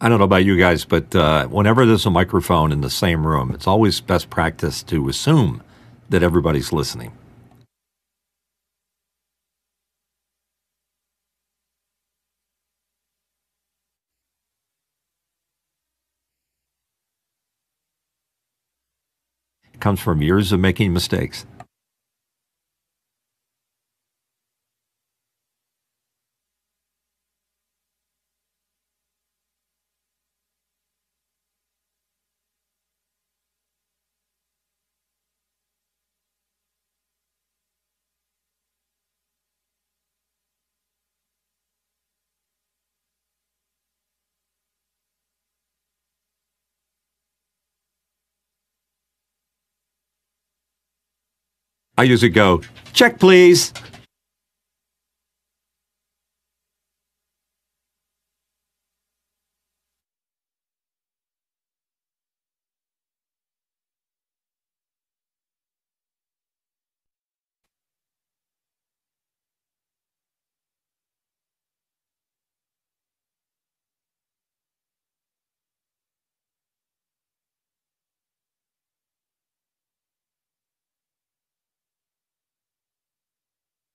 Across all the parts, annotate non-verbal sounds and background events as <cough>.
I don't know about you guys, but uh, whenever there's a microphone in the same room, it's always best practice to assume that everybody's listening. Comes from years of making mistakes. I usually go, check, please.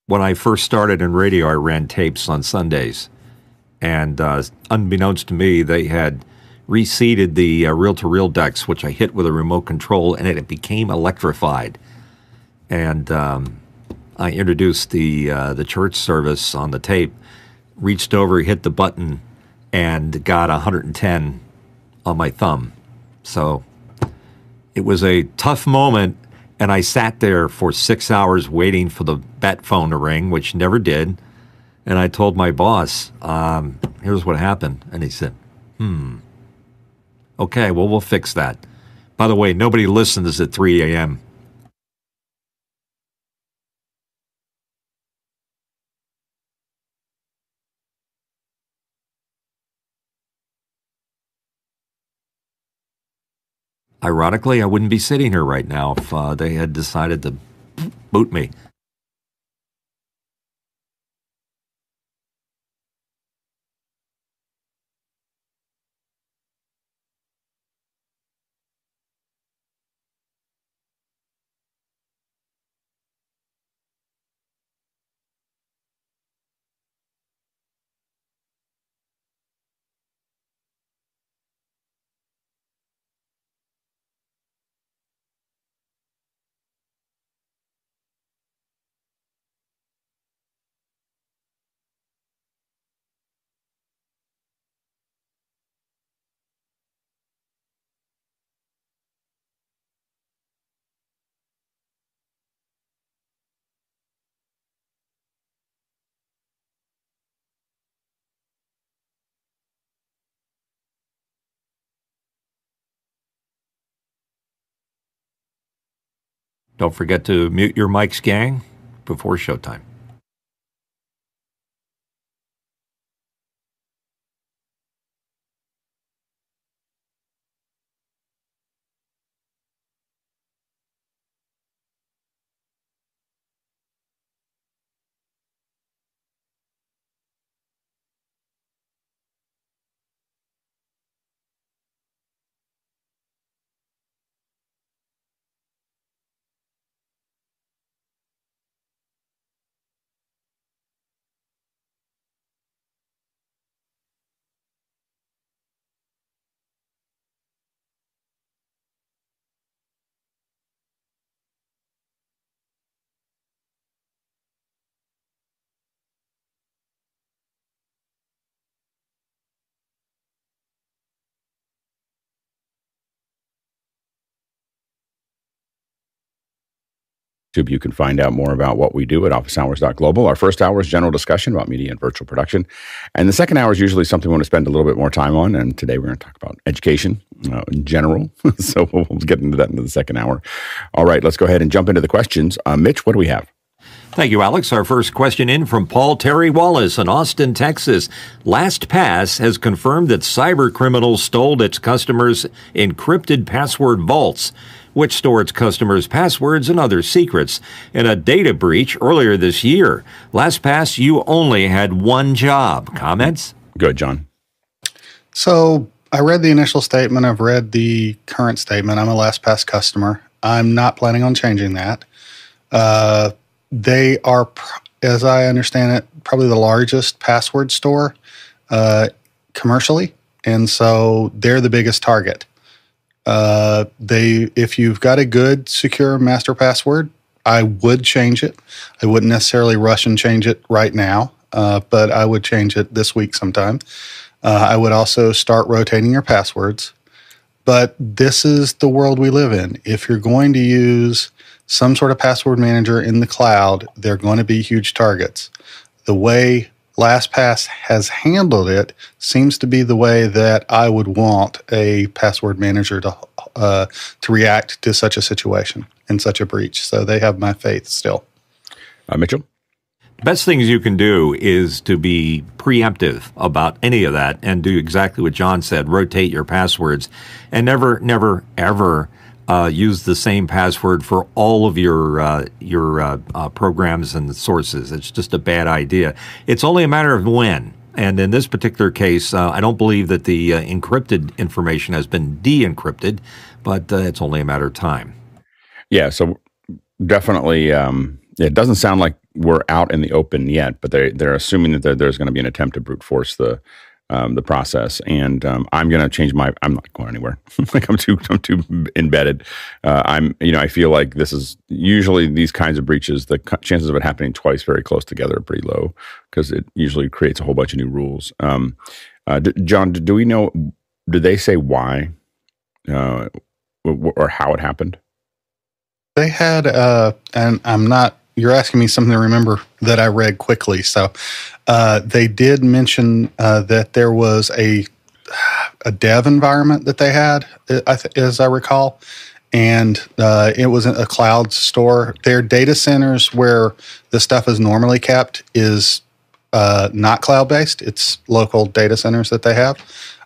When I first started in radio, I ran tapes on Sundays. And uh, unbeknownst to me, they had reseated the reel to reel decks, which I hit with a remote control, and it became electrified. And um, I introduced the, uh, the church service on the tape, reached over, hit the button, and got 110 on my thumb. So it was a tough moment and I sat there for six hours waiting for the bet phone to ring, which never did. And I told my boss, um, here's what happened. And he said, hmm, okay, well, we'll fix that. By the way, nobody listens at 3 a.m. Ironically, I wouldn't be sitting here right now if uh, they had decided to boot me. Don't forget to mute your mics, gang, before showtime. You can find out more about what we do at officehours.global. Our first hour is general discussion about media and virtual production. And the second hour is usually something we want to spend a little bit more time on. And today we're going to talk about education uh, in general. <laughs> so we'll get into that into the second hour. All right, let's go ahead and jump into the questions. Uh, Mitch, what do we have? Thank you, Alex. Our first question in from Paul Terry Wallace in Austin, Texas. LastPass has confirmed that cyber criminals stole its customers' encrypted password vaults which store its customers' passwords and other secrets. In a data breach earlier this year, LastPass, you only had one job. Comments? Good, John. So I read the initial statement. I've read the current statement. I'm a LastPass customer. I'm not planning on changing that. Uh, they are, as I understand it, probably the largest password store uh, commercially, and so they're the biggest target. Uh, they, if you've got a good secure master password, I would change it. I wouldn't necessarily rush and change it right now, uh, but I would change it this week sometime. Uh, I would also start rotating your passwords. But this is the world we live in. If you're going to use some sort of password manager in the cloud, they're going to be huge targets. The way LastPass has handled it seems to be the way that I would want a password manager to uh, to react to such a situation and such a breach. So they have my faith still. Uh, Mitchell. Best things you can do is to be preemptive about any of that and do exactly what John said: rotate your passwords, and never, never, ever uh, use the same password for all of your uh, your uh, uh, programs and sources. It's just a bad idea. It's only a matter of when. And in this particular case, uh, I don't believe that the encrypted information has been de-encrypted, but it's only a matter of time. Yeah. So definitely, um, it doesn't sound like we're out in the open yet, but they they're assuming that there's going to be an attempt to brute force the um, the process, and um, I'm going to change my. I'm not going anywhere. <laughs> like I'm too, I'm too embedded. Uh, I'm, you know, I feel like this is usually these kinds of breaches. The chances of it happening twice very close together are pretty low because it usually creates a whole bunch of new rules. Um, uh, d- John, do we know? Did they say why uh, or how it happened? They had, uh, and I'm not you're asking me something to remember that I read quickly. So uh, they did mention uh, that there was a a dev environment that they had, as I recall, and uh, it was a cloud store. Their data centers where the stuff is normally kept is uh, not cloud based. It's local data centers that they have.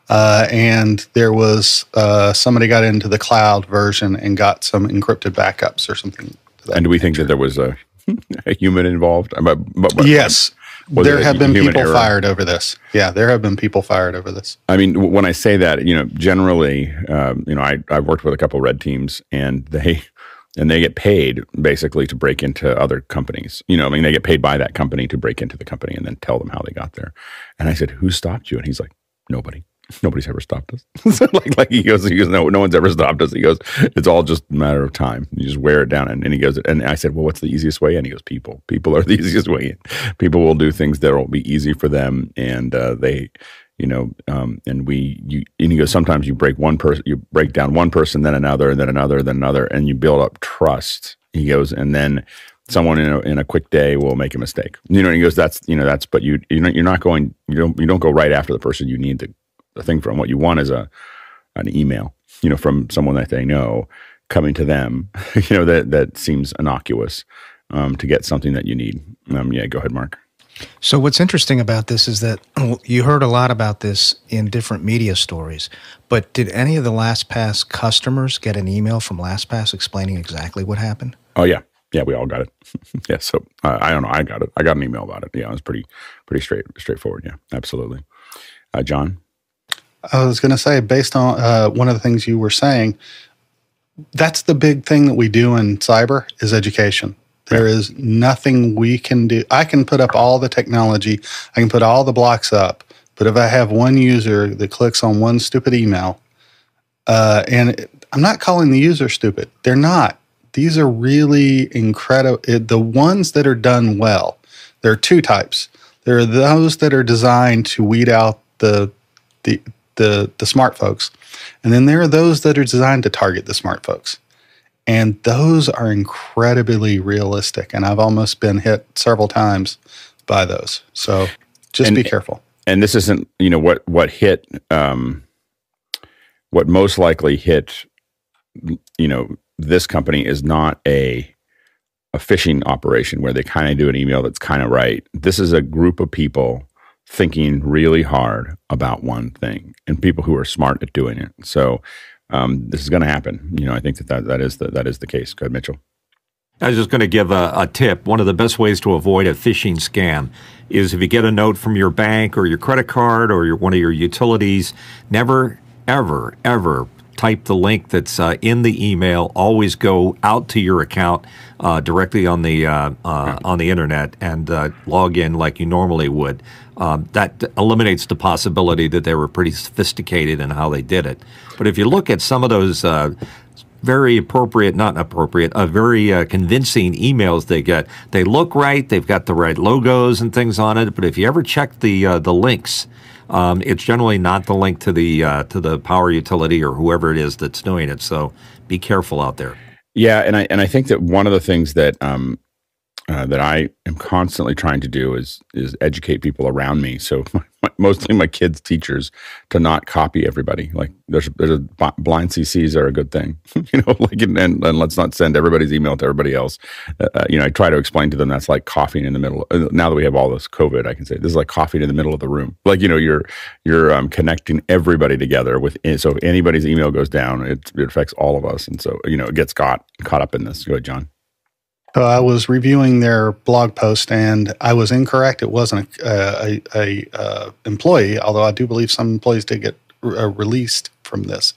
Uh, and there was uh, somebody got into the cloud version and got some encrypted backups or something. And do we think that there was a <laughs> a human involved? But, but, but yes. There have been people error? fired over this. Yeah, there have been people fired over this. I mean, when I say that, you know, generally, um, you know, I, I've worked with a couple red teams, and they and they get paid basically to break into other companies. You know, I mean, they get paid by that company to break into the company and then tell them how they got there. And I said, "Who stopped you?" And he's like, "Nobody." Nobody's ever stopped us. <laughs> like, like he goes, he goes, no, no one's ever stopped us. He goes, it's all just a matter of time. You just wear it down. And, and he goes, and I said, well, what's the easiest way? And he goes, people. People are <laughs> the easiest way in. People will do things that will be easy for them, and uh, they, you know, um, and we, you, and he goes, sometimes you break one person, you break down one person, then another, and then another, then another, and you build up trust. He goes, and then someone in a, in a quick day will make a mistake. You know, he goes, that's, you know, that's, but you, you know, you're not going, you don't, you don't go right after the person you need to the thing from. What you want is a an email, you know, from someone that they know coming to them, <laughs> you know, that that seems innocuous um, to get something that you need. Um, yeah, go ahead, Mark. So what's interesting about this is that <clears throat> you heard a lot about this in different media stories, but did any of the LastPass customers get an email from LastPass explaining exactly what happened? Oh yeah, yeah, we all got it. <laughs> yeah, so uh, I don't know, I got it. I got an email about it. Yeah, it was pretty pretty straight straightforward. Yeah, absolutely. Uh, John. I was going to say, based on uh, one of the things you were saying, that's the big thing that we do in cyber is education. There is nothing we can do. I can put up all the technology, I can put all the blocks up, but if I have one user that clicks on one stupid email, uh, and I'm not calling the user stupid, they're not. These are really incredible. The ones that are done well, there are two types. There are those that are designed to weed out the the the the smart folks, and then there are those that are designed to target the smart folks, and those are incredibly realistic. And I've almost been hit several times by those. So just and, be careful. And this isn't you know what what hit um, what most likely hit you know this company is not a a phishing operation where they kind of do an email that's kind of right. This is a group of people thinking really hard about one thing and people who are smart at doing it. So um, this is going to happen. You know, I think that, that that is the that is the case. Go ahead, Mitchell. I was just going to give a, a, tip. One of the best ways to avoid a phishing scam is if you get a note from your bank or your credit card or your, one of your utilities, never, ever, ever type the link that's uh, in the email. Always go out to your account uh, directly on the uh, uh on the internet and uh, log in like you normally would. Um, that eliminates the possibility that they were pretty sophisticated in how they did it. But if you look at some of those uh, very appropriate, not appropriate, uh, very uh, convincing emails they get. They look right. They've got the right logos and things on it. But if you ever check the uh, the links, um, it's generally not the link to the uh, to the power utility or whoever it is that's doing it. So be careful out there. Yeah, and I and I think that one of the things that um, uh, that I am constantly trying to do is is educate people around me. So <laughs> my, mostly my kids' teachers to not copy everybody. Like there's there's a blind CCs are a good thing, <laughs> you know. Like and, and, let's not send everybody's email to everybody else. Uh, uh, you know, I try to explain to them that's like coughing in the middle. Uh, now that we have all this COVID, I can say this is like coughing in the middle of the room. Like you know, you're you're um, connecting everybody together with. So if anybody's email goes down, it, it affects all of us, and so you know it gets caught caught up in this. Go ahead, John. So I was reviewing their blog post, and I was incorrect. It wasn't a, a, a uh, employee, although I do believe some employees did get uh, released from this.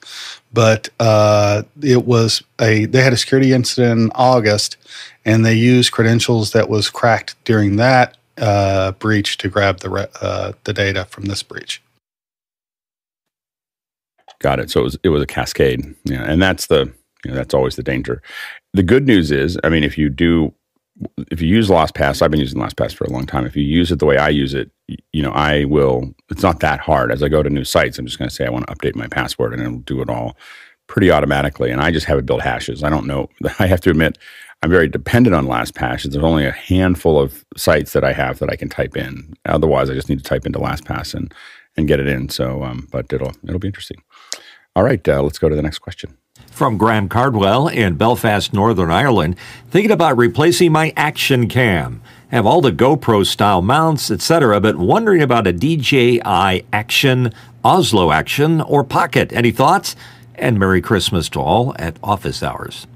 But uh, it was a they had a security incident in August, and they used credentials that was cracked during that uh, breach to grab the uh, the data from this breach. Got it. So it was it was a cascade, yeah, and that's the you know, that's always the danger. The good news is, I mean, if you do, if you use LastPass, I've been using LastPass for a long time. If you use it the way I use it, you know, I will. It's not that hard. As I go to new sites, I'm just going to say I want to update my password, and it'll do it all pretty automatically. And I just have it build hashes. I don't know. <laughs> I have to admit, I'm very dependent on LastPass. There's only a handful of sites that I have that I can type in. Otherwise, I just need to type into LastPass and and get it in. So, um, but it'll it'll be interesting. All right, uh, let's go to the next question from Graham Cardwell in Belfast, Northern Ireland, thinking about replacing my action cam. Have all the GoPro style mounts, etc., but wondering about a DJI Action, Osmo Action, or Pocket. Any thoughts? And Merry Christmas to all at office hours.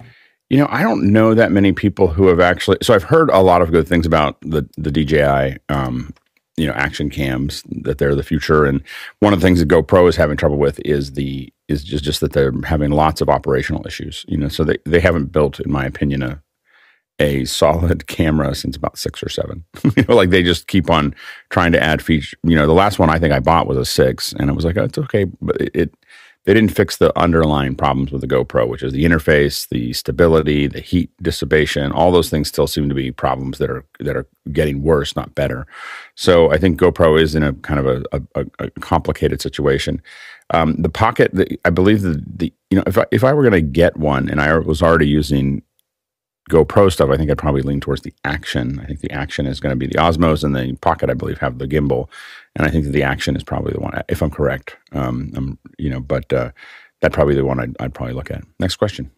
You know, I don't know that many people who have actually. So I've heard a lot of good things about the the DJI um, you know action cams that they're the future and one of the things that GoPro is having trouble with is the is just, just that they're having lots of operational issues you know so they, they haven't built in my opinion a a solid camera since about six or seven <laughs> you know like they just keep on trying to add feature you know the last one i think i bought was a six and it was like oh, it's okay but it, it they didn't fix the underlying problems with the GoPro, which is the interface, the stability, the heat dissipation. All those things still seem to be problems that are that are getting worse, not better. So I think GoPro is in a kind of a, a, a complicated situation. Um, the Pocket, the, I believe the, the you know if I, if I were going to get one and I was already using GoPro stuff, I think I'd probably lean towards the Action. I think the Action is going to be the Osmos, and the Pocket, I believe, have the gimbal and I think that the action is probably the one, if I'm correct. Um, I'm, you know, but uh, that probably the one I'd, I'd probably look at. Next question.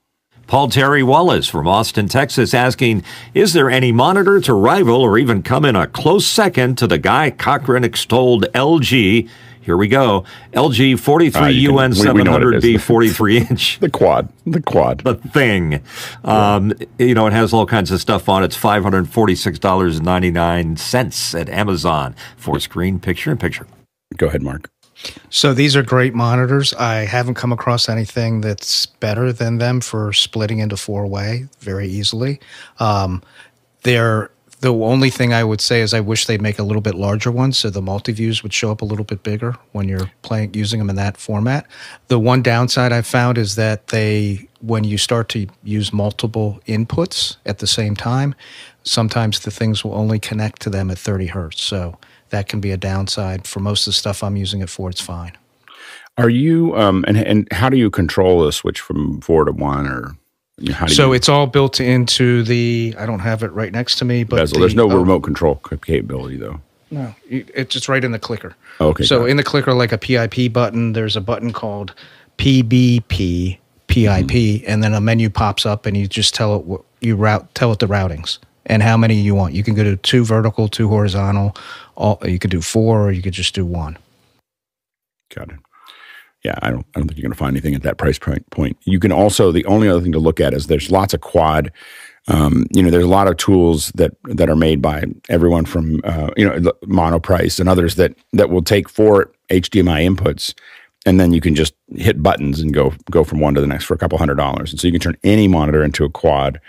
Paul Terry Wallace from Austin, Texas, asking Is there any monitor to rival or even come in a close second to the Guy Cochran extolled LG here we go. LG 43 uh, UN 700B 43 <laughs> inch. the quad. The quad. The thing. Um, you know, it has all kinds of stuff on it. It's $546.99 at Amazon for screen, picture, and picture. Go ahead, Mark. So these are great monitors. I haven't come across anything that's better than them for splitting into four way very easily. Um, they're the only thing I would say is I wish they'd make a little bit larger ones so the multi views would show up a little bit bigger when you're playing using them in that format. The one downside I've found is that they when you start to use multiple inputs at the same time, sometimes the things will only connect to them at 30 hertz. So that can be a downside. For most of the stuff I'm using it for, it's fine. Are you um, and and how do you control the switch from four to one or so you, it's all built into the. I don't have it right next to me, but bezel. The, there's no oh, remote control capability though. No, it's just right in the clicker. Oh, okay. So in the clicker, like a PIP button, there's a button called PBP PIP, mm-hmm. and then a menu pops up, and you just tell it what you route, tell it the routings and how many you want. You can go to two vertical, two horizontal. All you could do four, or you could just do one. Got it yeah, I don't, I don't think you're going to find anything at that price point. You can also the only other thing to look at is there's lots of quad Um, you know, there's a lot of tools that that are made by everyone from uh, you know Monoprice and others that that will take four HDMI inputs, and then you can just hit buttons and go go from one to the next for a couple hundred dollars. And so you can turn any monitor into a quad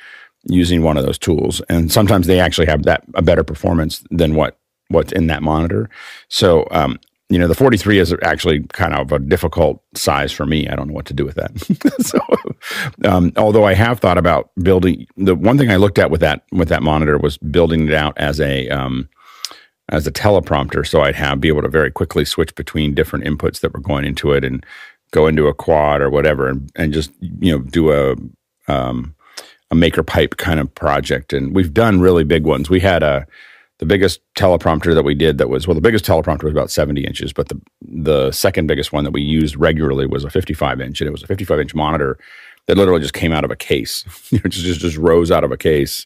using one of those tools. And sometimes they actually have that a better performance than what what's in that monitor. So um, you know, the 43 is actually kind of a difficult size for me. I don't know what to do with that. <laughs> so, um, although I have thought about building, the one thing I looked at with that with that monitor was building it out as a um, as a teleprompter, so I'd have be able to very quickly switch between different inputs that were going into it and go into a quad or whatever, and, and just you know do a um, a MakerPipe kind of project. And we've done really big ones. We had a the biggest teleprompter that we did that was well the biggest teleprompter was about 70 inches but the the second biggest one that we used regularly was a 55 inch and it was a 55 inch monitor that literally just came out of a case. <laughs> It just just rose out of a case.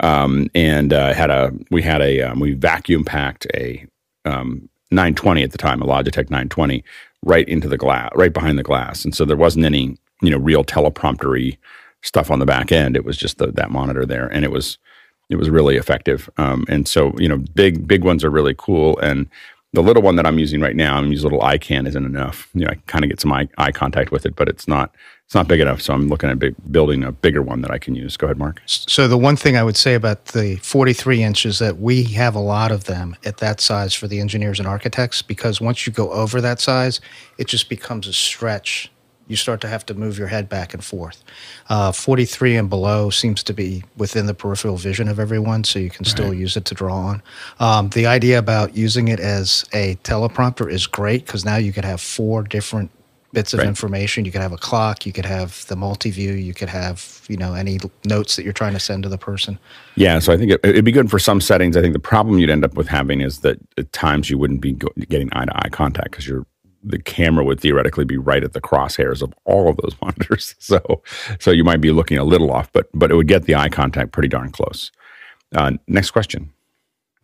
Um, and uh, had a we had a um, we vacuum packed a um, 920 at the time a logitech 920 right into the glass right behind the glass. And so there wasn't any you know real telepromptery stuff on the back end. It was just the, that monitor there. And it was it was really effective. Um, and so, you know, big big ones are really cool. And the little one that I'm using right now, I'm using a little iKan isn't enough. You know, I kind of get some eye, eye contact with it, but it's not it's not big enough. So I'm looking at big, building a bigger one that I can use. Go ahead, Mark. So the one thing I would say about the 43 inches is that we have a lot of them at that size for the engineers and architects because once you go over that size, it just becomes a stretch you start to have to move your head back and forth. Uh, 43 and below seems to be within the peripheral vision of everyone, so you can still use it to draw on. Um, the idea about using it as a teleprompter is great because now you could have four different bits of right. information. You could have a clock, you could have the multi-view, you could have you know any notes that you're trying to send to the person. Yeah, so I think it, would be good for some settings. I think the problem you'd end up with having is that at times you wouldn't be getting eye to eye contact because you're the camera would theoretically be right at the crosshairs of all of those <laughs> monitors. So, so you might be looking a little off, but but it would get the eye contact pretty darn close. Uh, next question.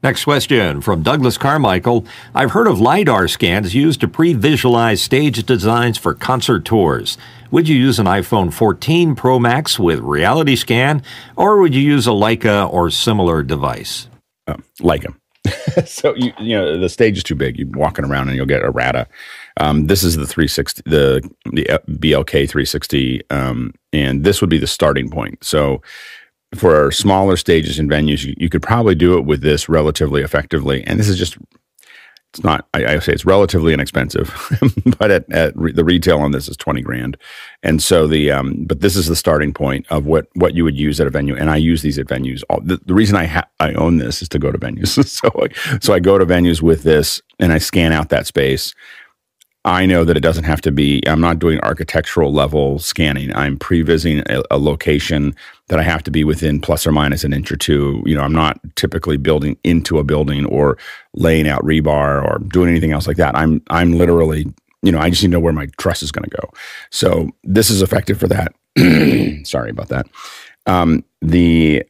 Next question from Douglas Carmichael. I've heard of LiDAR scans used to pre visualize stage designs for concert tours. Would you use an iPhone 14 Pro Max with Reality Scan, or would you use a Leica or similar device? Uh, Leica. <laughs> so you you know the stage is too big. You're walking around and you'll get errata. Um, this is the 360, the the BLK 360, um, and this would be the starting point. So for our smaller stages and venues, you, you, could probably do it with this relatively effectively. And this is just it's not I, I, say it's relatively inexpensive <laughs> but at, at re, the retail on this is 20 grand and so the um, but this is the starting point of what what you would use at a venue and i use these at venues All, the, the reason i ha- i own this is to go to venues <laughs> so so i go to venues with this and i scan out that space I know that it doesn't have to be, I'm not doing architectural level scanning. I'm prevising a, a location that I have to be within plus or minus an inch or two. You know, I'm not typically building into a building or laying out rebar or doing anything else like that. I'm, I'm literally, you know, I just need to know where my truss is going to go. So this is effective for that. <clears throat> Sorry about that. Um, the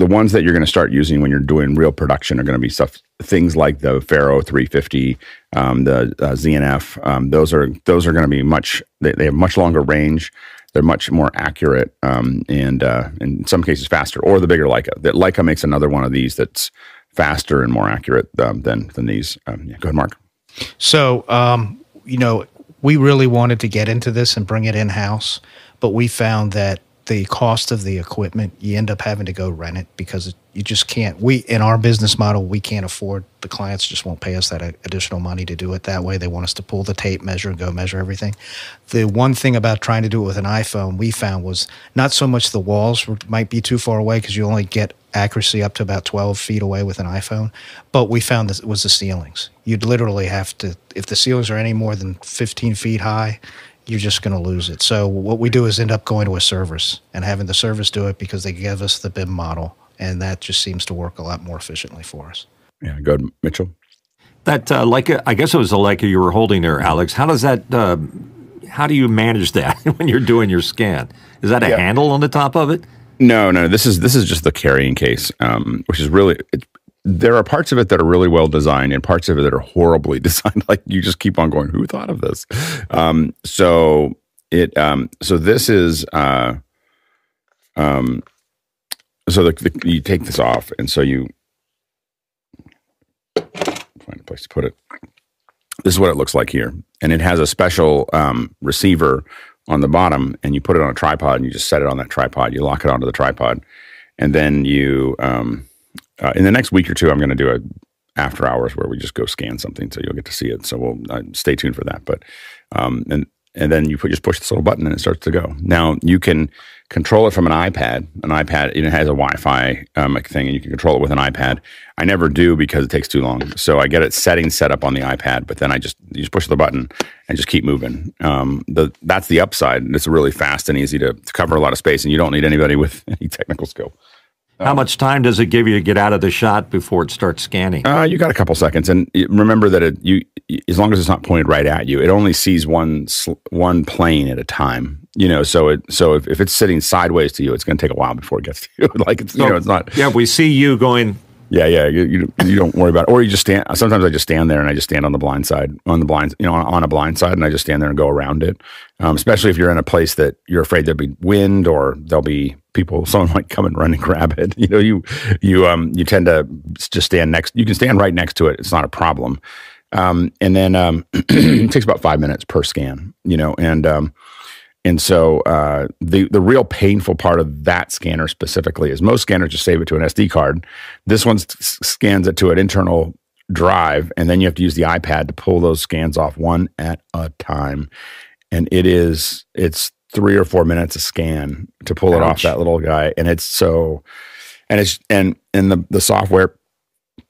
the ones that you're going to start using when you're doing real production are going to be stuff things like the Faro 350, um, the uh, ZNF. Um, those are those are going to be much. They, they, have much longer range. They're much more accurate um, and uh, in some cases faster. Or the bigger Leica. That Leica makes another one of these that's faster and more accurate um, than than these. Um, yeah, go ahead, Mark. So um, you know, we really wanted to get into this and bring it in house, but we found that the cost of the equipment, you end up having to go rent it because you just can't. We in our business model, we can't afford. The clients just won't pay us that additional money to do it that way. They want us to pull the tape measure and go measure everything. The one thing about trying to do it with an iPhone, we found was not so much the walls might be too far away because you only get accuracy up to about 12 feet away with an iPhone. But we found this was the ceilings. You'd literally have to, if the ceilings are any more than 15 feet high, you're just going to lose it. So what we do is end up going to a service and having the service do it because they give us the BIM model, and that just seems to work a lot more efficiently for us. Yeah, good, Mitchell. That uh, like I guess it was a Leica you were holding there, Alex. How does that? Uh, how do you manage that <laughs> when you're doing your scan? Is that a yeah. handle on the top of it? No, no. This is this is just the carrying case, um, which is really it, there are parts of it that are really well designed and parts of it that are horribly <laughs> designed. Like you just keep on going, who thought of this? Um, so it, um, so this is, uh, um, so the, the, you take this off, and so you find a place to put it. This is what it looks like here, and it has a special um, receiver on the bottom, and you put it on a tripod, and you just set it on that tripod. You lock it onto the tripod, and then you. Um, uh, in the next week or two, I'm going to do a after hours where we just go scan something, so you'll get to see it. So we'll uh, stay tuned for that. But um, and and then you put, just push this little button and it starts to go. Now you can control it from an iPad. An iPad it has a Wi-Fi um, thing, and you can control it with an iPad. I never do because it takes too long. So I get it settings set up on the iPad, but then I just you just push the button and just keep moving. Um, the that's the upside. It's really fast and easy to, to cover a lot of space, and you don't need anybody with <laughs> any technical skill. How much time does it give you to get out of the shot before it starts scanning? Uh, you got a couple seconds, and remember that it, you, as long as it's not pointed right at you, it only sees one one plane at a time. You know, so it so if, if it's sitting sideways to you, it's going to take a while before it gets <laughs> to you. like it's so, you know, it's not. Yeah, we see you going yeah, yeah. You, you, you, don't worry about it. Or you just stand. Sometimes I just stand there and I just stand on the blind side, on the blind, you know, on, on a blind side, and I just stand there and go around it. Um, especially if you're in a place that you're afraid there'll be wind or there'll be people. <laughs> Someone might come and run and grab it. <laughs> You know, you you um you tend to just stand next. You can stand right next to it. It's not a problem. Um, and then um, <clears throat> it takes about five minutes per scan. You know, and um, and so uh, the the real painful part of that scanner specifically is most scanners just save it to an SD card. This one scans it to an internal drive, and then you have to use the iPad to pull those scans off one at a time. And it is it's three or four minutes a scan to pull Ouch. it off that little guy, and it's so and it's and and the the software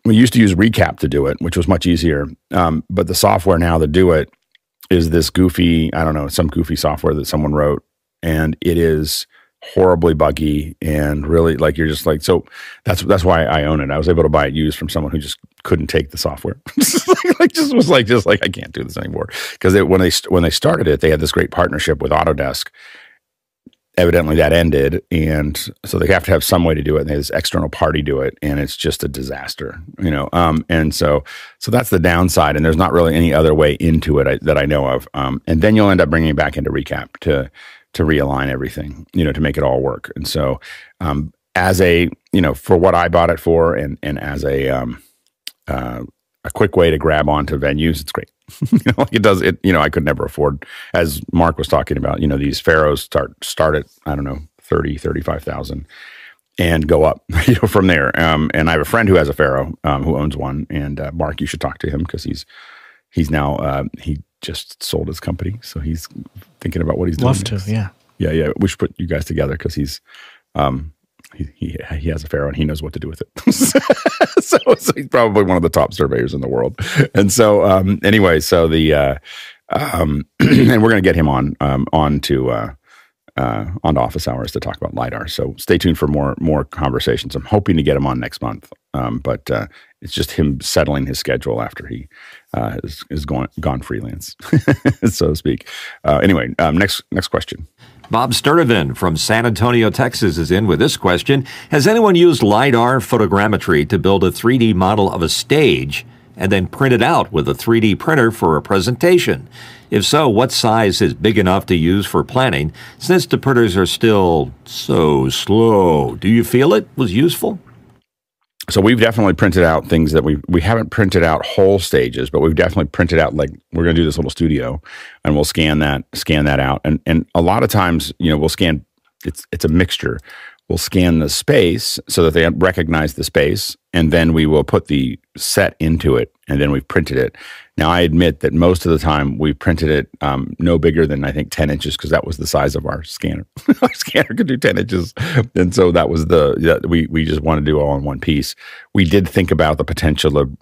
we used to use Recap to do it, which was much easier. Um, but the software now to do it is this goofy, I don't know, some goofy software that someone wrote, and it is horribly buggy and really like you're just like so that's that's why I own it. I was able to buy it used from someone who just couldn't take the software. <laughs> like just was like just like I can't do this anymore because when they when they started it, they had this great partnership with Autodesk evidently that ended and so they have to have some way to do it and they this external party do it and it's just a disaster you know um, and so so that's the downside and there's not really any other way into it I, that i know of um, and then you'll end up bringing it back into recap to to realign everything you know to make it all work and so um, as a you know for what i bought it for and and as a um, uh, a quick way to grab onto venues it's great <laughs> you know, like it does it. You know, I could never afford, as Mark was talking about. You know, these Faros start start at I don't know 30, 35,000 and go up. <laughs> You know, from there. Um, and I have a friend who has a Faro um, who owns one. And uh, Mark, you should talk to him because he's he's now uh, he just sold his company, so he's thinking about what he's Love doing. Love to, yeah, yeah, yeah. We should put you guys together because he's um, he, he, he has a Faro and he knows what to do with it. <laughs> so, so, he's probably one of the top surveyors in the world. And so, um, anyway, so the, uh, um, <clears throat> and we're going to get him on, um, on to, uh, uh, on office hours to talk about lidar. So stay tuned for more more conversations. I'm hoping to get him on next month, um, but uh, it's just him settling his schedule after he uh, is, is gone gone freelance, <laughs> so to speak. Uh, anyway, um, next next question. Bob Sturdivant from San Antonio, Texas is in with this question. Has anyone used LiDAR photogrammetry to build a 3D model of a stage and then print it out with a 3D printer for a presentation? If so, what size is big enough to use for planning since the printers are still so slow? Do you feel it was useful? So we've definitely printed out things that we we haven't printed out whole stages, but we've definitely printed out like we're going to do this little studio, and we'll scan that scan that out, and and a lot of times you know we'll scan it's it's a mixture. We'll scan the space so that they recognize the space, and then we will put the set into it, and then we've printed it. Now, I admit that most of the time we printed it um, no bigger than I think 10 inches because that was the size of our scanner. <laughs> our scanner could do 10 inches. And so that was the, we, we just want to do all in one piece. We did think about the potential of,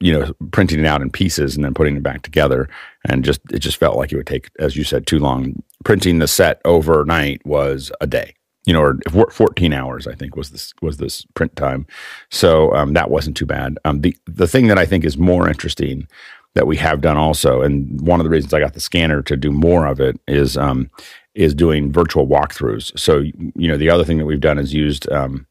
you know, printing it out in pieces and then putting it back together. And just, it just felt like it would take, as you said, too long. Printing the set overnight was a day you know, or 14 hours, I think was this was this print time. So um, that wasn't too bad. Um, the the thing that I think is more interesting that we have done also, and one of the reasons I got the scanner to do more of it is um, is doing virtual walkthroughs. So you know, the other thing that we've done is used. Um,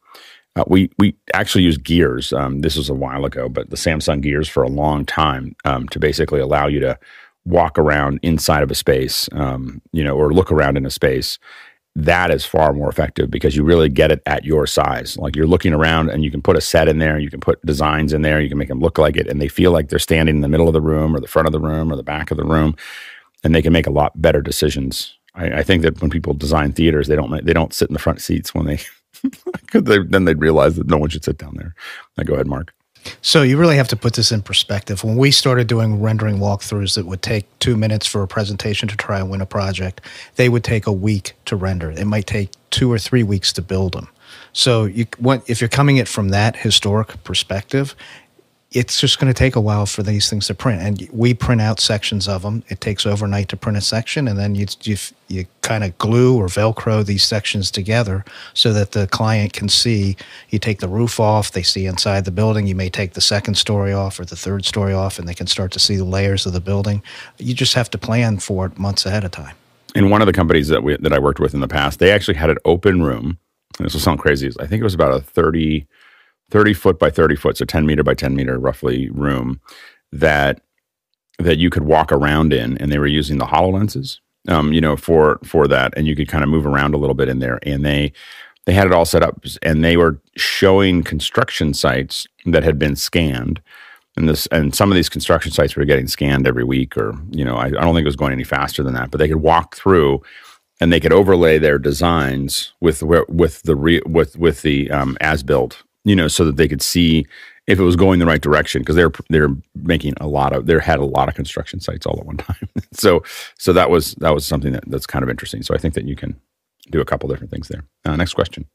uh, we we actually use gears. Um, this was a while ago, but the Samsung gears for a long time um, to basically allow you to walk around inside of a space, you know, or look around in a space that is far more effective because you really get it at your size. Like you're looking around and you can put a set in there, you can put designs in there, you can make them look like it, and they feel like they're standing in the middle of the room or the front of the room or the back of the room, and they can make a lot better decisions. I, I think that when people design theaters, they don't they don't sit in the front seats when they, <laughs> they then they'd realize that no one should sit down there. Now, go ahead, Mark. So you really have to put this in perspective. When we started doing rendering walkthroughs that would take two minutes for a presentation to try and win a project, they would take a week to render. It might take two or three weeks to build them. So you, if you're coming it from that historic perspective, it's just going to take a while for these things to print. And we print out sections of them. It takes overnight to print a section, and then you you, you kind of glue or Velcro these sections together so that the client can see. You take the roof off, they see inside the building. You may take the second story off or the third story off, and they can start to see the layers of the building. You just have to plan for it months ahead of time. In one of the companies that we that I worked with in the past, they actually had an open room. This will sound crazy. I think it was about a thirty 30 foot by 30 foot, so 10 meter by 10 meter roughly room that that you could walk around in, and they were using the HoloLenses, um, you know, for for that, and you could kind of move around a little bit in there, and they they had it all set up, and they were showing construction sites that had been scanned, and this and some of these construction sites were getting scanned every week, or you know, I, I don't think it was going any faster than that, but they could walk through and they could overlay their designs with with the re, with with the um, as built you know, so that they could see if it was going the right direction because they're they're making a lot of they had a lot of construction sites all at one <laughs> time. so so that was that was something that, that's kind of interesting. So I think that you can do a couple different things there. Uh, next question.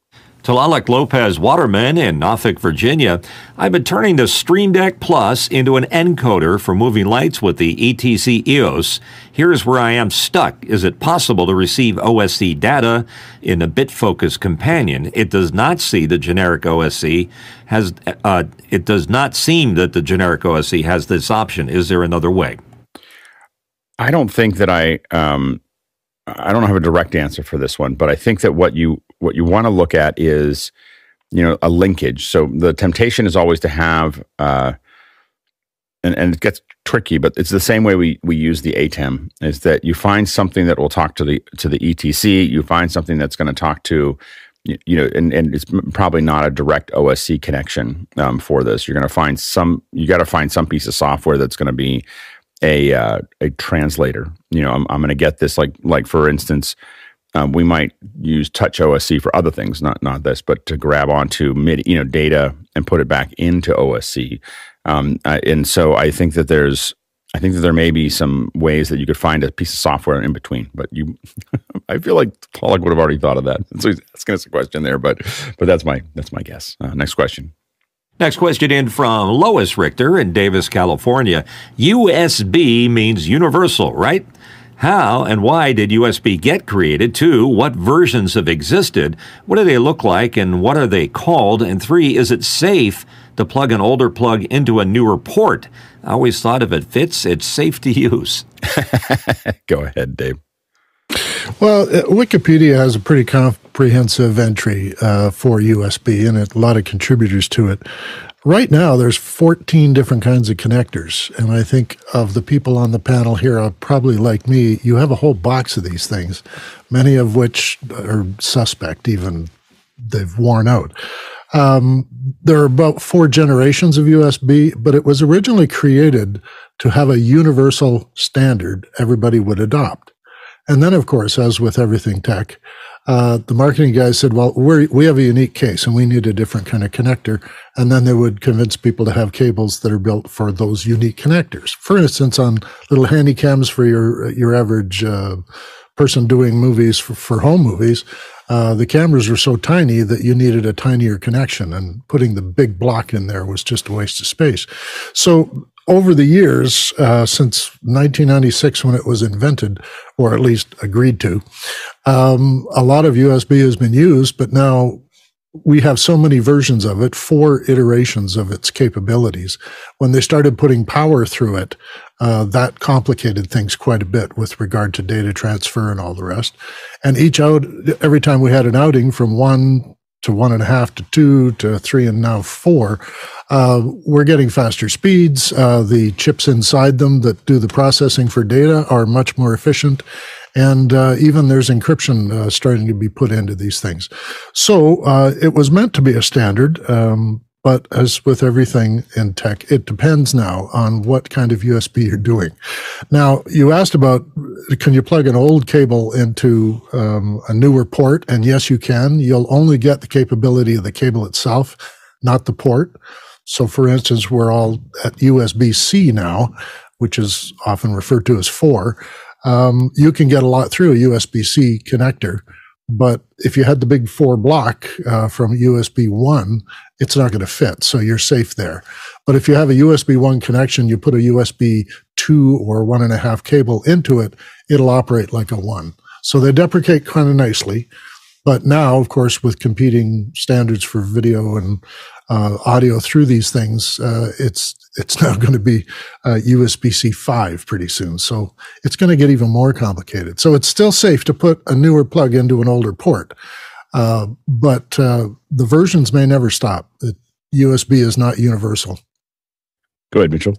Talalek Lopez Waterman in Norfolk, Virginia. I've been turning the Stream Deck Plus into an encoder for moving lights with the ETC EOS. Here's where I am stuck. Is it possible to receive OSC data in the BitFocus companion? It does not see the generic OSC has. Uh, it does not seem that the generic OSC has this option. Is there another way? I don't think that I um, I don't have a direct answer for this one, but I think that what you what you want to look at is you know a linkage. So the temptation is always to have uh, and, and it gets tricky, but it's the same way we we use the ATEM is that you find something that will talk to the to the ETC, you find something that's going to talk to you know, and, and it's probably not a direct OSC connection um, for this. You're going to find some, you got to find some piece of software that's going to be a uh, a translator. You know, I'm, I'm going to get this like like for instance, um, we might use Touch OSC for other things, not not this, but to grab onto mid you know data and put it back into OSC. Um, uh, and so I think that there's I think that there may be some ways that you could find a piece of software in between, but you, <laughs> I feel like Pollock would have already thought of that. <laughs> So he's asking us a question there, but but that's my that's my guess. Uh, next question. Next question in from Lois Richter in Davis, California. USB means universal, right? How and why did USB get created? Two, what versions have existed? What do they look like and what are they called? And three, is it safe to plug an older plug into a newer port? I always thought if it fits, it's safe to use. <laughs> Go ahead, Dave. Well, uh, Wikipedia has a pretty comprehensive entry uh, for USB and a lot of contributors to it. Right now, there's 14 different kinds of connectors, and I think of the people on the panel here, uh, probably like me, you have a whole box of these things, many of which are suspect, even they've worn out. Um, there are about four generations of USB, but it was originally created to have a universal standard everybody would adopt. And then, of course, as with everything tech, uh, the marketing guys said, well, we we have a unique case and we need a different kind of connector. And then they would convince people to have cables that are built for those unique connectors. For instance, on little handy cams for your, your average uh, person doing movies for, for home movies, uh, the cameras were so tiny that you needed a tinier connection and putting the big block in there was just a waste of space. So over the years, uh, since 1996 when it was invented, or at least agreed to, um, a lot of USB has been used, but now we have so many versions of it, four iterations of its capabilities. When they started putting power through it, uh, that complicated things quite a bit with regard to data transfer and all the rest. And each out, every time we had an outing from one to one and a half to two to three and now four, uh, we're getting faster speeds. Uh, the chips inside them that do the processing for data are much more efficient. and uh, even there's encryption uh, starting to be put into these things. So uh, it was meant to be a standard, um, but as with everything in tech, it depends now on what kind of USB you're doing. Now, you asked about can you plug an old cable into um, a newer port? And yes, you can. You'll only get the capability of the cable itself, not the port. So, for instance, we're all at USB C now, which is often referred to as 4. Um, you can get a lot through a USB C connector. But if you had the big four block uh, from USB 1, it's not going to fit. So you're safe there. But if you have a USB 1 connection, you put a USB 2 or one and a half cable into it, it'll operate like a 1. So they deprecate kind of nicely. But now, of course, with competing standards for video and uh, audio through these things, uh, it's it's <laughs> now going to be uh, USB-C five pretty soon. So it's going to get even more complicated. So it's still safe to put a newer plug into an older port, uh, but uh, the versions may never stop. It, USB is not universal. Go ahead, Mitchell.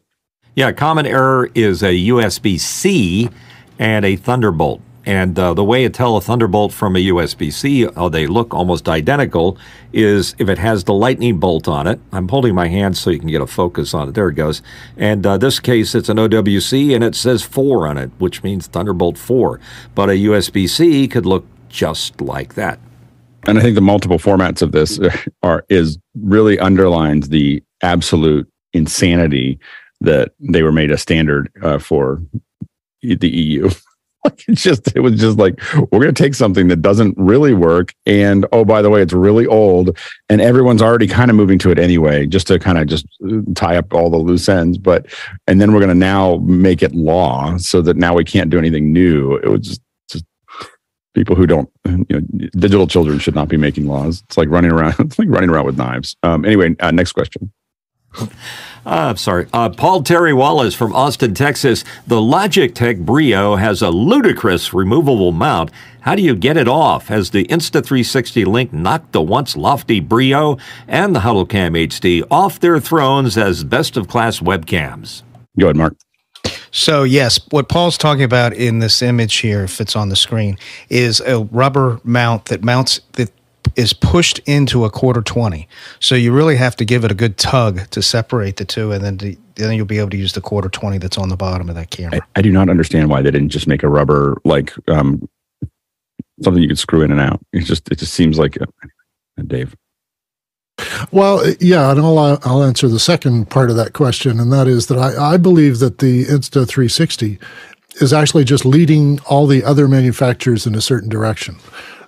Yeah, common error is a USB-C and a Thunderbolt. And uh, the way to tell a Thunderbolt from a USB C, how they look almost identical, is if it has the lightning bolt on it. I'm holding my hand so you can get a focus on it. There it goes. And uh, this case, it's an OWC and it says 4 on it, which means Thunderbolt 4. But a USB C could look just like that. And I think the multiple formats of this <laughs> are is really underlines the absolute insanity that they were made a standard uh, for the EU. <laughs> <laughs> it's just it was just like we're going to take something that doesn't really work and oh by the way it's really old and everyone's already kind of moving to it anyway just to kind of just uh, tie up all the loose ends but and then we're going to now make it law so that now we can't do anything new. It was just just people who don't you know digital children should not be making laws. It's like running around <laughs> it's like running around with knives. Um, anyway uh, next question <laughs> uh, I'm sorry. Uh, Paul Terry Wallace from Austin, Texas. The Logitech Brio has a ludicrous removable mount. How do you get it off? Has the Insta360 Link knocked the once lofty Brio and the HuddleCam HD off their thrones as best of class webcams? Go ahead, Mark. So, yes, what Paul's talking about in this image here, if it's on the screen, is a rubber mount that mounts that is pushed into a quarter 20. So you really have to give it a good tug to separate the two, and then, to, then you'll be able to use the quarter 20 that's on the bottom of that camera. I, I do not understand why they didn't just make a rubber, like um, something you could screw in and out. It just, it just seems like, uh, Dave. Well, yeah, and I'll, I'll answer the second part of that question, and that is that I, I believe that the Insta 360 is actually just leading all the other manufacturers in a certain direction.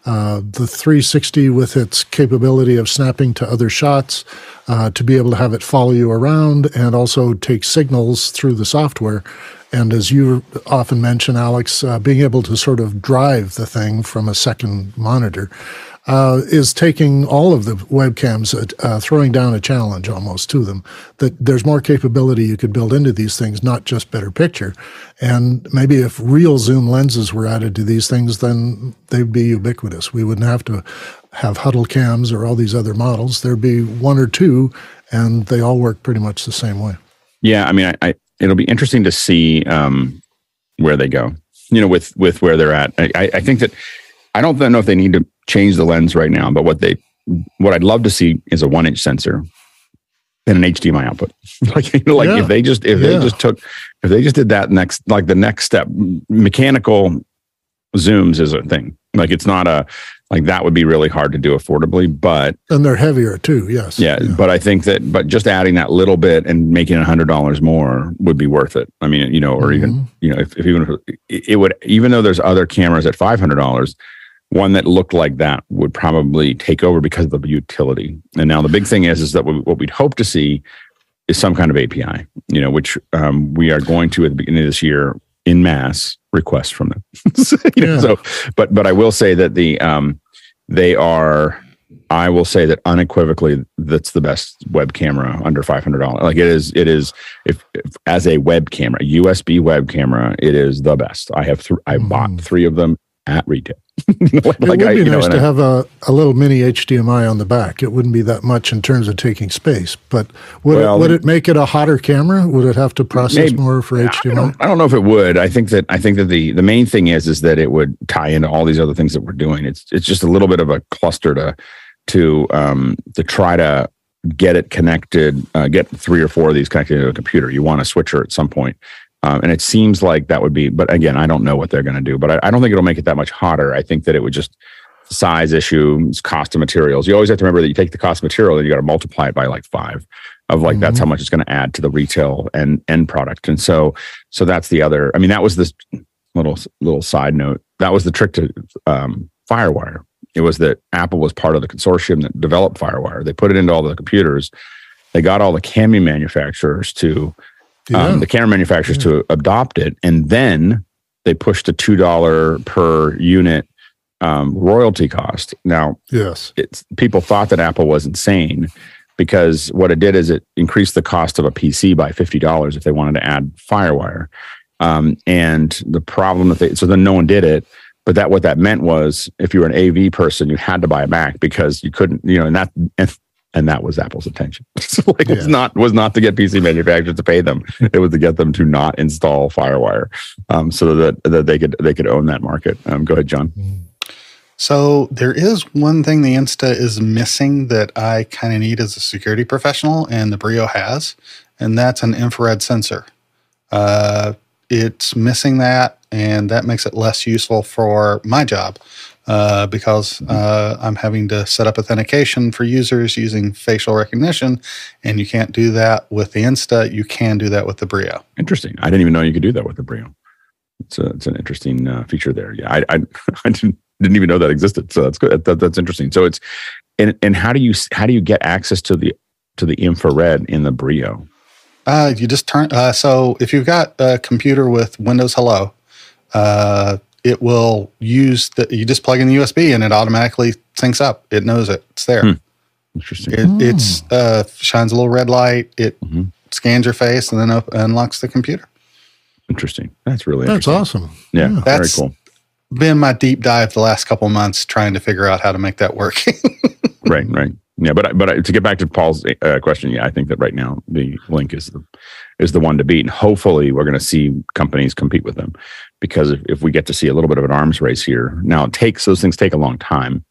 Uh, the 360 with its capability of snapping to other shots, uh, to be able to have it follow you around and also take signals through the software. And as you often mention, Alex, uh, being able to sort of drive the thing from a second monitor uh, is taking all of the webcams, uh, uh, throwing down a challenge almost to them. That there's more capability you could build into these things, not just better picture. And maybe if real zoom lenses were added to these things, then they'd be ubiquitous. We wouldn't have to have huddle cams or all these other models. There'd be one or two, and they all work pretty much the same way. Yeah, I mean, I, I it'll be interesting to see um, where they go. You know, with with where they're at. I, I think that I don't know if they need to change the lens right now, but what they what I'd love to see is a one inch sensor and an HDMI output. <laughs> like you know, like yeah. if they just if yeah. they just took if they just did that next like the next step, mechanical zooms is a thing. Like it's not a like that would be really hard to do affordably, but and they're heavier too. Yes. Yeah, yeah. but I think that but just adding that little bit and making a hundred dollars more would be worth it. I mean, you know, or mm-hmm. even you know, if, if even if it would even though there's other cameras at five hundred dollars, one that looked like that would probably take over because of the utility. And now the big thing is, is that what we'd hope to see is some kind of API, you know, which um, we are going to at the beginning of this year in mass requests from them. <laughs> you know, yeah. So, but but I will say that the um, they are. I will say that unequivocally, that's the best web camera under five hundred dollars. Like it is, it is. If, if, as a web camera, USB web camera, it is the best. I have th- I mm. bought three of them at retail. <laughs> like, it would I, be nice know, to have a, a little mini HDMI on the back. It wouldn't be that much in terms of taking space, but would, well, it, would it make it a hotter camera? Would it have to process maybe, more for HDMI? I don't, I don't, know if it would. I think that I think that the the main thing is is that it would tie into all these other things that we're doing. It's it's just a little bit of a cluster to to um, to try to get it connected, uh, get three or four of these connected to a computer. You want a switcher at some point. Um, and it seems like that would be, but again, I don't know what they're going to do. But I, I, don't think it'll make it that much hotter. I think that it would just size issues, cost of materials. You always have to remember that you take the cost of material and you got to multiply it by like five of like mm-hmm. that's how much it's going to add to the retail and end product. And so, so that's the other. I mean, that was this little little side note. That was the trick to um, FireWire. It was that Apple was part of the consortium that developed FireWire. They put it into all the computers. They got all the Cami manufacturers to yeah. um, the camera manufacturers yeah. to adopt it, and then they pushed a two dollar per unit um, royalty cost. Now, yes, it's people thought that Apple was insane because what it did is it increased the cost of a PC by fifty dollars if they wanted to add FireWire. Um, and the problem that they so then no one did it. But that what that meant was if you were an AV person, you had to buy a Mac because you couldn't, you know, and that and and that was Apple's intention. <laughs> so like yeah. it's not was not to get PC manufacturers to pay them; it was to get them to not install FireWire, um, so that that they could they could own that market. Um, go ahead, John. So there is one thing the Insta is missing that I kind of need as a security professional, and the Brio has, and that's an infrared sensor. Uh, it's missing that, and that makes it less useful for my job uh, because uh, I'm having to set up authentication for users using facial recognition, and you can't do that with the Insta. You can do that with the Brio. Interesting. I didn't even know you could do that with the Brio. It's a, it's an interesting uh, feature there. Yeah, I, I, <laughs> I didn't didn't even know that existed. So that's good. That, that's interesting. So it's and and how do you how do you get access to the to the infrared in the Brio? Uh, you just turn. Uh, so if you've got a computer with Windows Hello, uh, it will use the you just plug in the USB and it automatically syncs up. It knows it. It's there. Hmm. Interesting. It mm. it's uh, shines a little red light. It mm-hmm. scans your face and then up, unlocks the computer. Interesting. That's really that's awesome. Yeah, yeah. that's very cool. Been my deep dive the last couple months trying to figure out how to make that work. <laughs> right, right. Yeah, but but to get back to Paul's uh, question, yeah, I think that right now the link is the is the one to beat, and hopefully we're going to see companies compete with them because if, if we get to see a little bit of an arms race here, now it takes those things take a long time,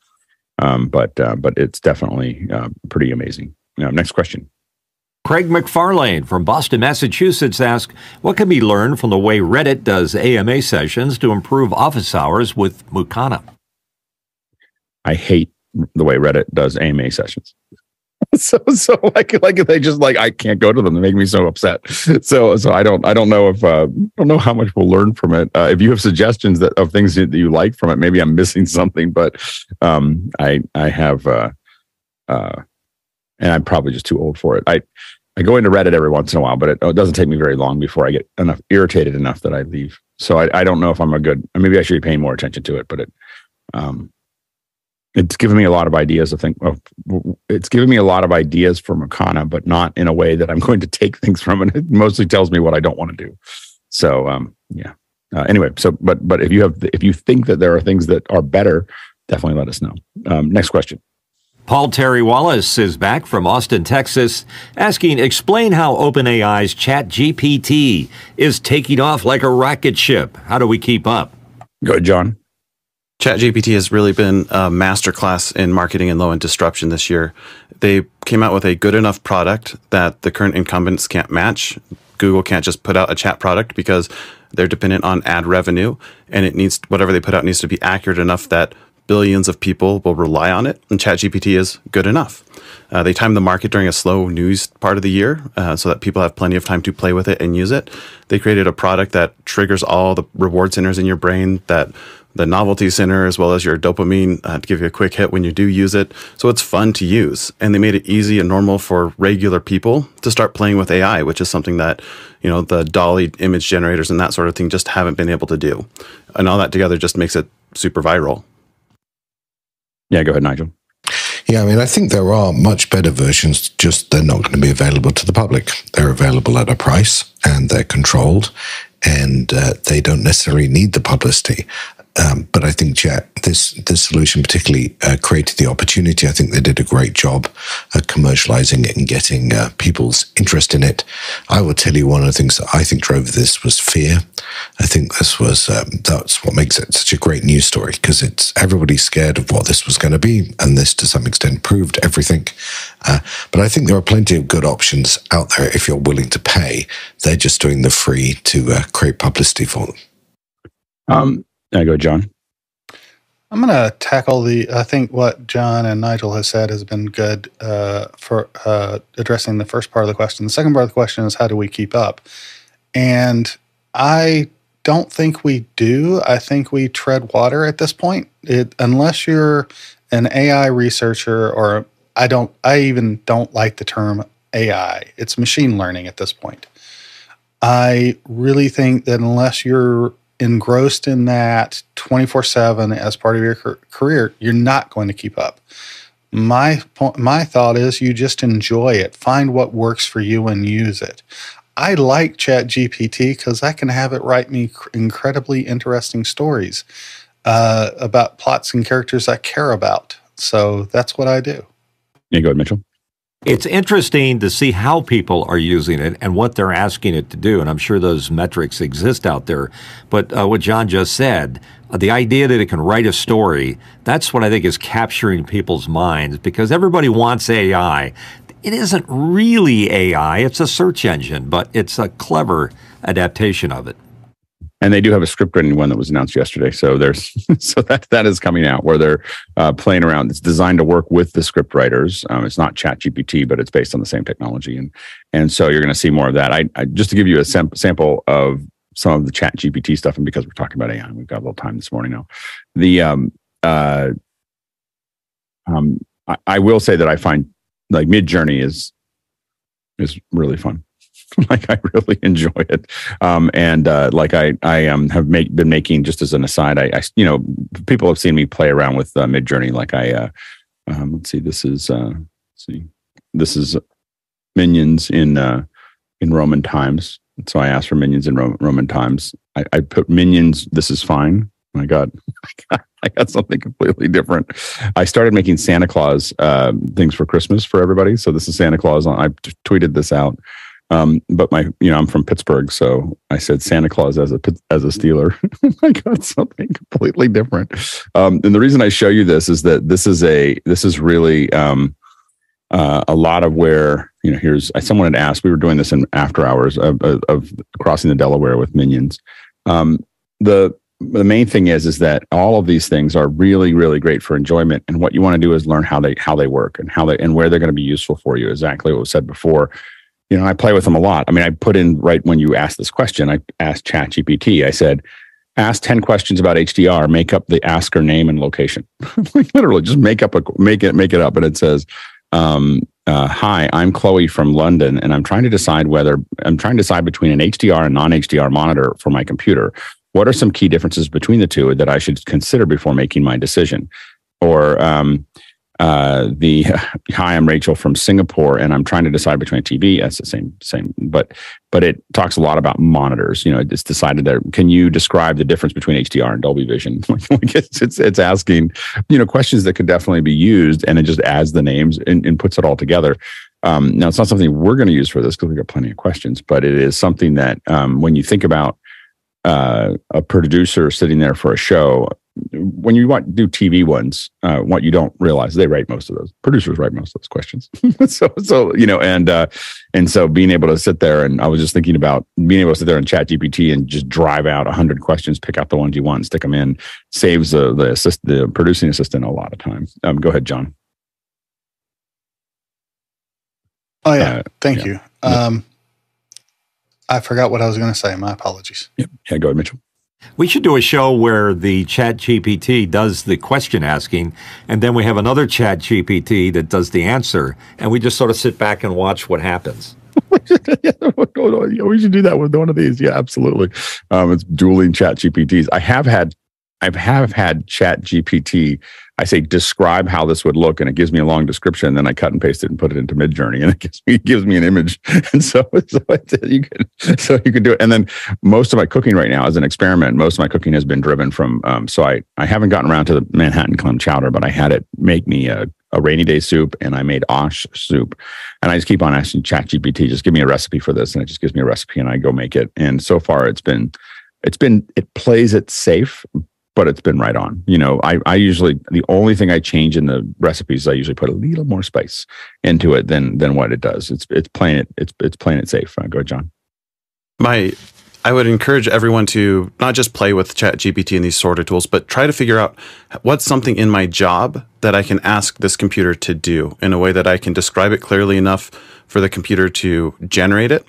um, but uh, but it's definitely uh, pretty amazing. Now, next question. Craig McFarlane from Boston, Massachusetts asks, What can be learned from the way Reddit does AMA sessions to improve office hours with Mukana? I hate the way Reddit does AMA sessions. <laughs> so so like like they just like I can't go to them. They make me so upset. <laughs> So so I don't I don't know if uh, I don't know how much we'll learn from it. Uh, if you have suggestions that of things that you like from it, maybe I'm missing <laughs> something. But um, I I have uh, uh, and I'm probably just too old for it. I I go into Reddit every once in a while, but it, it doesn't take me very long before I get enough irritated enough that I leave. So I, I don't know if I'm a good. Maybe I should be paying more attention to it, but it um, it's given me a lot of ideas. I think well, it's given me a lot of ideas for Mukana, but not in a way that I'm <laughs> going to take things from it. It mostly tells me what I don't want to do. So, um, yeah. Uh, anyway, so but but if you have if you think that there are things that are better, definitely let us know. Um, next question. Paul Terry Wallace is back from Austin, Texas, asking, explain how OpenAI's Chat GPT is taking off like a rocket ship. How do we keep up? Go John. ChatGPT has really been a masterclass in marketing and low end disruption this year. They came out with a good enough product that the current incumbents can't match. Google can't just put out a chat product because they're dependent on ad revenue, and it needs whatever they put out needs to be accurate enough that billions of people will rely on it. And ChatGPT is good enough. Uh, they time the market during a slow news part of the year uh, so that people have plenty of time to play with it and use it. They created a product that triggers all the reward centers in your brain that the novelty center as well as your dopamine uh, to give you a quick hit when you do use it. So it's fun to use. And they made it easy and normal for regular people to start playing with AI, which is something that, you know, the DALL-E image generators and that sort of thing just haven't been able to do. And all that together just makes it super viral. Yeah, go ahead, Nigel. Yeah, I mean, I think there are much better versions, just they're not going to be available to the public. They're available at a price and they're controlled and uh, they don't necessarily need the publicity Um, but I think Chat, this this solution particularly uh, created the opportunity. I think they did a great job commercializing it and getting uh, people's interest in it. I will tell you one of the things that I think drove this was fear. I think this was um, that's what makes it such a great news story because it's everybody's scared of what this was going to be, and this to some extent proved everything. Uh, but I think there are plenty of good options out there if you're willing to pay. They're just doing the free to uh, create publicity for them. Um, I go, John. I'm going to tackle the. I think what John and Nigel has said has been good uh, for uh, addressing the first part of the question. The second part of the question is how do we keep up? And I don't think we do. I think we tread water at this point. It, unless you're an AI researcher, or I don't. I even don't like the term AI. It's machine learning at this point. I really think that unless you're engrossed in that 24 7 as part of your career, you're not going to keep up. My, point, my thought is you just enjoy it, find what works for you and use it. I like ChatGPT because I can have it write me incredibly interesting stories uh, about plots and characters I care about. So that's what I do. Yeah, go ahead, Mitchell. It's interesting to see how people are using it and what they're asking it to do. And I'm sure those metrics exist out there. But uh, what John just said, uh, the idea that it can write a story, that's what I think is capturing people's minds because everybody wants AI. It isn't really AI, it's a search engine, but it's a clever adaptation of it and they do have a script writing one that was announced yesterday. So there's <laughs> so that that is coming out where they're uh, playing around. It's designed to work with the script writers. Um, it's not Chat GPT, but it's based on the same technology, and and so you're going to see more of that. I, I just to give you a sam- sample of some of the Chat GPT stuff, and because we're talking about AI, we've got a little time this morning now. The um uh um I, I will say that I find like Midjourney is is really fun. <laughs> like I really <laughs> enjoy it. Um, and uh, like I I um, have make, been making just as an aside. I, I, you know people have seen me play around with uh, Midjourney. Like I uh, um, let's see, this is uh, see, this is minions in uh, in Roman times. So I asked for minions in Ro- Roman times. I, I put minions. This is fine. I got, <laughs> I got something completely different. I started making Santa Claus uh, things for Christmas for everybody. So this is Santa Claus. I tweeted this out. Um, but my, you know, I'm from Pittsburgh, so I said Santa Claus as a as a Steeler. <laughs> I got something completely different. Um, and the reason I show you this is that this is a this is really um, uh, a lot of where you know. Here's someone had asked. We were doing this in after hours of, of, of crossing the Delaware with minions. Um, the the main thing is is that all of these things are really really great for enjoyment and what you want to do is learn how they how they work and how they and where they're going to be useful for you exactly what was said before you know, I play with them a lot. I mean, I put in right when you asked this question, I asked ChatGPT, I said, ask 10 questions about HDR, make up the asker name and location. <laughs> like literally just make up a, make it, make it up. And it says, um, uh, hi, I'm Chloe from London, and I'm trying to decide whether I'm trying to decide between an HDR and non HDR monitor for my computer. What are some key differences between the two that I should consider before making my decision? Or, um, uh, the <laughs> hi, I'm Rachel from Singapore, and I'm trying to decide between a TV. That's the same, same, but but it talks a lot about monitors. You know, it's decided that can you describe the difference between HDR and Dolby Vision? <laughs> it's, it's, it's asking you know questions that could definitely be used, and it just adds the names and, and puts it all together. Um, now, it's not something we're going to use for this because we've got plenty of questions, but it is something that um, when you think about uh, a producer sitting there for a show, when you want to do TV ones, uh, what you don't realize they write most of those producers write most of those questions. <laughs> so so you know and uh, and so being able to sit there and I was just thinking about being able to sit there and chat GPT and just drive out hundred questions, pick out the ones you want, and stick them in saves the the assist the producing assistant a lot of time. Um, go ahead, John. Oh yeah, uh, thank yeah. you. Um, I forgot what I was going to say. My apologies. Yeah, yeah, go ahead, Mitchell. We should do a show where the chat GPT does the question asking, and then we have another chat GPT that does the answer, and we just sort of sit back and watch what happens. <laughs> we should do that with one of these. Yeah, absolutely. Um, it's dueling chat GPTs. I have had I have had Chat GPT. I say describe how this would look, and it gives me a long description. And then I cut and paste it and put it into Midjourney, and <laughs> it gives me, it gives me an image. <laughs> And so, <laughs> so you can so you can do it. And then most of my cooking right now is an experiment. Most of my cooking has been driven from. Um, so I I haven't gotten around to the Manhattan clam chowder, but I had it make me a a rainy day soup and I made osh soup. And I just keep on asking ChatGPT, just give me a recipe for this. And it just gives me a recipe and I go make it. And so far it's been, it's been, it plays it safe, but it's been right on. You know, I, I usually, the only thing I change in the recipes, I usually put a little more spice into it than, than what it does. It's, it's playing it, it's, it's playing it safe. Uh, go John. My I would encourage everyone to not just play with ChatGPT and these sort of tools, but try to figure out what's something in my job that I can ask this computer to do in a way that I can describe it clearly enough for the computer to generate it.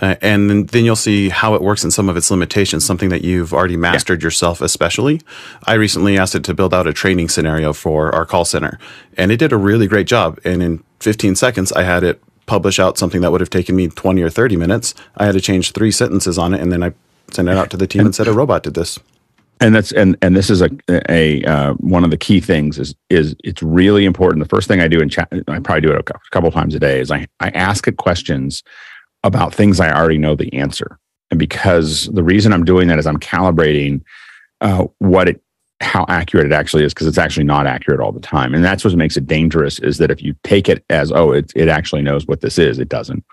Uh, and then, then, you'll see how it works and some of its limitations, something that you've already mastered yeah. yourself, especially. I recently asked it to build out a training scenario for our call center, and it did a really great job. And in 15 seconds, I had it publish out something that would have taken me 20 or 30 minutes. I had to change three sentences on it and then I sent it out to the team and, and said a robot did this. And that's and and this is a a uh, one of the key things is is it's really important. The first thing I do in chat, I probably do it a couple times a day, is I I ask it questions about things I already know the answer. And because the reason I'm doing that is I'm calibrating uh, what it how accurate it actually is because it's actually not accurate all the time. And that's what makes it dangerous is that if you take it as oh it, it actually knows what this is it doesn't.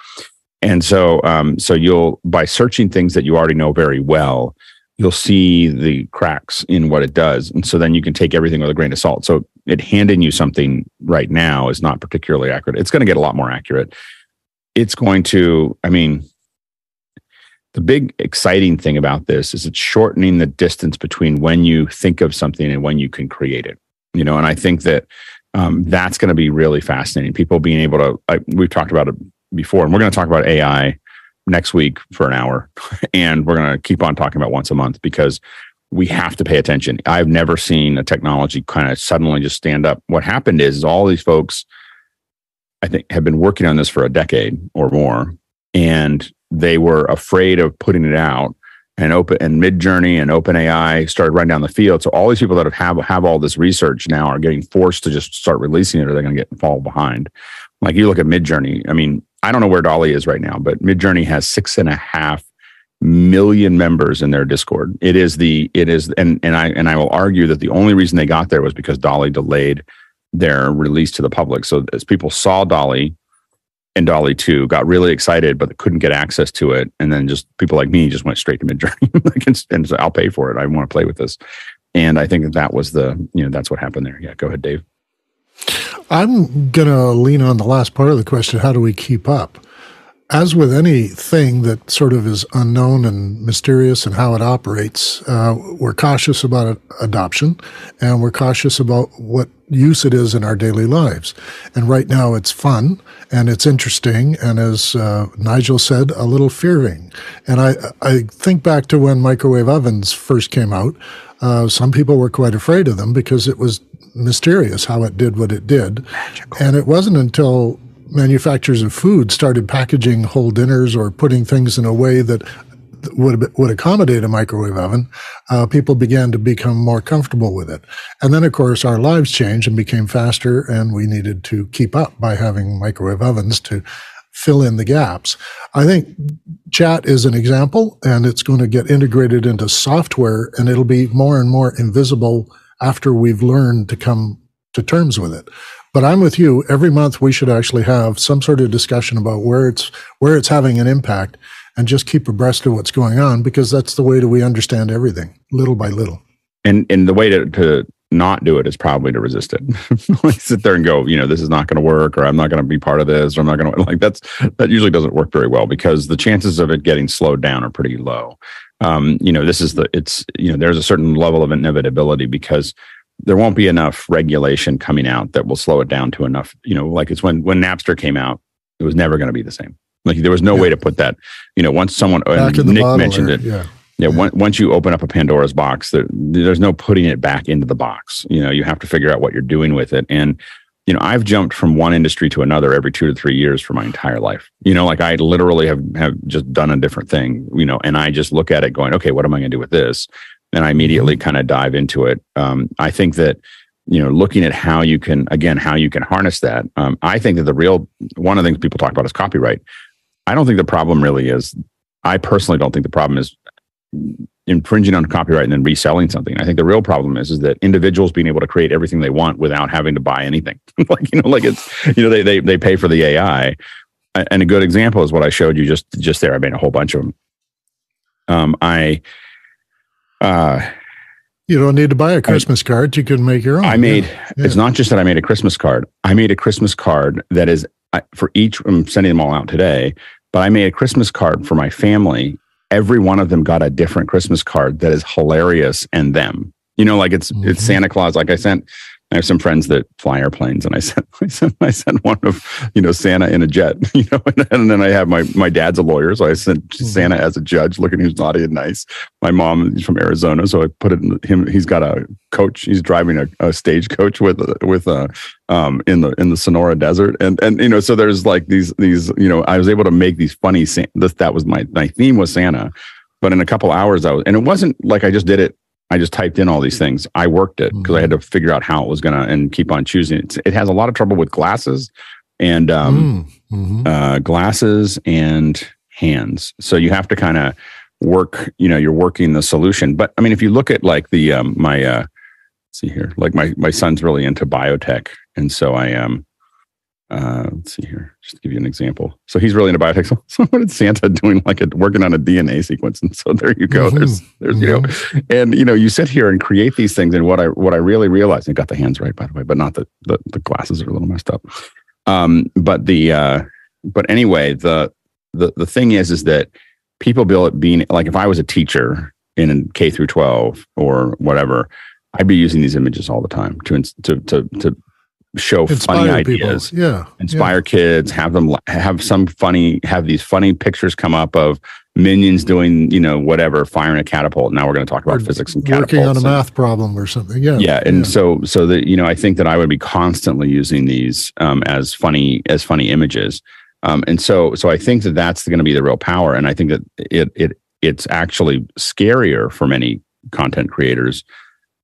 And so um, so you'll by searching things that you already know very well you'll see the cracks in what it does. And so then you can take everything with a grain of salt. So it handing you something right now is not particularly accurate. It's going to get a lot more accurate it's going to i mean the big exciting thing about this is it's shortening the distance between when you think of something and when you can create it you know and i think that um, that's going to be really fascinating. People being able to like, we've talked about it before and we're going to talk about ai next week for an hour <laughs> and we're going to keep on talking about once a month because we have to pay attention. I've never seen a technology kind of suddenly just stand up. What happened is, is all these folks i think have been working on this for a decade or more and they were afraid of putting it out. And open and midjourney and openai started running down the field. So all these people that have, have have all this research now are getting forced to just start releasing it or they're going to get fall behind. Like you look at midjourney. I mean i don't know where DALL-E is right now but midjourney has six and a half million members in their discord. It is the it is and and i and i will argue that the only reason they got there was because DALL-E delayed their release to the public so as people saw DALL-E and DALL-E 2 got really excited, but couldn't get access to it. And then just people like me just went straight to Midjourney <laughs> and said, I'll pay for it. I want to play with this. And I think that that was the, you know, that's what happened there. Yeah. Go ahead, Dave. I'm going to lean on the last part of the question. How do we keep up? As with anything that sort of is unknown and mysterious and how it operates, uh, we're cautious about adoption and we're cautious about what use it is in our daily lives. And right now it's fun and it's interesting. And as uh, Nigel said, a little fearing. And I, I think back to when microwave ovens first came out. Uh, some people were quite afraid of them because it was mysterious how it did what it did. Magical. And it wasn't until manufacturers of food started packaging whole dinners or putting things in a way that would would accommodate a microwave oven, uh, people began to become more comfortable with it. And then, of course, our lives changed and became faster, and we needed to keep up by having microwave ovens to fill in the gaps. I think chat is an example, and it's going to get integrated into software, and it'll be more and more invisible after we've learned to come to terms with it. But I'm with you. Every month we should actually have some sort of discussion about where it's where it's having an impact and just keep abreast of what's going on because that's the way that we understand everything, little by little. And and the way to, to not do it is probably to resist it. <laughs> like sit there and go, you know, this is not going to work, or I'm not going to be part of this, or I'm not going to like that's that usually doesn't work very well because the chances of it getting slowed down are pretty low. Um, you know, this is the it's you know, there's a certain level of inevitability because there won't be enough regulation coming out that will slow it down to enough. You know, like it's when when Napster came out, it was never going to be the same. Like there was no yeah. way to put that. You know, once someone uh, Nick mentioned it. Yeah. Yeah, yeah. once you open up a Pandora's box, there, there's no putting it back into the box. You know, you have to figure out what you're doing with it. And you know, I've jumped from one industry to another every two to three years for my entire life. You know, like I literally have have just done a different thing. You know, and I just look at it going, okay, what am I going to do with this? And I immediately kind of dive into it. Um, I think that you know, looking at how you can again how you can harness that. Um, I think that the real one of the things people talk about is copyright. I don't think the problem really is. I personally don't think the problem is infringing on copyright and then reselling something. I think the real problem is is that individuals being able to create everything they want without having to buy anything. <laughs> like you know, like it's you know they they they pay for the AI. And a good example is what I showed you just just there. I made a whole bunch of them. Um, I uh you don't need to buy a Christmas I, card. You can make your own. I made, yeah. it's not just that I made a Christmas card. I made a Christmas card that is I, for each, I'm sending them all out today, but I made a Christmas card for my family. Every one of them got a different Christmas card that is hilarious and them. You know, like it's, mm-hmm. it's Santa Claus. Like I sent I have some friends that fly airplanes, and I <laughs> sent I sent I sent one of you know Santa in a jet, <laughs> you know, and, and then I have my my dad's a lawyer, so I sent mm-hmm. Santa as a judge, looking who's naughty and nice. My mom is from Arizona, so I put it in him. He's got a coach. He's driving a, a stagecoach with with a um in the in the Sonora Desert, and and you know, so there's like these these you know, I was able to make these funny. This that was my my theme was Santa, but in a couple hours I was, and it wasn't like I just did it I just typed in all these things. I worked it because I had to figure out how it was going to and keep on choosing. It. it has a lot of trouble with glasses and um, mm, mm-hmm. uh, glasses and hands. So you have to kind of work, you know, you're working the solution. But I mean, if you look at like the, um, my, uh, see here, like my, my son's really into biotech. And so I, um, uh, let's see here, just to give you an example. So he's really into biotech. <laughs> So, so what is Santa doing? Like a, working on a DNA sequence. And so there you go. Mm-hmm. There's, there's, mm-hmm. you know, mm-hmm. and you know, you sit here and create these things. And what I, what I really realized, I got the hands right, by the way, but not the, the, the glasses are a little messed up. Um, but the, uh, but anyway, the, the, the thing is, is that people build it being like, if I was a teacher in K through 12 or whatever, I'd be using these images all the time to, to, to, to show inspire funny ideas people. yeah inspire yeah. kids have them have some funny have these funny pictures come up of minions doing you know whatever firing a catapult now we're going to talk about or physics and catapults working on a math problem or something yeah yeah and yeah. so so that you know i think that i would be constantly using these um, as funny as funny images um, and so so i think that that's going to be the real power and i think that it it it's actually scarier for many content creators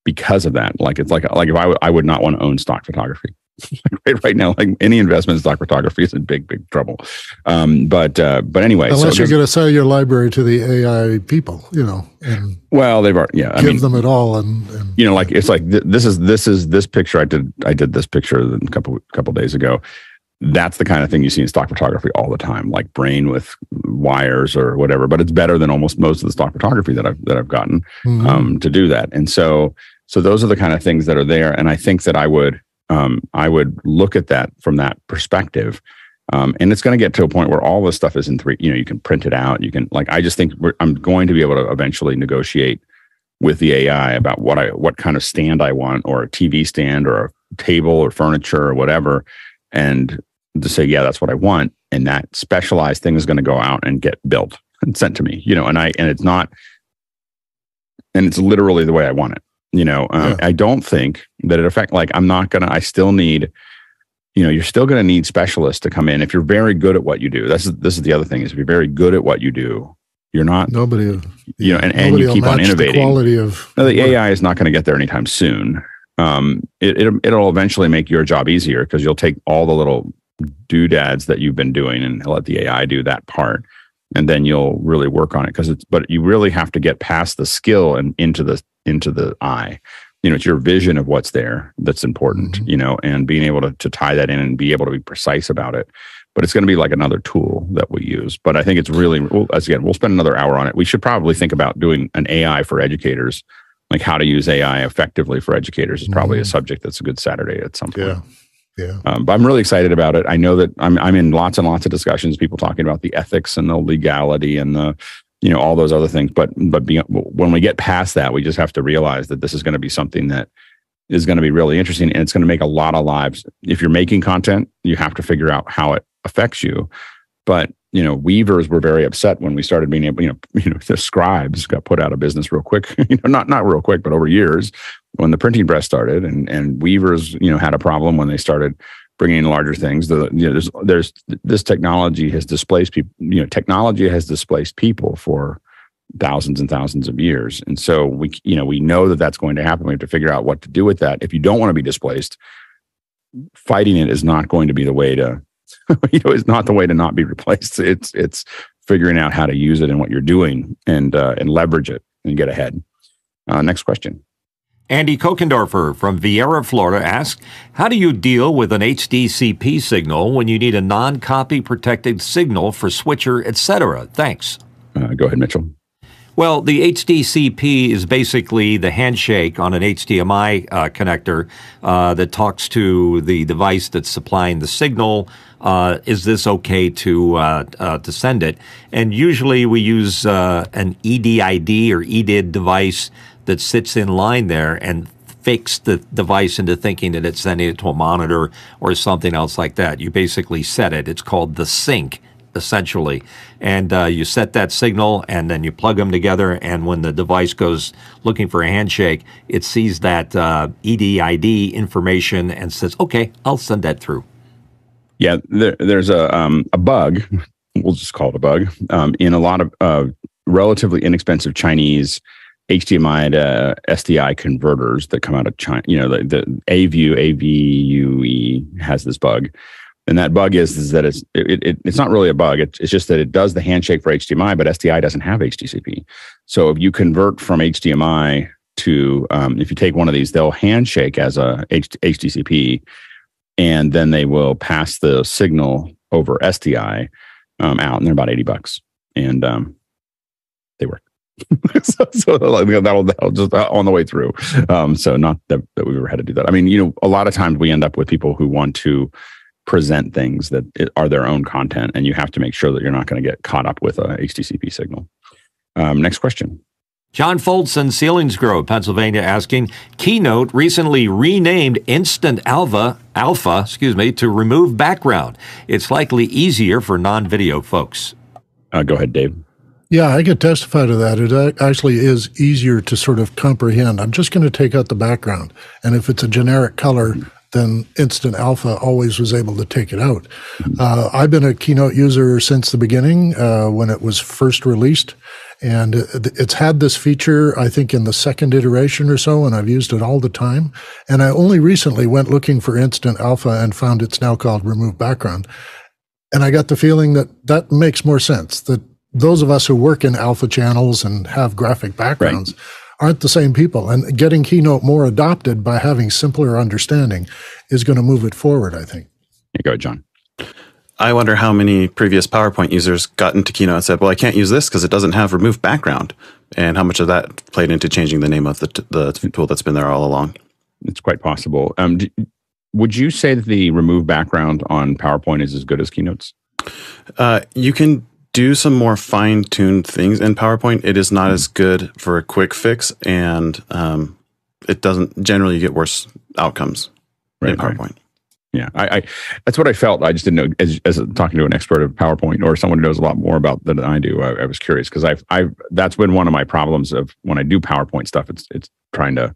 because of that. Like it's like like if I, w- I would not want to own stock photography. <laughs> right, right now, like any investment in stock photography is in big, big trouble. Um, but uh, but anyway, unless so you're going to sell your library to the AI people, you know, and well, they've already yeah, give I mean, them it all, and, and, you know, like it's like th- this is this is this picture I did I did this picture a couple couple days ago. That's the kind of thing you see in stock photography all the time, like brain with wires or whatever. But it's better than almost most of the stock photography that I've that I've gotten mm-hmm. um, to do that. And so so those are the kind of things that are there, and I think that I would um, I would look at that from that perspective. Um, and it's going to get to a point where all this stuff is in three. You know, you can print it out. You can like. I just think I'm going to be able to eventually negotiate with the AI about what I what kind of stand I want, or a TV stand, or a table, or furniture, or whatever, and to say, yeah, that's what I want, and that specialized thing is going to go out and get built and sent to me. You know, and I and it's not, and it's literally the way I want it. You know, um, yeah. I don't think that it affect. Like, I'm not gonna. I still need. You know, you're still going to need specialists to come in if you're very good at what you do. This is this is the other thing is if you're very good at what you do, you're not nobody. You know, and, and you keep on innovating. The quality of the AI is not going to get there anytime soon. Um, it, it it'll eventually make your job easier because you'll take all the little doodads that you've been doing and let the AI do that part and then you'll really work on it because it's but you really have to get past the skill and into the into the eye. You know it's your vision of what's there that's important mm-hmm. you know and being able to, to tie that in and be able to be precise about it. But it's going to be like another tool that we use. But i think it's really well, again we'll spend another hour on it. We should probably think about doing an ai for educators. Like how to use ai effectively for educators is probably mm-hmm. a subject that's a good saturday at some point. Yeah yeah. Um, but I'm really excited about it. I know that I'm I'm in lots and lots of discussions, people talking about the ethics and the legality and the you know all those other things. But but when we get past that, we just have to realize that this is going to be something that is going to be really interesting and it's going to make a lot of lives. If you're making content, you have to figure out how it affects you. But you know, weavers were very upset when we started being able, you know, <laughs> you know, the scribes got put out of business real quick. <laughs> you know, not not real quick, but over years when the printing press started, and and weavers, you know, had a problem when they started bringing in larger things. The you know, there's there's this technology has displaced people. You know, technology has displaced people for thousands and thousands of years. And so we, you know, we know that that's going to happen. We have to figure out what to do with that. If you don't want to be displaced, fighting it is not going to be the way to, <laughs> you know, it's not the way to not be replaced. It's it's figuring out how to use it and what you're doing and uh, and leverage it and get ahead. Uh, next question. Andy Kokendorfer from Viera, Florida asks, How do you deal with an HDCP signal when you need a non-copy protected signal for switcher, etc.? Thanks. Uh, go ahead, Mitchell. Well, the HDCP is basically the handshake on an HDMI uh, connector uh, that talks to the device that's supplying the signal. Uh, is this okay to uh, uh, to send it? And usually we use uh, an EDID or EDID device that sits in line there and fakes the device into thinking that it's sending it to a monitor or something else like that. You basically set it. It's called the sync essentially. And uh, you set that signal and then you plug them together. And when the device goes looking for a handshake, it sees that uh, EDID information and says, okay, I'll send that through. Yeah, there, there's a, um, a bug, we'll just call it a bug, um, in a lot of uh, relatively inexpensive Chinese HDMI to SDI converters that come out of China. You know, the, the AVU, AVUE has this bug and that bug is, is that it's it, it, it's not really a bug. It, it's just that it does the handshake for HDMI, but SDI doesn't have HDCP. So if you convert from HDMI to um, if you take one of these, they'll handshake as a H, HDCP, and then they will pass the signal over SDI um, out, and they're about eighty bucks, and um, they work. <laughs> so, so that'll, that'll just uh, on the way through. Um, so not that, that we've ever had to do that. I mean, you know, a lot of times we end up with people who want to present things that are their own content, and you have to make sure that you're not going to get caught up with a HDCP signal. Um, next question. John Foldson, Selinsgrove, Pennsylvania, asking Keynote recently renamed Instant Alpha, Alpha, excuse me, to remove background. It's likely easier for non-video folks. Uh, go ahead, Dave. Yeah, I could testify to that. It actually is easier to sort of comprehend. I'm just going to take out the background, and if it's a generic color, then Instant Alpha always was able to take it out. Uh, I've been a Keynote user since the beginning uh, when it was first released. And it's had this feature, I think, in the second iteration or so, and I've used it all the time. And I only recently went looking for Instant Alpha and found it's now called Remove Background. And I got the feeling that that makes more sense, that those of us who work in alpha channels and have graphic backgrounds right aren't the same people. And getting Keynote more adopted by having simpler understanding is going to move it forward, I think. You go, John. I wonder how many previous PowerPoint users got into Keynote and said, "Well, I can't use this because it doesn't have remove background," and how much of that played into changing the name of the, t- the tool that's been there all along. It's quite possible. Um, d- would you say that the remove background on PowerPoint is as good as Keynote's? Uh, you can do some more fine tuned things in PowerPoint. It is not as good for a quick fix, and um, it doesn't generally get worse outcomes right, in PowerPoint. Right. Yeah, I, I, that's what I felt. I just didn't know as, as talking to an expert of PowerPoint or someone who knows a lot more about that than I do. I, I was curious because I've, I've that's been one of my problems of when I do PowerPoint stuff. It's it's trying to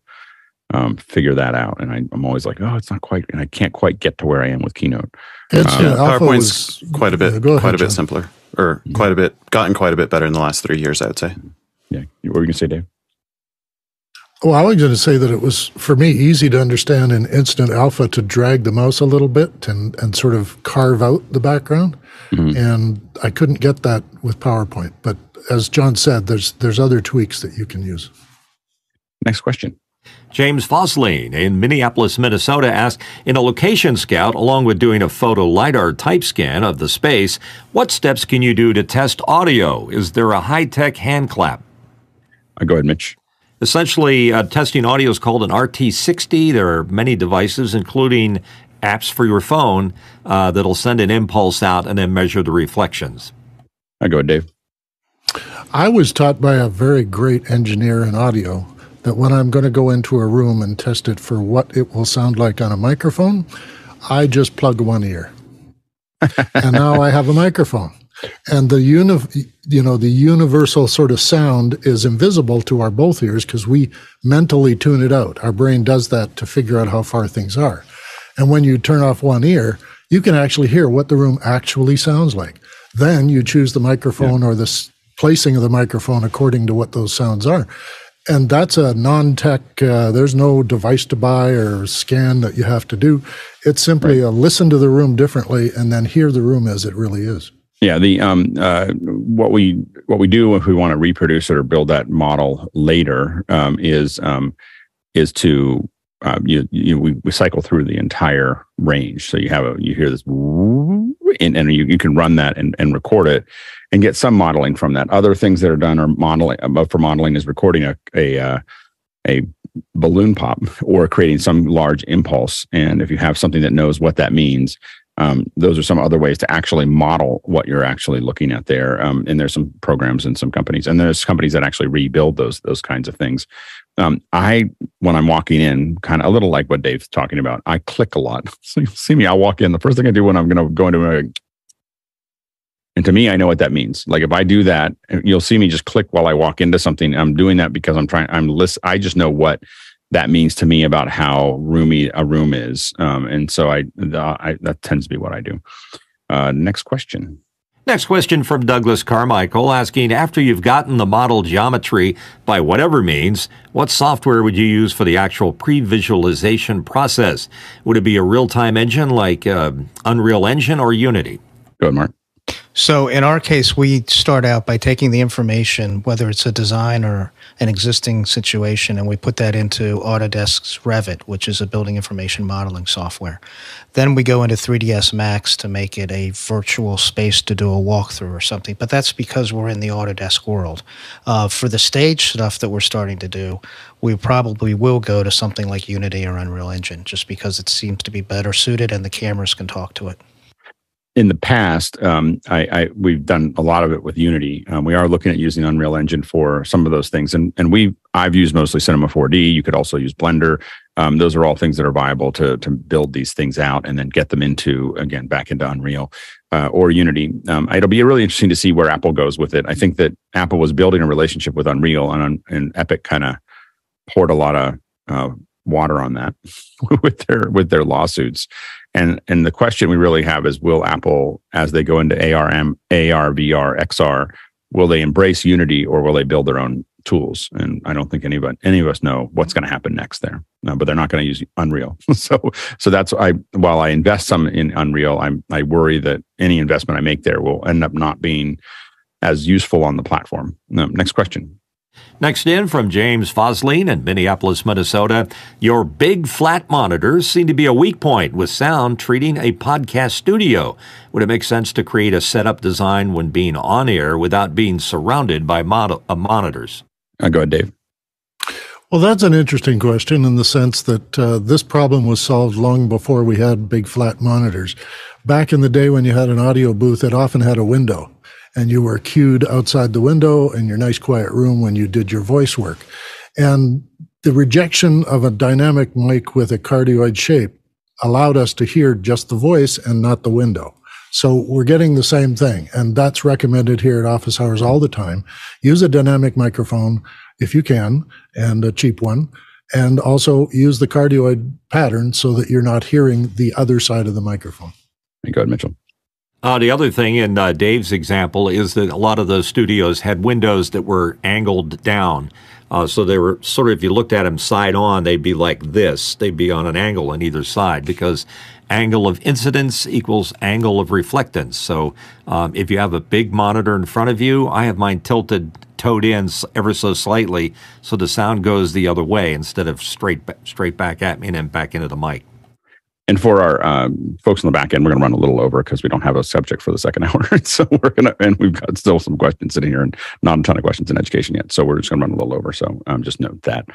um, figure that out, and I, am always like, oh, it's not quite, and I can't quite get to where I am with Keynote. It's, um, yeah, PowerPoint's was, quite a bit, uh, quite a bit simpler or quite a bit, gotten quite a bit better in the last three years, I would say. Yeah. What were you going to say, Dave? Well, I was going to say that it was, for me, easy to understand in Instant Alpha to drag the mouse a little bit and, and sort of carve out the background. Mm-hmm. And I couldn't get that with PowerPoint. But as John said, there's, there's other tweaks that you can use. Next question. James Fosline in Minneapolis, Minnesota asked In a location scout, along with doing a photo LiDAR type scan of the space, what steps can you do to test audio? Is there a high tech hand clap? Uh, go ahead, Mitch. Essentially, uh, testing audio is called an RT60. There are many devices, including apps for your phone, uh, that'll send an impulse out and then measure the reflections. I uh, go ahead, Dave. I was taught by a very great engineer in audio that when I'm going to go into a room and test it for what it will sound like on a microphone, I just plug one ear. <laughs> and now I have a microphone. And the uni- you know the universal sort of sound is invisible to our both ears because we mentally tune it out. Our brain does that to figure out how far things are. And when you turn off one ear, you can actually hear what the room actually sounds like. Then you choose the microphone yeah. or the placing of the microphone according to what those sounds are. And that's a non tech, uh, there's no device to buy or scan that you have to do. It's simply right. a listen to the room differently and then hear the room as it really is. Yeah, the um, uh, what we what we do if we want to reproduce it or build that model later um, is um, is to uh, you, you we, we cycle through the entire range. So you have a you hear this and, and you, you can run that and, and record it and get some modeling from that. Other things that are done are modeling uh, for modeling is recording a a uh, a balloon pop or creating some large impulse. And if you have something that knows what that means, um, those are some other ways to actually model what you're actually looking at there. Um, and there's some programs and some companies, and there's companies that actually rebuild those those kinds of things. Um, I when I'm walking in, kind of a little like what Dave's talking about, I click a lot. <laughs> So you'll see me. I'll walk in. The first thing I do when I'm going to go into a and to me, I know what that means. Like if I do that, you'll see me just click while I walk into something. I'm doing that because I'm trying. I'm list. I just know what that means to me about how roomy a room is. Um, and so I, the, I, that tends to be what I do. Uh, next question. Next question from Douglas Carmichael asking After you've gotten the model geometry by whatever means, what software would you use for the actual pre visualization process? Would it be a real time engine like uh, Unreal Engine or Unity? Go ahead, Mark. So in our case, we start out by taking the information, whether it's a design or an existing situation, and we put that into Autodesk's Revit, which is a building information modeling software. Then we go into 3ds Max to make it a virtual space to do a walkthrough or something. But that's because we're in the Autodesk world. Uh, for the stage stuff that we're starting to do, we probably will go to something like Unity or Unreal Engine, just because it seems to be better suited and the cameras can talk to it in the past, um, I, I, we've done a lot of it with Unity. Um, we are looking at using Unreal Engine for some of those things, and and we I've used mostly Cinema 4D. You could also use Blender. Um, those are all things that are viable to to build these things out and then get them into again back into Unreal uh, or Unity. Um, it'll be really interesting to see where Apple goes with it. I think that Apple was building a relationship with Unreal, and and Epic kind of poured a lot of uh, water on that <laughs> with their with their lawsuits and and the question we really have is will Apple as they go into ARM, AR, VR, XR, will they embrace Unity or will they build their own tools? And I don't think any of any of us know what's going to happen next there. No, but they're not going to use Unreal. <laughs> so so that's I while I invest some in Unreal, I'm I worry that any investment I make there will end up not being as useful on the platform. next question. Next in from James Fosline in Minneapolis, Minnesota. Your big flat monitors seem to be a weak point with sound treating a podcast studio. Would it make sense to create a setup design when being on air without being surrounded by mod- uh, monitors? Uh, go ahead, Dave. Well, that's an interesting question in the sense that uh, this problem was solved long before we had big flat monitors. Back in the day when you had an audio booth, it often had a window and you were cued outside the window in your nice quiet room when you did your voice work. And the rejection of a dynamic mic with a cardioid shape allowed us to hear just the voice and not the window. So we're getting the same thing. And that's recommended here at office hours all the time. Use a dynamic microphone if you can and a cheap one. And also use the cardioid pattern so that you're not hearing the other side of the microphone. Go ahead, Mitchell. Uh, the other thing in uh, Dave's example is that a lot of those studios had windows that were angled down. Uh, so they were sort of, if you looked at them side on, they'd be like this. They'd be on an angle on either side because angle of incidence equals angle of reflectance. So um, if you have a big monitor in front of you, I have mine tilted, toed in ever so slightly so the sound goes the other way instead of straight, straight back at me and then back into the mic. And for our um, folks on the back end, we're going to run a little over because we don't have a subject for the second <laughs> hour. so we're going to, and we've got still some questions sitting here and not a ton of questions in education yet. So we're just going to run a little over. So um, just note that.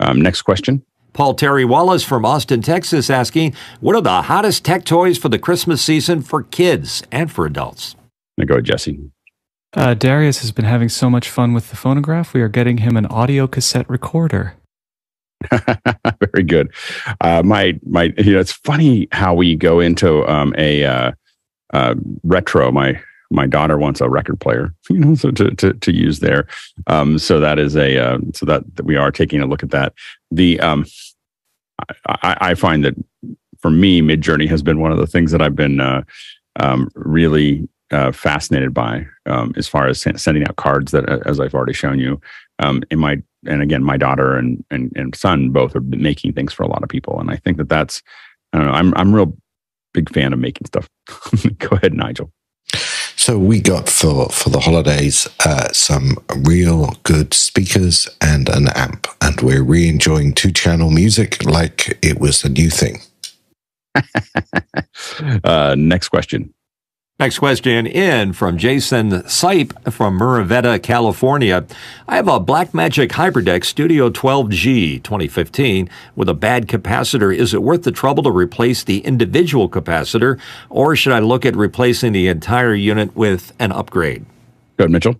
Um, next question. Paul Terry Wallace from Austin, Texas asking, What are the hottest tech toys for the Christmas season for kids and for adults? Now go ahead, Jesse. Uh, Darius has been having so much fun with the phonograph. We are getting him an audio cassette recorder. <laughs> Very good. Uh, my my, you know, it's funny how we go into um, a uh, uh, retro. My my daughter wants a record player, <laughs> you know, so to to, to use there. Um, so that is a uh, so that, that, we are taking a look at that. The um, I, I find that for me, Midjourney has been one of the things that I've been uh, um, really uh, fascinated by um, as far as sending out cards that, uh, as I've already shown you. Um, in my and again, my daughter and, and and son both are making things for a lot of people, and I think that that's I don't know. I'm I'm real big fan of making stuff. <laughs> Go ahead, Nigel. So we got for for the holidays uh, some real good speakers and an amp, and we're re enjoying two channel music like it was a new thing. <laughs> uh, next question. Next question in from Jason Sipe from Murrieta, California. I have a Blackmagic HyperDeck Studio 12G 2015 with a bad capacitor. Is it worth the trouble to replace the individual capacitor, or should I look at replacing the entire unit with an upgrade? Go ahead, Mitchell.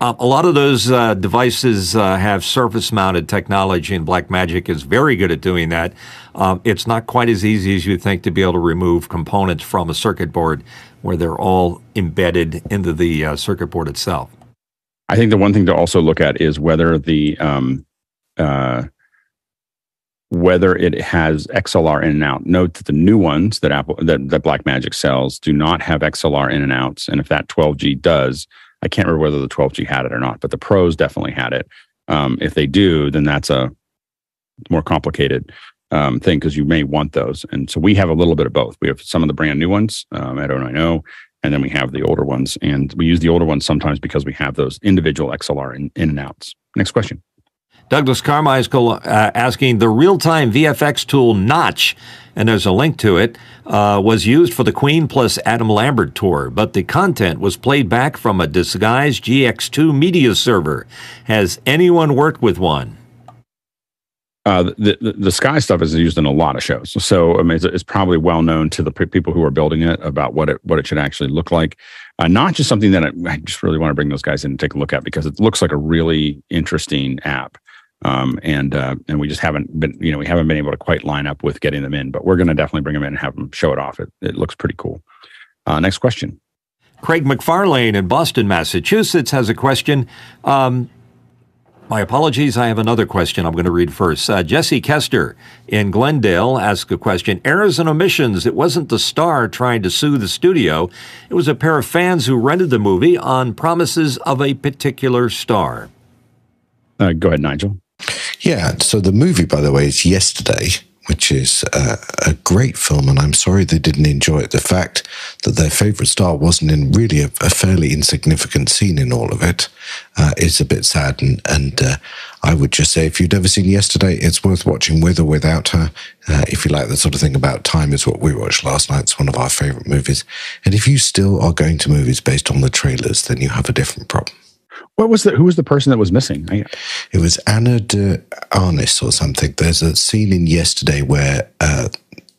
Uh, a lot of those uh, devices uh, have surface mounted technology, and Blackmagic is very good at doing that. Um, it's not quite as easy as you think to be able to remove components from a circuit board where they're all embedded into the uh, circuit board itself. I think the one thing to also look at is whether the um, uh, whether it has XLR in and out. Note that the new ones that Apple that, that Blackmagic sells do not have XLR in and outs, and if that 12G does, I can't remember whether the 12G had it or not, but the pros definitely had it. Um, if they do, then that's a more complicated um, thing because you may want those. And so we have a little bit of both. We have some of the brand new ones um, at 090, and then we have the older ones. And we use the older ones sometimes because we have those individual XLR in, in and outs. Next question. Douglas Carmichael uh, asking the real time VFX tool Notch, and there's a link to it, uh, was used for the Queen plus Adam Lambert tour, but the content was played back from a disguised GX2 media server. Has anyone worked with one? Uh, the, the, sky stuff is used in a lot of shows, so I mean, it's, it's probably well known to the people who are building it about what it what it should actually look like. Uh, not just something that I, I, just really want to bring those guys in and take a look at because it looks like a really interesting app. Um, and uh, and we just haven't been you know we haven't been able to quite line up with getting them in, but we're going to definitely bring them in and have them show it off. It, it looks pretty cool. Uh, next question. Craig McFarlane in Boston, Massachusetts has a question. Um, my apologies. I have another question I'm going to read first. Uh, Jesse Kester in Glendale asked a question. Errors and omissions. It wasn't the star trying to sue the studio. It was a pair of fans who rented the movie on promises of a particular star. Uh, go ahead, Nigel. Yeah. So the movie, by the way, is yesterday, which is uh, a great film, and I'm sorry they didn't enjoy it. The fact that their favorite star wasn't in really a, a fairly insignificant scene in all of it uh, is a bit sad. And, and uh, I would just say, if you'd ever seen yesterday, it's worth watching with or without her. Uh, if you like the sort of thing about time, is what we watched last night. It's one of our favorite movies. And if you still are going to movies based on the trailers, then you have a different problem. What was the who was the person that was missing? I, it was Ana de Armas or something. There's a scene in yesterday where uh,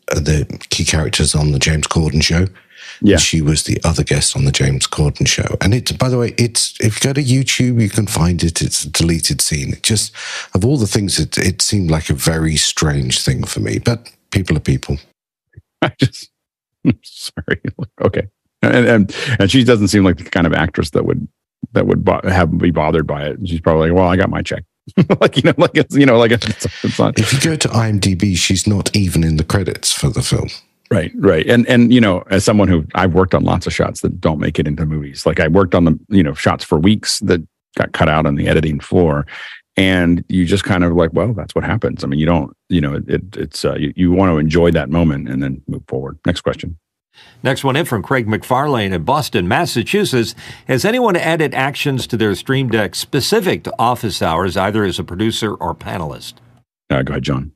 the key characters on the James Corden show. Yeah. She was the other guest on the James Corden show. And it's, by the way, it's, if you go to YouTube, you can find it. It's a deleted scene. It just, of all the things, it, it seemed like a very strange thing for me, but people are people. <laughs> I just, I'm <laughs> sorry. <laughs> Okay. And, and, and she doesn't seem like the kind of actress that would that would bo- have be bothered by it. She's probably like, well, I got my check. <laughs> like you know, like it's you know, like it's, it's not. If you go to IMDb, she's not even in the credits for the film. Right, right, and and you know, as someone who I've worked on lots of shots that don't make it into movies. Like I worked on the you know shots for weeks that got cut out on the editing floor, and you just kind of like, well, that's what happens. I mean, you don't, you know, it, it's uh, you, you want to enjoy that moment and then move forward. Next question. Next one in from Craig McFarlane in Boston, Massachusetts. Has anyone added actions to their Stream Deck specific to office hours, either as a producer or panelist? Uh, go ahead, John.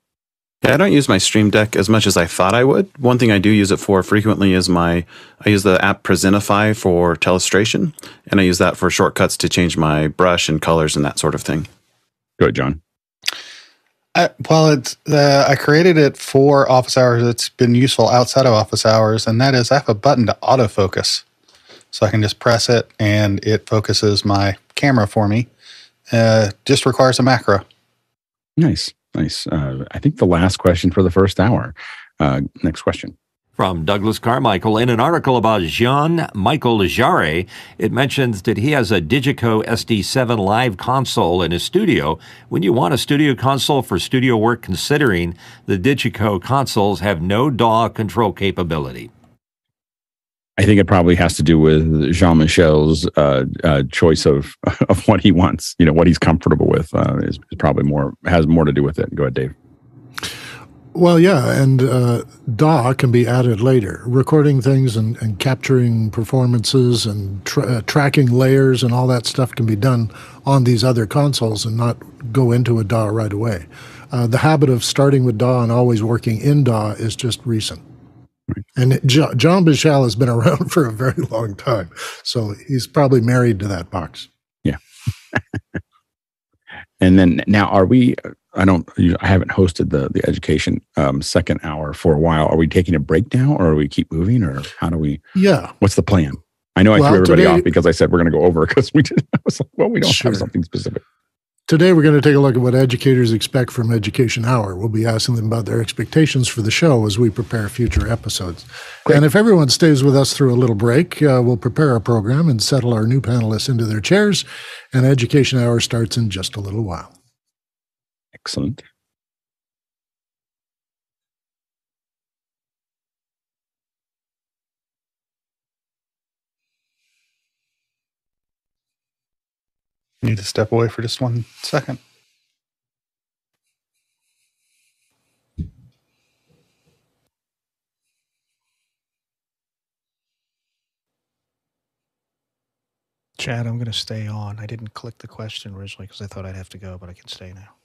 Yeah, I don't use my Stream Deck as much as I thought I would. One thing I do use it for frequently is my I use the app Presentify for telestration, and I use that for shortcuts to change my brush and colors and that sort of thing. Go ahead, John. I, well, it's I created it for office hours. It's been useful outside of office hours, and that is I have a button to autofocus, so I can just press it and it focuses my camera for me. Uh, just requires a macro. Nice, nice. Uh, I think the last question for the first hour. Uh, next question. From Douglas Carmichael, in an article about Jean Michel Jarre, it mentions that he has a Digico SD7 live console in his studio. When you want a studio console for studio work, considering the Digico consoles have no DAW control capability. I think it probably has to do with Jean Michel's uh, uh, choice of <laughs> of what he wants. You know, what he's comfortable with uh, is, probably more has more to do with it. Go ahead, Dave. Well, yeah, and uh, DAW can be added later. Recording things and, and capturing performances and tra- uh, tracking layers and all that stuff can be done on these other consoles and not go into a DAW right away. Uh, the habit of starting with DAW and always working in DAW is just recent. Right. And John, Jean Michel has been <laughs> around for a very long time, so he's probably married to that box. Yeah. <laughs> and then now, are we? I don't. I haven't hosted the the education um, second hour for a while. Are we taking a break now, or are we keep moving, or how do we? Yeah. What's the plan? I know I well, threw everybody today, off because I said we're going to go over <laughs> because we did. I was like, well, we don't sure. have something specific. Today, we're going to take a look at what educators expect from Education Hour. We'll be asking them about their expectations for the show as we prepare future episodes. Great. And if everyone stays with us through a little break, uh, we'll prepare our program and settle our new panelists into their chairs. And Education Hour starts in just a little while. Excellent. Need to step away for just one second. Chad, I'm going to stay on. I didn't click the question originally because I thought I'd have to go, but I can stay now.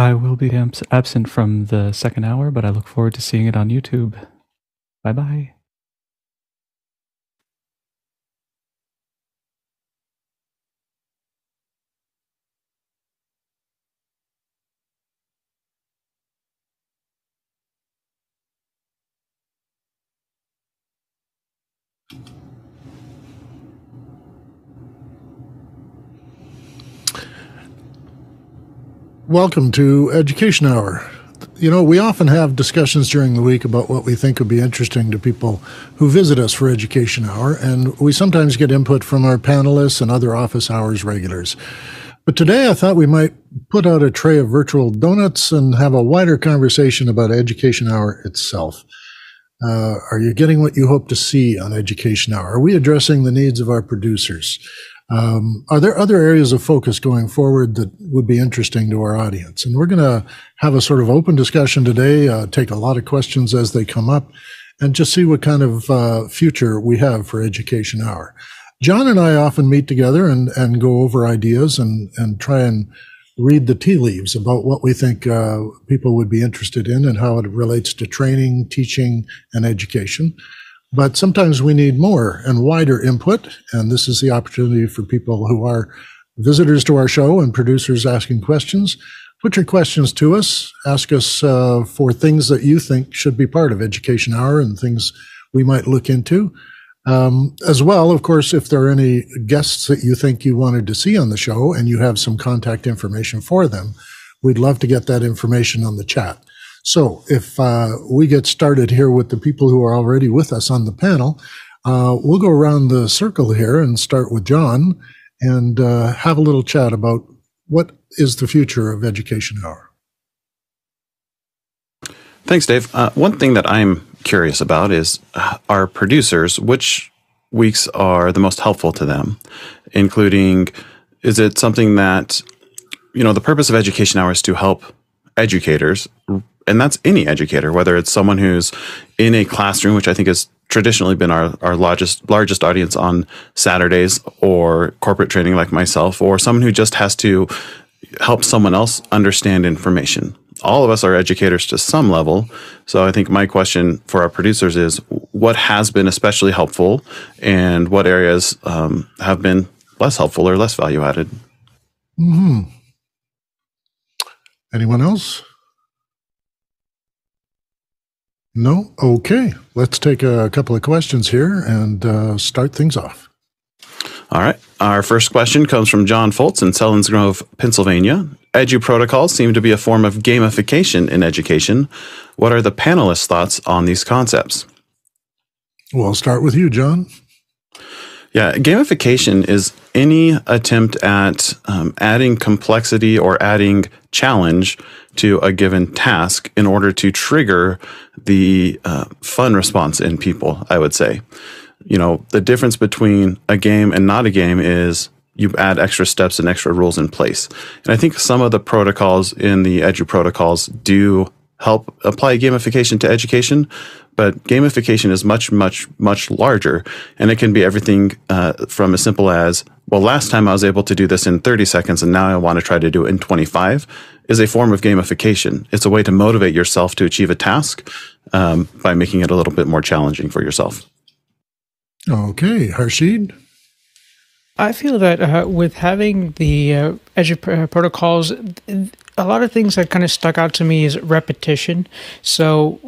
I will be absent from the second hour, but I look forward to seeing it on YouTube. Bye bye. Welcome to Education Hour. You know, we often have discussions during the week about what we think would be interesting to people who visit us for Education Hour, and we sometimes get input from our panelists and other office hours regulars. But today I thought we might put out a tray of virtual donuts and have a wider conversation about Education Hour itself. Uh, are you getting what you hope to see on Education Hour? Are we addressing the needs of our producers? Um, are there other areas of focus going forward that would be interesting to our audience? And we're going to have a sort of open discussion today, uh, take a lot of questions as they come up, and just see what kind of uh, future we have for Education Hour. John and I often meet together and, and go over ideas and, and try and read the tea leaves about what we think uh, people would be interested in and how it relates to training, teaching, and education. But sometimes we need more and wider input. And this is the opportunity for people who are visitors to our show and producers asking questions. Put your questions to us. Ask us uh, for things that you think should be part of Education Hour and things we might look into. Um, as well, of course, if there are any guests that you think you wanted to see on the show and you have some contact information for them, we'd love to get that information on the chat. So if uh, we get started here with the people who are already with us on the panel, uh, we'll go around the circle here and start with John and uh, have a little chat about what is the future of Education Hour. Thanks, Dave. Uh, one thing that I'm curious about is uh, our producers, which weeks are the most helpful to them, including is it something that, you know, the purpose of Education Hour is to help educators and that's any educator, whether it's someone who's in a classroom, which I think has traditionally been our, our largest largest audience on Saturdays, or corporate training like myself, or someone who just has to help someone else understand information. All of us are educators to some level. So I think my question for our producers is what has been especially helpful and what areas um, have been less helpful or less value added? Hmm. Anyone else? No? Okay. Let's take a couple of questions here and uh, start things off. All right. Our first question comes from John Foltz in Selinsgrove, Pennsylvania. Edu protocols seem to be a form of gamification in education. What are the panelists' thoughts on these concepts? Well, I'll start with you, John. Yeah, gamification is any attempt at um, adding complexity or adding challenge to a given task in order to trigger the uh, fun response in people, I would say. You know, the difference between a game and not a game is you add extra steps and extra rules in place. And I think some of the protocols in the Edu protocols do help apply gamification to education, but gamification is much, much, much larger. And it can be everything uh, from as simple as, well, last time I was able to do this in 30 seconds and now I want to try to do it in 25 is a form of gamification. It's a way to motivate yourself to achieve a task um, by making it a little bit more challenging for yourself. Okay, Harshid? I feel that uh, with having the uh, Edu protocols, a lot of things that kind of stuck out to me is repetition. So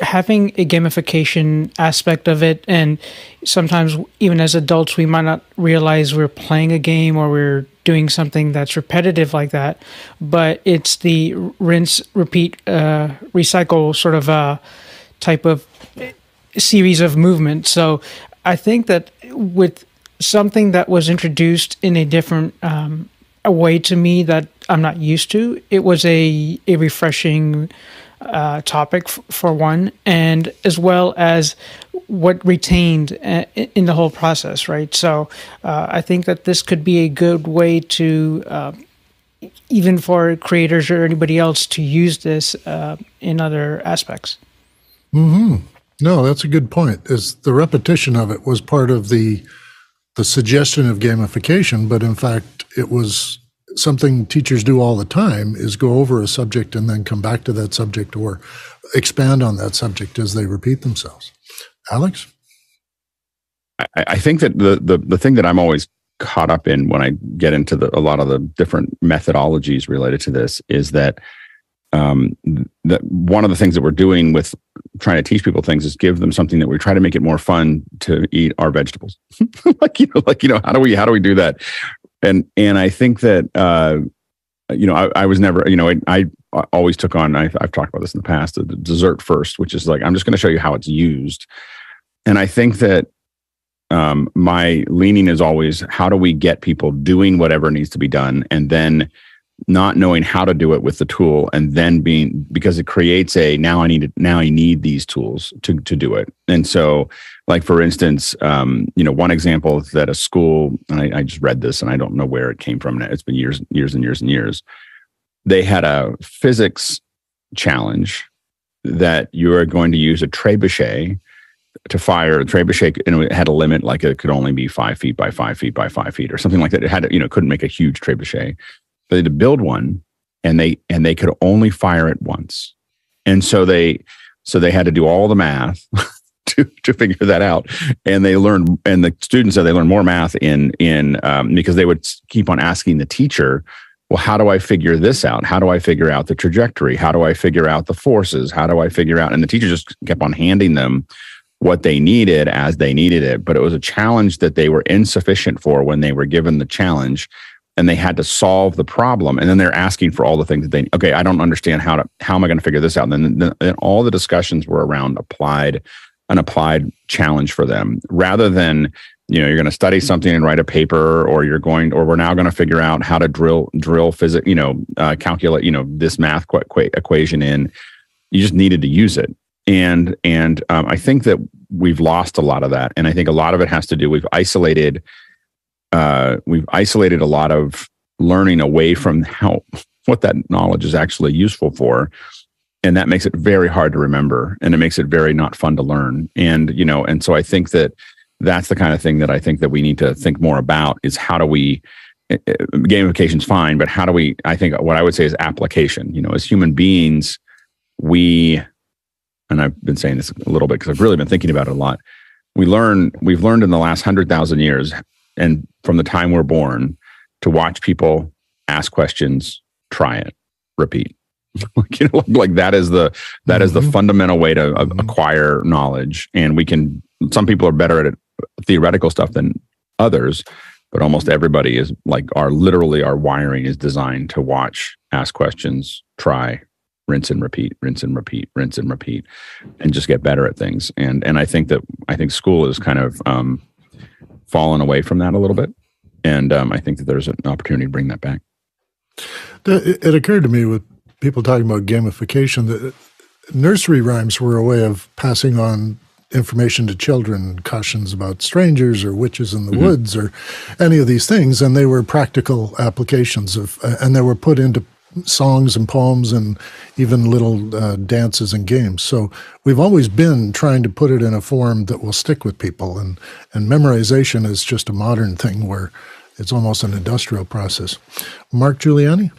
having a gamification aspect of it, and sometimes even as adults, we might not realize we're playing a game or we're doing something that's repetitive like that. But it's the rinse, repeat, uh, recycle sort of uh, type of series of movement. So I think that with something that was introduced in a different um, a way to me that I'm not used to. It was a a refreshing uh, topic f- for one, and as well as what retained uh, in the whole process, right? So uh, I think that this could be a good way to. Uh, even for creators or anybody else to use this uh, in other aspects. Hmm. No, that's a good point. Is the repetition of it was part of the the suggestion of gamification, but in fact, it was something teachers do all the time is go over a subject and then come back to that subject or expand on that subject as they repeat themselves. Alex? I, I think that the, the the thing that I'm always caught up in when I get into the, a lot of the different methodologies related to this is that um, that one of the things that we're doing with trying to teach people things is give them something that we try to make it more fun to eat our vegetables. <laughs> like you know, like you know, how do we how do we do that? And and I think that uh, you know, I, I was never you know I, I always took on I, have talked about this in the past the dessert first, which is like I'm just going to show you how it's used. And I think that um, my leaning is always how do we get people doing whatever needs to be done and then not knowing how to do it with the tool and then being because it creates a now I need to, now I need these tools to to do it. And so, like for instance, um, you know, one example that a school, I, I just read this and I don't know where it came from. It's been years, and years and years and years. They had a physics challenge that you are going to use a trebuchet to fire a trebuchet and it had a limit like it could only be five feet by five feet by five feet or something like that it had you know couldn't make a huge trebuchet they had to build one and they and they could only fire it once. And so they so they had to do all the math <laughs> to to figure that out. And they learned and the students said they learned more math in in um, because they would keep on asking the teacher well how do i figure this out? How do i figure out the trajectory? How do i figure out the forces? How do i figure out? And the teacher just kept on handing them what they needed as they needed it. But it was a challenge that they were insufficient for when they were given the challenge and they had to solve the problem. And then they're asking for all the things that they okay i don't understand how to how am i going to figure this out? And then, then, all the discussions were around applied an applied challenge for them. Rather than you know you're going to study something and write a paper or you're going or we're now going to figure out how to drill drill physics you know uh, calculate you know this math qu- qu- equation in you just needed to use it. And and um, i think that we've lost a lot of that. And i think a lot of it has to do we've isolated uh, we've isolated a lot of learning away from how what that knowledge is actually useful for. And that makes it very hard to remember and it makes it very not fun to learn. And you know and so i think that that's the kind of thing that i think that we need to think more about is how do we eh, eh, gamification is fine but how do we i think what i would say is application. You know as human beings we and i've been saying this a little bit because i've really been thinking about it a lot. We learn we've learned in the last 100000 years and from the time we're born to watch people ask questions, try it, repeat. <laughs> like, you know, like that is the that mm-hmm. is the mm-hmm. fundamental way to uh, mm-hmm. acquire knowledge. And we can. Some people are better at it, theoretical stuff than others, but almost everybody is like our literally our wiring is designed to watch, ask questions, try, rinse and repeat, rinse and repeat, rinse and repeat, and just get better at things. And and I think that I think school is kind of um, fallen away from that a little bit. And um, I think that there's an opportunity to bring that back. It occurred to me with people talking about gamification that nursery rhymes were a way of passing on information to children, cautions about strangers or witches in the mm-hmm. woods or any of these things. And they were practical applications of, uh, and they were put into songs and poems and even little uh, dances and games. So we've always been trying to put it in a form that will stick with people. And, and memorization is just a modern thing where it's almost an industrial process. Mark Giuliani?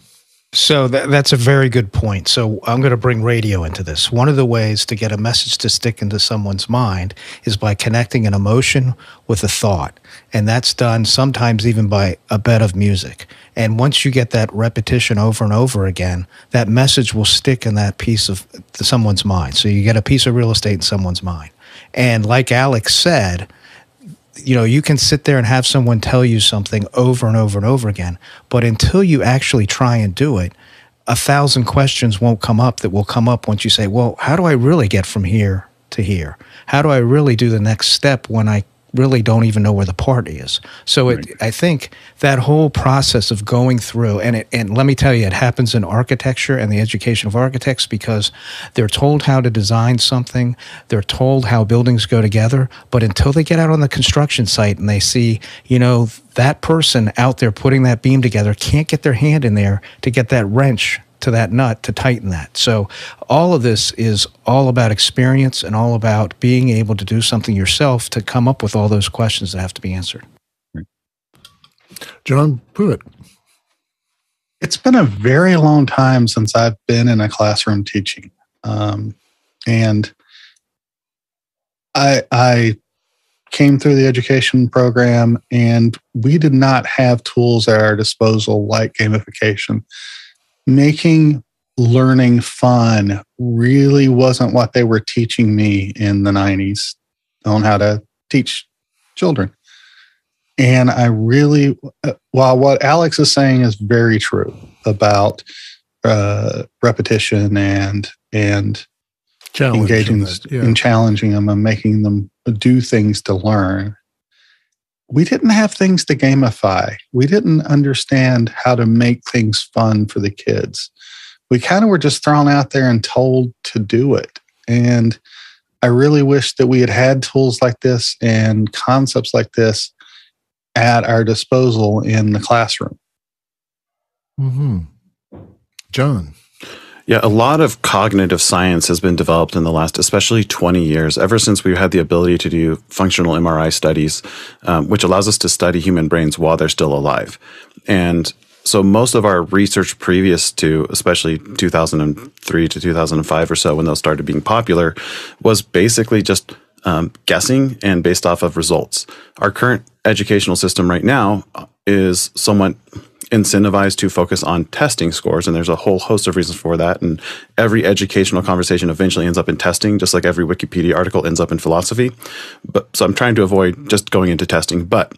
So that, that's a very good point. So I'm going to bring radio into this. One of the ways to get a message to stick into someone's mind is by connecting an emotion with a thought. And that's done sometimes even by a bed of music. And once you get that repetition over and over again, that message will stick in that piece of someone's mind. So you get a piece of real estate in someone's mind. And like Alex said, you know, you can sit there and have someone tell you something over and over and over again, but until you actually try and do it, a thousand questions won't come up that will come up once you say, well, how do I really get from here to here? How do I really do the next step when I really don't even know where the part is. So it, I think that whole process of going through, and it, and let me tell you, it happens in architecture and the education of architects because they're told how to design something, they're told how buildings go together, but until they get out on the construction site and they see, you know, that person out there putting that beam together can't get their hand in there to get that wrench to that nut to tighten that. So all of this is all about experience and all about being able to do something yourself to come up with all those questions that have to be answered. John Pruitt. It's been a very long time since I've been in a classroom teaching. Um, and I, I came through the education program and we did not have tools at our disposal like gamification. Making learning fun really wasn't what they were teaching me in the 90s on how to teach children. And I really, uh, while what Alex is saying is very true about uh, repetition and and engaging that, yeah. and challenging them and making them do things to learn. We didn't have things to gamify. We didn't understand how to make things fun for the kids. We kind of were just thrown out there and told to do it. And I really wish that we had had tools like this and concepts like this at our disposal in the classroom. hmm John. Yeah, a lot of cognitive science has been developed in the last, especially 20 years, ever since we had the ability to do functional MRI studies, um, which allows us to study human brains while they're still alive. And so most of our research previous to especially 2003 to 2005 or so when those started being popular was basically just um, guessing and based off of results our current educational system right now is somewhat incentivized to focus on testing scores and there's a whole host of reasons for that and every educational conversation eventually ends up in testing just like every wikipedia article ends up in philosophy. But so i'm trying to avoid just going into testing but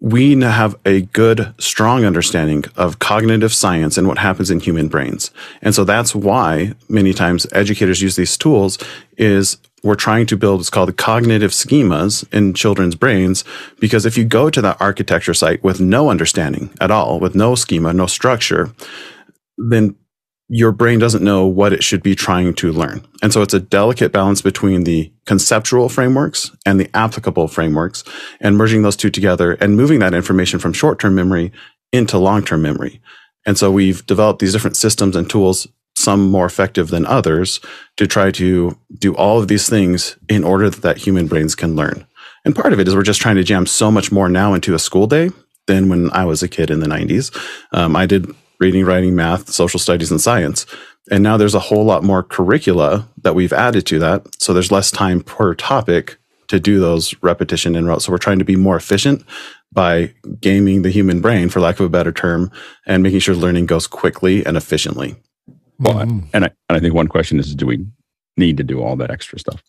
we have a good, strong understanding of cognitive science and what happens in human brains. And so that's why many times educators use these tools is we're trying to build what's called cognitive schemas in children's brains. Because if you go to that architecture site with no understanding at all, with no schema, no structure, then your brain doesn't know what it should be trying to learn. And so it's a delicate balance between the conceptual frameworks and the applicable frameworks and merging those two together and moving that information from short term memory into long term memory. And so we've developed these different systems and tools, some more effective than others, to try to do all of these things in order that, that human brains can learn. And part of it is we're just trying to jam so much more now into a school day than when I was a kid in the 90s. Um, I did reading, writing, math, social studies, and science. And now there's a whole lot more curricula that we've added to that. So there's less time per topic to do those repetition and route. So we're trying to be more efficient by gaming the human brain, for lack of a better term, and making sure learning goes quickly and efficiently. Well, and I, and I think one question is, do we need to do all that extra stuff?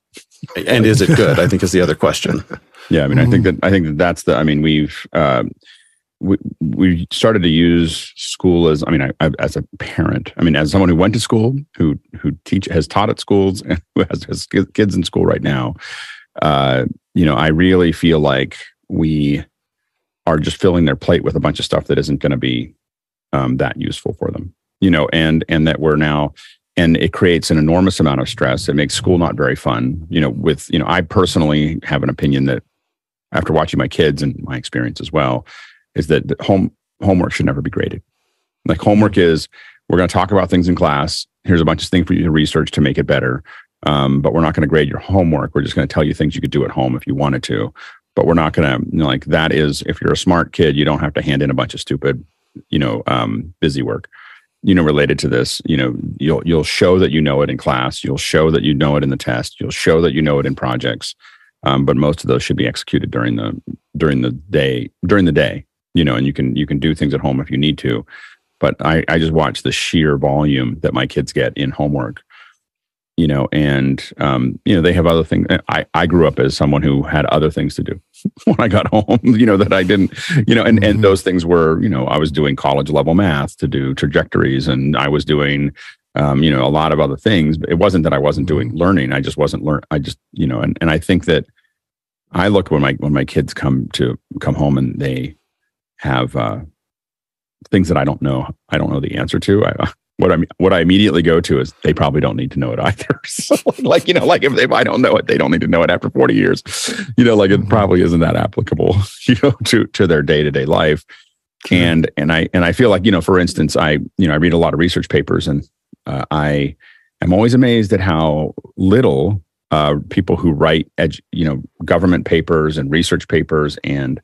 And is it good? I think is the other question. <laughs> Yeah, I mean, I think that I think that that's the. I mean, we've um, we we started to use school as. I mean, I, I, as a parent. I mean, as someone who went to school, who who teach has taught at schools, and <laughs> who has, has kids in school right now. Uh, you know, I really feel like we are just filling their plate with a bunch of stuff that isn't going to be um, that useful for them. You know, and and that we're now and it creates an enormous amount of stress. It makes school not very fun. You know, with you know, I personally have an opinion that after watching my kids and my experience as well, is that the home homework should never be graded. Like homework is we're going to talk about things in class. Here's a bunch of things for you to research to make it better. Um, but we're not going to grade your homework. We're just going to tell you things you could do at home if you wanted to. But we're not going to you know, like that is if you're a smart kid, you don't have to hand in a bunch of stupid, you know, um, busy work. You know, related to this, you know, you'll you'll show that you know it in class. You'll show that you know it in the test. You'll show that you know it in projects. Um, but most of those should be executed during the during the day during the day. You know, and you can you can do things at home if you need to. But I I just watch the sheer volume that my kids get in homework you know, and um, you know they have other things. I I grew up as someone who had other things to do <laughs> when I got home, <laughs> you know, that I didn't, you know, and Mm-hmm. and those things were, you know, I was doing college level math to do trajectories, and I was doing, um, you know, a lot of other things. But it wasn't that I wasn't Mm-hmm. doing learning. I just wasn't learn. I just, you know, and and I think that I look when my when my kids come to come home and they have uh, things that I don't know. I don't know the answer to. I, what I what I immediately go to is they probably don't need to know it either. <laughs> So like you know, like if, if I don't know it, they don't need to know it after forty years. You know, like it probably isn't that applicable. <laughs> You know, to to their day to day life. And and I and I feel like you know, for instance, I you know I read a lot of research papers, and uh, I am always amazed at how little uh, people who write edu- you know government papers and research papers and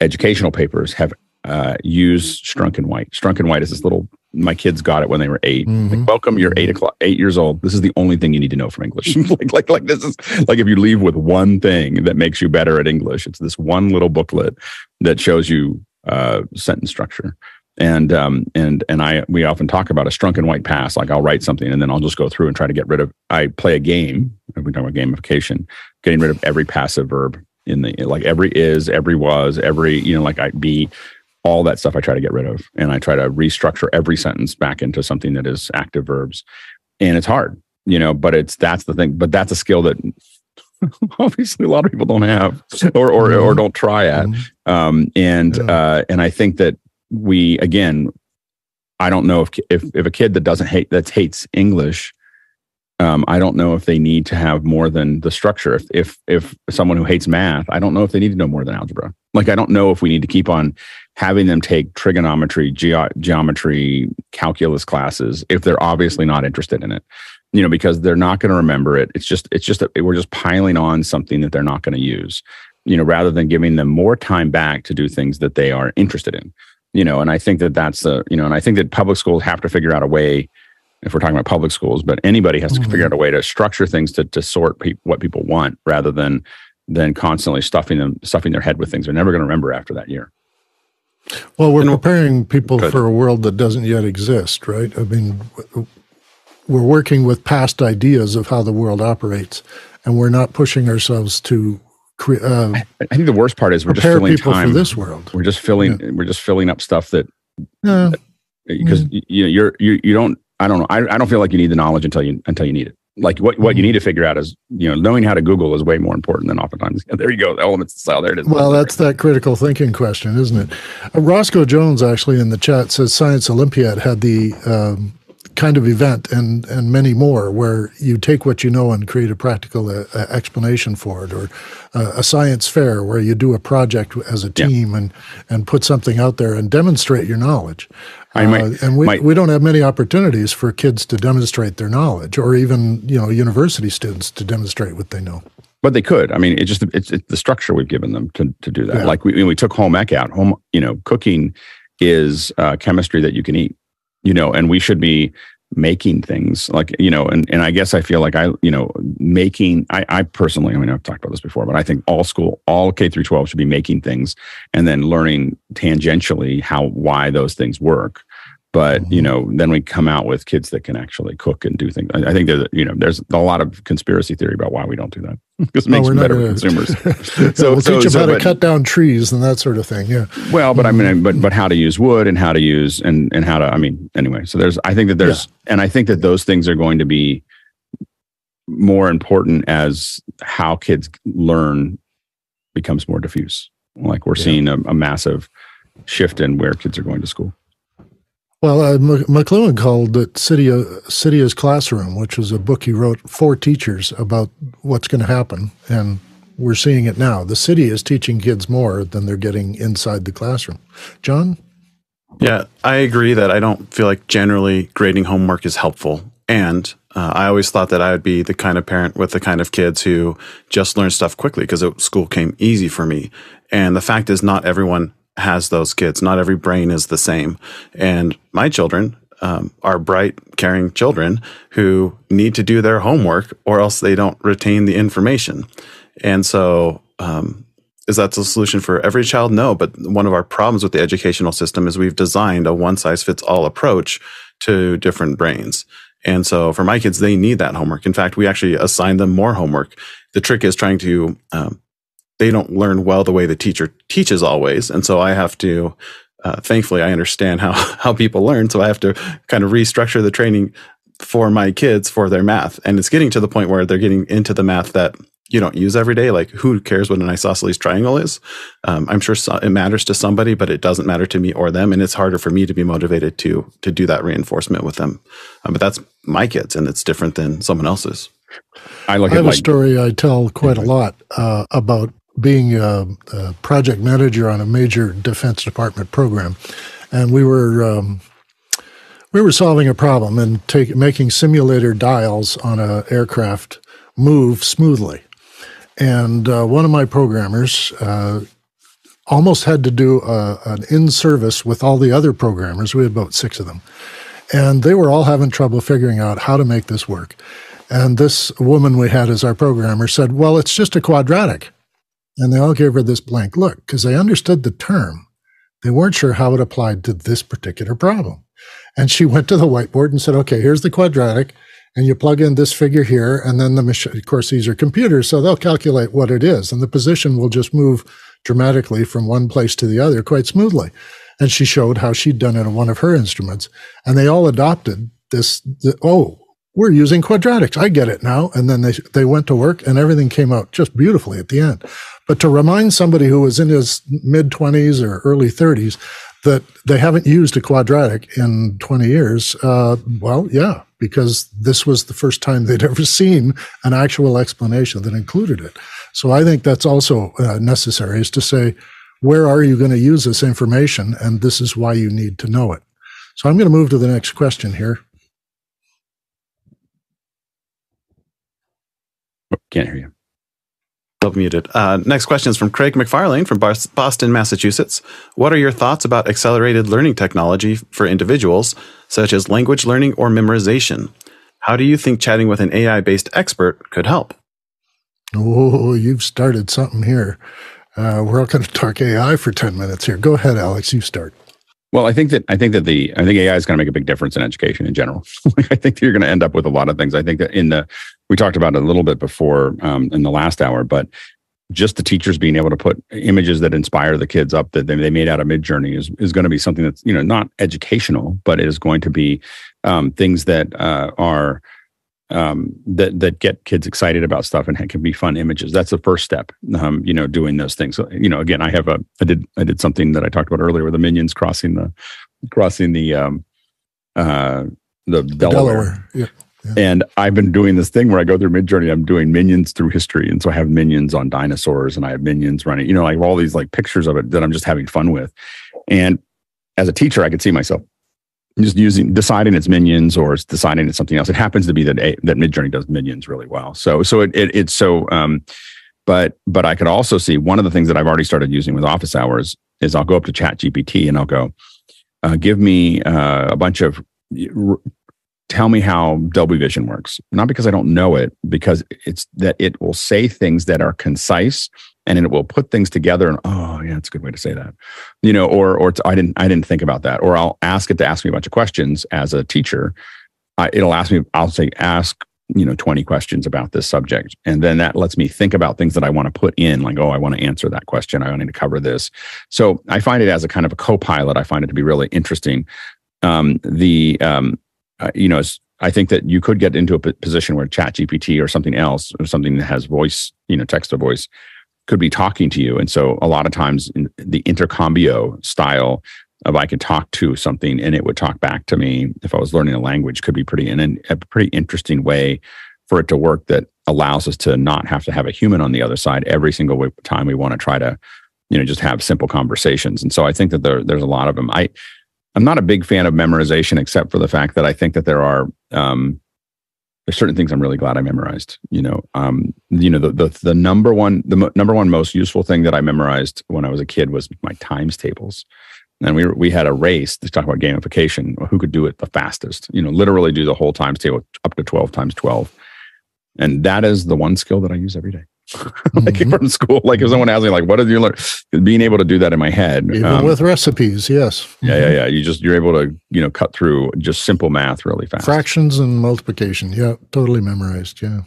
educational papers have uh, used Strunk and White. Strunk and White is this little my kids got it when they were 8 Mhm. Like, welcome, you're eight o'clock, eight years old. This is the only thing you need to know from English. <laughs> like, like, like this is like if you leave with one thing that makes you better at English, it's this one little booklet that shows you uh, sentence structure. And um and and I we often talk about a Strunk and White pass. Like I'll write something and then I'll just go through and try to get rid of. I play a game. We talk about gamification, getting rid of every passive verb in the like every is, every was, every you know like I be all that stuff I try to get rid of. And I try to restructure every sentence back into something that is active verbs. And it's hard, you know, but it's that's the thing. But that's a skill that <laughs> obviously a lot of people don't have or or, or don't try at. Um, and uh, and I think that we again, I don't know if if if a kid that doesn't hate that hates English um, I don't know if they need to have more than the structure. If, if if someone who hates math, I don't know if they need to know more than algebra. Like I don't know if we need to keep on having them take trigonometry, geo- geometry, calculus classes if they're obviously not interested in it. You know, because they're not going to remember it. It's just it's just we're just piling on something that they're not going to use. You know, rather than giving them more time back to do things that they are interested in. You know, and I think that that's the you know, and I think that public schools have to figure out a way if we're talking about public schools, but anybody has to Mhm. figure out a way to structure things to, to sort pe- what people want rather than than constantly stuffing them stuffing their head with things they're never going to remember after that year. Well, we're And- preparing people Good. for a world that doesn't yet exist, right? I mean, we're working with past ideas of how the world operates, and we're not pushing ourselves to cre- uh, I I think the worst part is we're just filling people time. for this world. We're just filling we're just filling up stuff that Yeah. because you know you're you you don't I don't know I, I don't feel like you need the knowledge until you until you need it. Like what what you need to figure out is you know knowing how to Google is way more important than oftentimes. <laughs> There you go, the elements of style. There it is. Well, that's that critical thinking question, isn't it? Uh, Roscoe Jones actually in the chat says Science Olympiad had the um, kind of event and and many more where you take what you know and create a practical uh, uh, explanation for it, or uh, a science fair where you do a project as a Yeah. team and and put something out there and demonstrate your knowledge. I might- Uh, and we, might- we don't have many opportunities for kids to demonstrate their knowledge, or even you know university students to demonstrate what they know. but they could. I mean, it's just it's, it's the structure we've given them to to do that. Yeah. Like we we took home ec out. Home, you know, cooking is uh, chemistry that you can eat. You know, and we should be making things like you know and, and i guess i feel like i you know making I, I personally i mean i've talked about this before but i think all school all k through 12 should be making things and then learning tangentially how why those things work but you mm-hmm. know then we come out with kids that can actually cook and do things i, think there's you know there's a lot of conspiracy theory about why we don't do that <laughs> because it Oh, makes them better gonna- consumers <laughs> so we'll so- teach them so- how to cut down trees and that sort of thing. Yeah. well, but I mean, mm-hmm. but but how to use wood and how to use and and how to. I mean, anyway. So there's. I think that there's, and I think that those things are going to be more important as how kids learn becomes more diffuse. Like we're Yeah. seeing a, a massive shift in where kids are going to school. Well, uh, McLuhan called it City as, Cydia's Classroom, which was a book he wrote for teachers about what's going to happen. And we're seeing it now. The city is teaching kids more than they're getting inside the classroom. John? Yeah, I agree that I don't feel like generally grading homework is helpful. And uh, I always thought that I would be the kind of parent with the kind of kids who just learn stuff quickly because school came easy for me. And the fact is, not everyone has those kids. Not every brain is the same. And my children um, are bright, caring children who need to do their homework or else they don't retain the information. And so, um, is that the solution for every child? No. But one of our problems with the educational system is we've designed a one size fits all approach to different brains. And so for my kids, they need that homework. In fact, we actually assign them more homework. The trick is trying to, um, they don't learn well the way the teacher teaches always. And so I have to, uh, thankfully, I understand how, <laughs> how people learn. So I have to kind of restructure the training for my kids for their math. And it's getting to the point where they're getting into the math that you don't use every day. Like, who cares what an isosceles triangle is? Um, I'm sure so, it matters to somebody, but it doesn't matter to me or them. And it's harder for me to be motivated to to do that reinforcement with them. Um, but that's my kids, and it's different than someone else's. I look I at have a story I tell quite a lot uh, about being a, a project manager on a major Defense Department program, and we were um, we were solving a problem and take, making simulator dials on an aircraft move smoothly. And uh, one of my programmers uh, almost had to do a, an in service with all the other programmers. We had about six of them. And they were all having trouble figuring out how to make this work. And this woman we had as our programmer said, Well, it's just a quadratic. And they all gave her this blank look because they understood the term. They weren't sure how it applied to this particular problem. And she <laughs> went to the whiteboard and said, Okay, here's the quadratic. And you plug in this figure here. And then the machine, of course, these are computers. So they'll calculate what it is. And the position will just move dramatically from one place to the other quite smoothly. And she showed how she'd done it on one of her instruments. And they all adopted this. The, oh, we're using quadratics. I get it now. And then they, they went to work and everything came out just beautifully at the end. But to remind somebody who was in his mid 20s or early 30s that they haven't used a quadratic in 20 years, uh, well, yeah, because this was the first time they'd <laughs> ever seen an actual explanation that included it. So I think that's also uh, necessary is to say, where are you going to use this information? And this is why you need to know it. So I'm going to move to the next question here. Oh, can't hear you. Still muted. Uh, next question is from Craig McFarlane from Boston, Massachusetts. What are your thoughts about accelerated learning technology for individuals, such as language learning or memorization? How do you think chatting with an AI based expert could help? Oh, you've started something here. Uh, we're all going to talk AI for 10 minutes here. Go ahead, Alex. You start. Well, I think that I think that the I think AI is going to make a big difference in education in general. <laughs> I think you're going to end up with a lot of things. I think that in the we talked about it a little bit before um, in the last hour, but just the teachers being able to put images that inspire the kids up that they they made out of Midjourney is is going to be something that's you know not educational, but it is going to be um, things that uh, are um, that that get kids excited about stuff and can be fun images. That's the first step. Um, you know, doing those things. So, you know, again, I have a I did I did something that I talked about earlier with the minions crossing the crossing the um, uh, the, the Delaware. Delaware. Yeah. Yeah. And I've been doing this thing where I go through Midjourney. I'm doing minions through history, and so I have minions on dinosaurs, and I have minions running. You know, I have all these like pictures of it that I'm just having fun with. And as a teacher, I could see myself just using deciding it's minions or it's deciding it's something else. It happens to be that a, that Midjourney does minions really well. So so it, it it's so um, but but I could also see one of the things that I've already started using with office hours is I'll go up to Chat GPT and I'll go, uh, give me uh, a bunch of r- tell me how Dolby Vision works. Not because I don't know it, because it's that it will say things that are concise and it will put things together and oh yeah it's a good way to say that. You know or or i didn't i didn't think about that. Or i'll ask it to ask me a bunch of questions as a teacher. It'll ask me i'll say ask you know 20 questions about this subject. And then that lets me think about things that i want to put in like oh i want to answer that question. I need to cover this. So i find it as a kind of a co-pilot. I find it to be really interesting. Um, the um, uh, you know I think that you could get into a position where Chat GPT or something else or something that has voice, you know, text to voice could be talking to you. And so a lot of times the intercambio style of I could talk to something and it would talk back to me if I was learning a language could be pretty in a pretty interesting way for it to work that allows us to not have to have a human on the other side every single time we want to try to you know just have simple conversations and so i think that there, there's a lot of them i i'm not a big fan of memorization except for the fact that i think that there are um, there's certain things I'm really glad I memorized. You know, um, you know the, the the number one the number one most useful thing that I memorized when I was a kid was my times tables. And we we had a race to talk about gamification. Who could do it the fastest? You know, literally do the whole times table up to twelve times twelve. And that is the one skill that I use every day. <laughs> like mm-hmm. from school, like if someone asks me, like, what did you learn? Being able to do that in my head, even um, with recipes, yes. Yeah, yeah, yeah. You just you're able to you know cut through just simple math really fast. Fractions and multiplication, yeah, totally memorized. Yeah.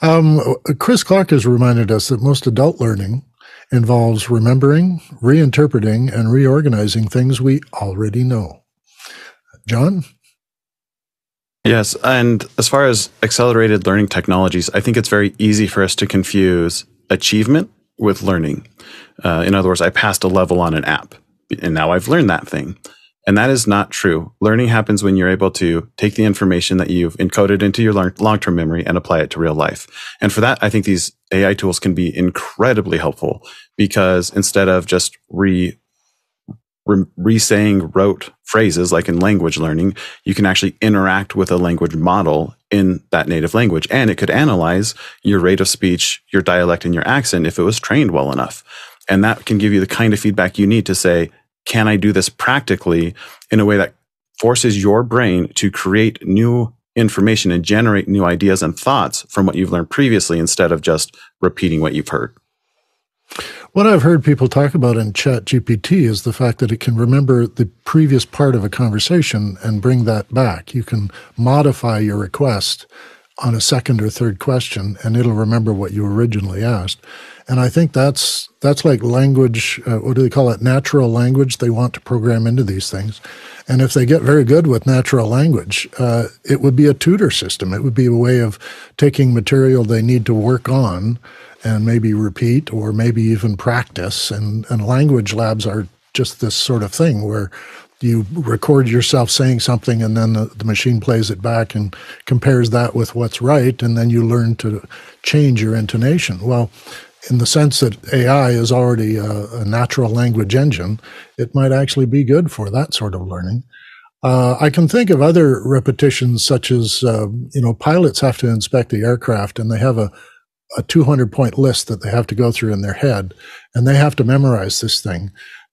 Um, Chris Clark has reminded us that most adult learning involves remembering, reinterpreting, and reorganizing things we already know. John. Yes. And as far as accelerated learning technologies, I think it's very easy for us to confuse achievement with learning. Uh, in other words, I passed a level on an app and now I've learned that thing. And that is not true. Learning happens when you're able to take the information that you've encoded into your long term memory and apply it to real life. And for that, I think these AI tools can be incredibly helpful because instead of just re re saying rote phrases like in language learning, you can actually interact with a language model in that native language. And it could analyze your rate of speech, your dialect, and your accent if it was trained well enough. And that can give you the kind of feedback you need to say, can I do this practically in a way that forces your brain to create new information and generate new ideas and thoughts from what you've learned previously instead of just repeating what you've heard. What I've heard people talk about in Chat GPT is the fact that it can remember the previous part of a conversation and bring that back. You can modify your request on a second or third question, and it'll remember what you originally asked. And I think that's that's like language. Uh, what do they call it? Natural language. They want to program into these things, and if they get very good with natural language, uh, it would be a tutor system. It would be a way of taking material they need to work on and maybe repeat or maybe even practice. And, and language labs are just this sort of thing where you record yourself saying something and then the, the, machine plays it back and compares that with what's right and then you learn to change your intonation well in the sense that ai is already a, a natural language engine it might actually be good for that sort of learning uh, I can think of other repetitions, such as uh, you know, pilots have to inspect the aircraft, and they have a a 200 point list that they have to go through in their head, and they have to memorize this thing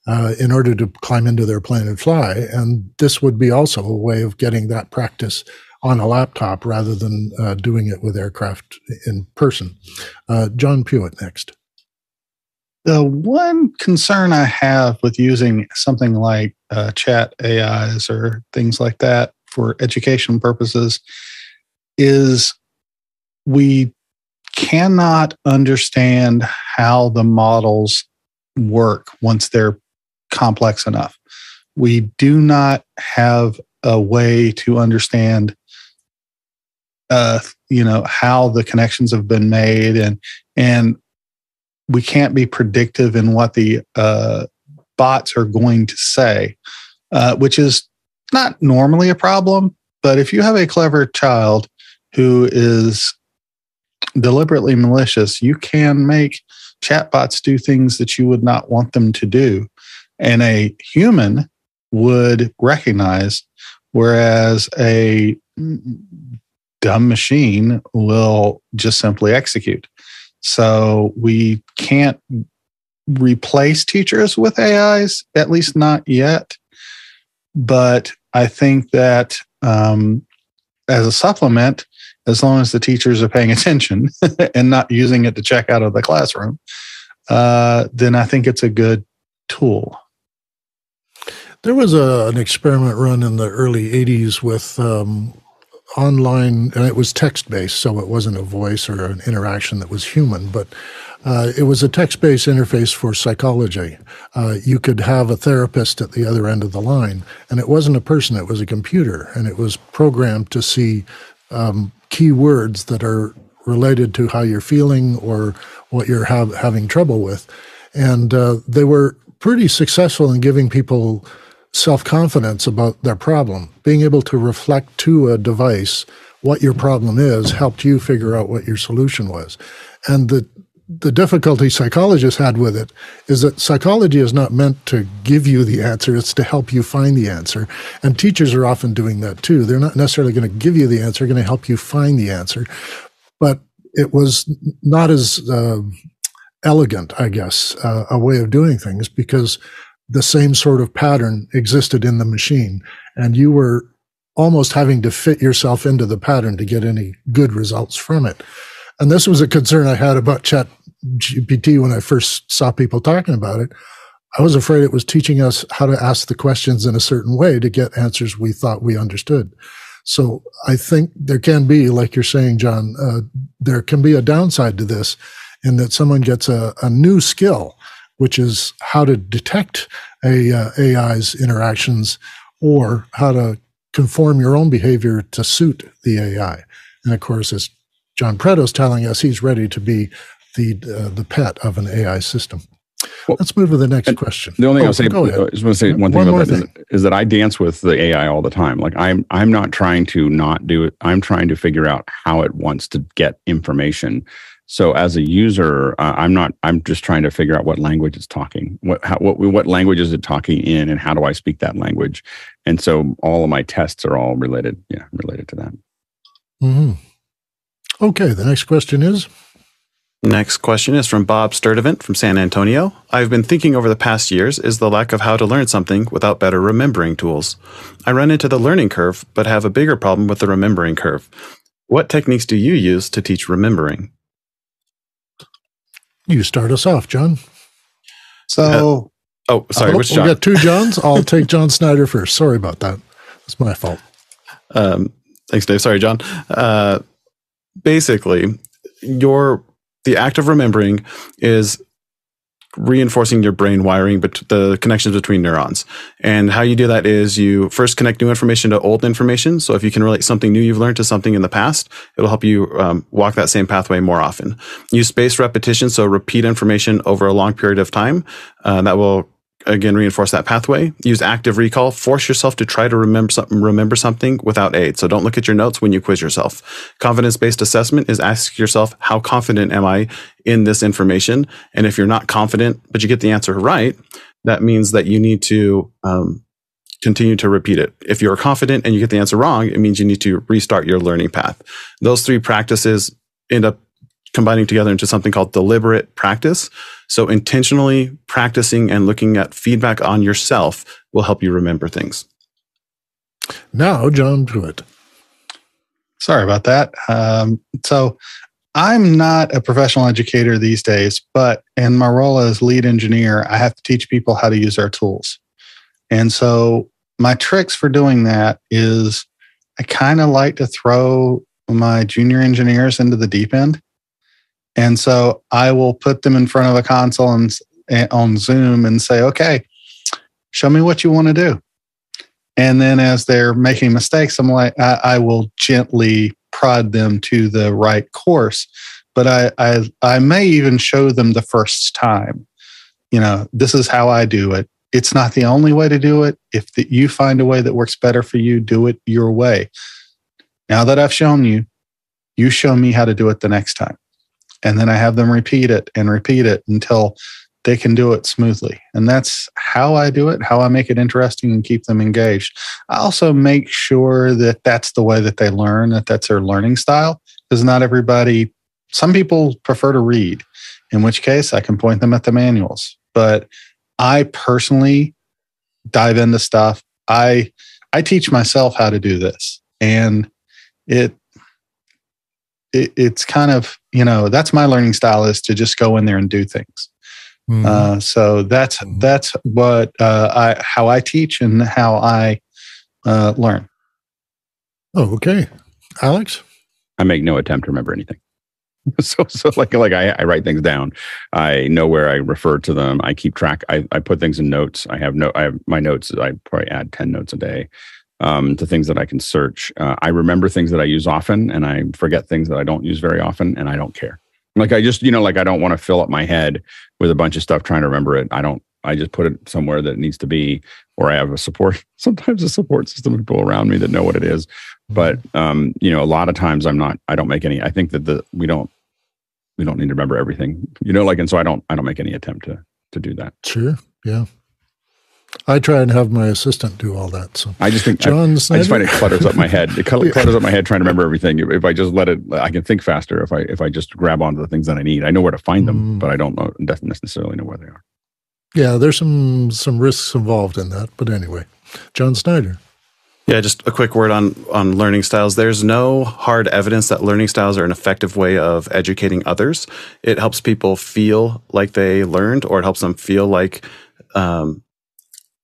uh, in order to climb into their plane and fly. And this would be also a way of getting that practice on a laptop rather than uh, doing it with aircraft in person. Uh, John Pruitt next. The one concern I have with using something like uh, chat AIs or things like that for education purposes is we cannot understand how the models work once they're complex enough. We do not have a way to understand uh, you know how the connections have been made and and we can't be predictive in what the uh, bots are going to say uh, which is not normally a problem but if you have a clever child who is deliberately malicious, you can make chatbots do things that you would not want them to do. And a human would recognize, whereas a dumb machine will just simply execute. So we can't replace teachers with AIs, at least not yet. But I think that um, as a supplement, as long as the teachers are paying <laughs> attention and not using it to check out of the classroom, uh, then I think it's a good tool. There was a, an experiment run in the early 80s with um, online, and it was text based, so it wasn't a voice or an interaction that was human, but uh, it was a text based interface for psychology. Uh, you could have a therapist at the other end of the line, and it wasn't a person, it was a computer, and it was programmed to see um, key words that are related to how you're feeling or what you're having trouble with. And uh, they were pretty successful in giving people self confidence about their problem. Being able to reflect to a device what your problem is helped you figure out what your solution was. And the the difficulty psychologists had with it is that psychology is not meant to give you the answer, it's to help you find the answer. And teachers are often doing that too. They're not necessarily going to give you the answer, they're going to help you find the answer. But it was not as uh, elegant, I guess, uh, a way of doing things because the same sort of pattern existed in the machine. And you were almost having to fit yourself into the pattern to get any good results from it. And this was a concern I had about Chat GPT when I first saw people talking about it. I was afraid it was teaching us how to ask the questions in a certain way to get answers we thought we understood. So I think there can be, like you're saying, John, uh, there can be a downside to this in that someone gets a, a new skill, which is how to detect a uh, AI's interactions or how to conform your own behavior to suit the AI. And of course, as John Pruitt's telling us, he's ready to be the uh, the pet of an AI system. Well, Let's move to the next question. The only thing oh, I'll say, I just want to say one thing one about that is, is, that I dance with the AI all the time. Like I'm, I'm not trying to not do it. I'm trying to figure out how it wants to get information. So as a user, uh, I'm not. I'm just trying to figure out what language it's talking. What, how, what, what language is it talking in, and how do I speak that language? And so all of my tests are all related. Yeah, related to that. Mm-hmm. Okay. The next question is. Next question is from Bob Sturdivant from San Antonio. I've been thinking over the past years is the lack of how to learn something without better remembering tools. I run into the learning curve, but have a bigger problem with the remembering curve. What techniques do you use to teach remembering? You start us off, John. So, Oh, sorry, which we got two <laughs> Johns. I'll take John Snyder first. Sorry about that. It's my fault. Um, thanks, Dave. Sorry, John. Uh, basically, your the act of remembering is reinforcing your brain wiring, but the connections between neurons. And how you do that is you first connect new information to old information. So if you can relate something new you've learned to something in the past, it'll help you um, walk that same pathway more often. Use spaced repetition, so repeat information over a long period of time. Uh, that will again reinforce that pathway. Use active recall. Force yourself to try to remember something remember something without aid. So don't look at your notes when you quiz yourself. Confidence based assessment is ask yourself how confident am i in this information? And if you're not confident but you get the answer right that means that you need to um, continue to repeat it. If you're confident and you get the answer wrong it means you need to restart your learning path. Those three practices end up combining together into something called deliberate practice. So intentionally practicing and looking at feedback on yourself will help you remember things. Now, John Pruitt. sorry about that. Um, so, I'm not a professional educator these days, but in my role as lead engineer, I have to teach people how to use our tools. And so, my tricks for doing that is I kind of like to throw my junior engineers into the deep end. And so I will put them in front of a console and and eh, on Zoom and say, okay, show me what you want to do. And then as they're making mistakes, I'm like, I, I will gently prod them to the right course. But I, I I may even show them the first time. You know, this is how I do it. It's not the only way to do it. If the, you find a way that works better for you, do it your way. Now that I've shown you, you show me how to do it the next time. And then I have them repeat it and repeat it until they can do it smoothly. And that's how I do it, how I make it interesting and keep them engaged. I also make sure that that's the way that they learn, that that's their learning style, because not everybody, some people prefer to read, in which case I can point them at the manuals. But I personally dive into stuff. I I teach myself how to do this. And it it, it's kind of you know that's my learning style is to just go in there and do things Mhm. uh, so that's Mhm. that's what uh, i how i teach and how i uh, learn oh, okay. Alex? I make no attempt to remember anything. <laughs> So, so like, like I, I write things down. I know where I refer to them. I keep track. I, I put things in notes. I have no, I have my notes. I probably add 10 notes a day um, to things that I can search. Uh, I remember things that I use often and I forget things that I don't use very often and I don't care. Like I just, you know, like I don't want to fill up my head with a bunch of stuff trying to remember it. I don't, I just put it somewhere that it needs to be, or I have a support, <laughs> sometimes a support system of people around me that know what it is. But um, you know, a lot of times I'm not. I don't make any. I think that the we don't we don't need to remember everything. You know, like and so I don't I don't make any attempt to to do that. Sure. Yeah. I try and have my assistant do all that. So, I just think I, John I just find it clutters up my head. It cl- <laughs> clutters up my head trying to remember everything. If, if I just let it, I can think faster. If I if I just grab onto the things that I need, I know where to find them, Mm. but I don't know necessarily know where they are. yeah, there's some some risks involved in that. But anyway, John Snyder. Yeah, just a quick word on on learning styles. There's no hard evidence that learning styles are an effective way of educating others. It helps people feel like they learned, or it helps them feel like um,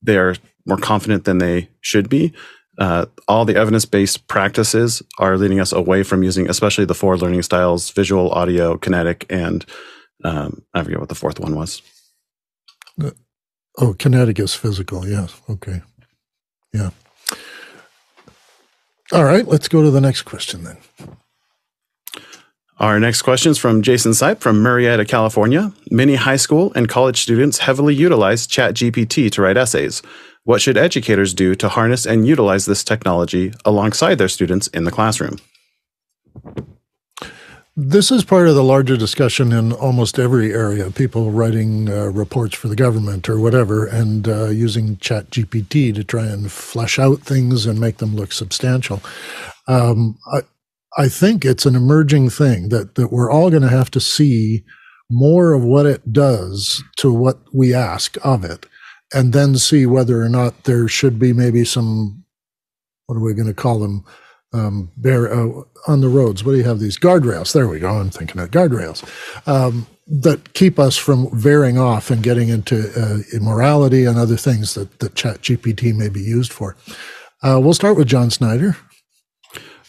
they're more confident than they should be. Uh, all the evidence based practices are leading us away from using, especially the four learning styles: visual, audio, kinetic, and um, I forget what the fourth one was. Oh, kinetic is physical. Yes. Okay. Yeah. All right. Let's go to the next question then. Our next question is from Jason Sipe from Murrieta, California. Many high school and college students heavily utilize ChatGPT to write essays. What should educators do to harness and utilize this technology alongside their students in the classroom? This is part of the larger discussion in almost every area. People writing uh, reports for the government or whatever, and uh, using ChatGPT to try and flesh out things and make them look substantial. Um, I, I think it's an emerging thing that, that we're all going to have to see more of what it does to what we ask of it, and then see whether or not there should be maybe some, what are we going to call them? Um, bear, uh, on the roads. What do you have? These guardrails. There we go. I'm thinking of guardrails um, that keep us from veering off and getting into uh, immorality and other things that, that Chat GPT may be used for. Uh, we'll start with John Snyder.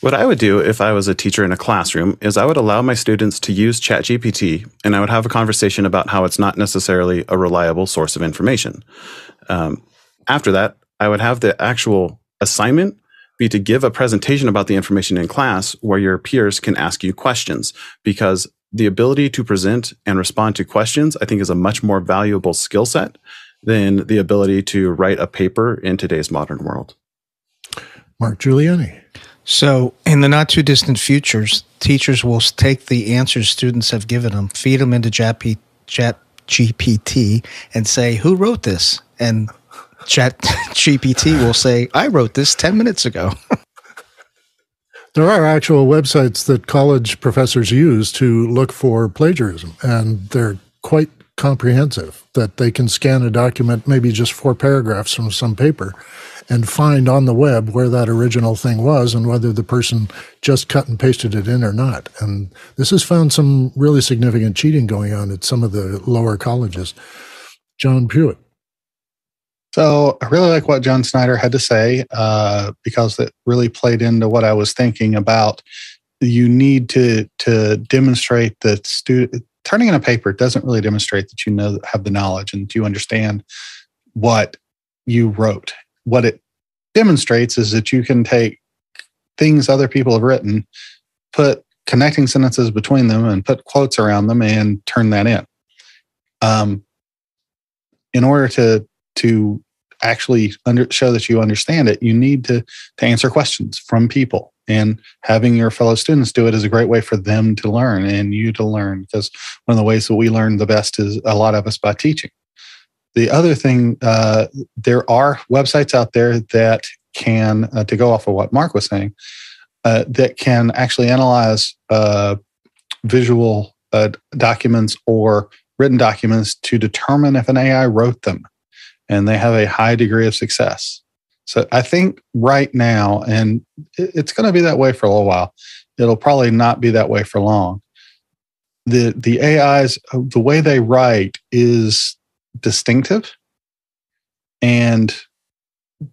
What I would do if I was a teacher in a classroom is I would allow my students to use ChatGPT and I would have a conversation about how it's not necessarily a reliable source of information. Um, after that, I would have the actual assignment be to give a presentation about the information in class where your peers can ask you questions because the ability to present and respond to questions, I think, is a much more valuable skill set than the ability to write a paper in today's modern world. Mark Giuliani. So, in the not too distant futures, teachers will take the answers students have given them, feed them into Chat, GPT, and say, Who wrote this? And Chat <laughs> GPT will say, I wrote this 10 minutes ago. <laughs> there are actual websites that college professors use to look for plagiarism, and they're quite comprehensive that they can scan a document, maybe just four paragraphs from some paper, and find on the web where that original thing was and whether the person just cut and pasted it in or not. And this has found some really significant cheating going on at some of the lower colleges. John Pruitt. So I really like what John Snyder had to say uh, because it really played into what I was thinking about. You need to to demonstrate that student turning in a paper doesn't really demonstrate that you know have the knowledge and do you understand what you wrote what it demonstrates is that you can take things other people have written, put connecting sentences between them, and put quotes around them, and turn that in. Um, in order to to actually under, show that you understand it, you need to to answer questions from people. And having your fellow students do it is a great way for them to learn and you to learn. Because one of the ways that we learn the best is a lot of us by teaching. The other thing, uh, there are websites out there that can, uh, to go off of what Mark was saying, uh, that can actually analyze uh, visual uh, documents or written documents to determine if an AI wrote them. And they have a high degree of success. So I think right now, and it's going to be that way for a little while, it'll probably not be that way for long. The, the AIs, the way they write is distinctive and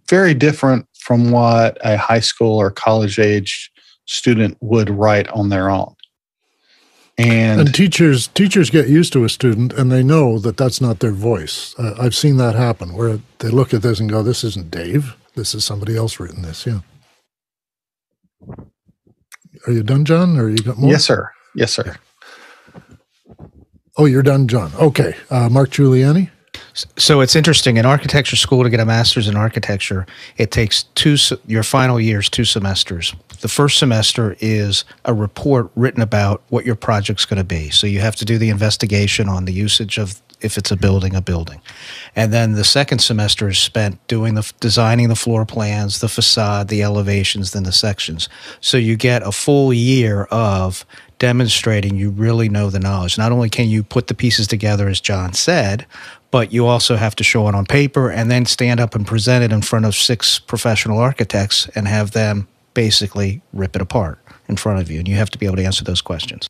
very different from what a high school or college age student would write on their own. And, and, teachers teachers get used to a student and they know that that's not their voice. Uh, I've seen that happen where they look at this and go, "This isn't Dave. This is somebody else written this." Yeah. Are you done, John? Or you got more? Yes, sir. Yes, sir. Oh, you're done, John. Okay. Uh, Mark Giuliani. So it's interesting in architecture school to get a master's in architecture. It takes two your final years, two semesters. The first semester is a report written about what your project's going to be. So you have to do the investigation on the usage of if it's a building, a building, and then the second semester is spent doing the designing the floor plans, the facade, the elevations, then the sections. So you get a full year of demonstrating you really know the knowledge. Not only can you put the pieces together, as John said, but you also have to show it on paper and then stand up and present it in front of six professional architects and have them basically rip it apart in front of you. And you have to be able to answer those questions.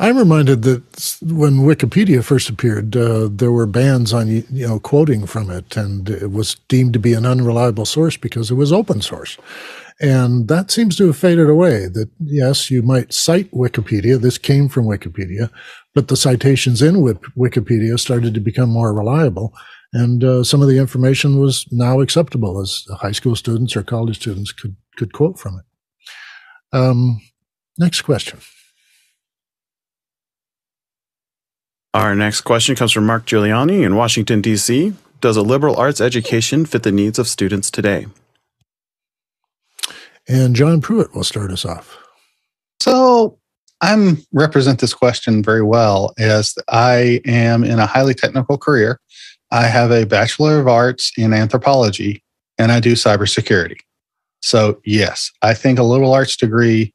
I'm reminded that when Wikipedia first appeared, uh, there were bans on you know quoting from it, and it was deemed to be an unreliable source because it was open source. And that seems to have faded away. That yes, you might cite Wikipedia. This came from Wikipedia, but the citations in Wikipedia started to become more reliable. And uh, some of the information was now acceptable as high school students or college students could, could quote from it. Um, next question. Our next question comes from Mark Giuliani in Washington, D.C. Does a liberal arts education fit the needs of students today? And John Pruitt will start us off. So I'm represent this question very well as I am in a highly technical career. I have a Bachelor of Arts in Anthropology and I do cybersecurity. So yes, I think a liberal arts degree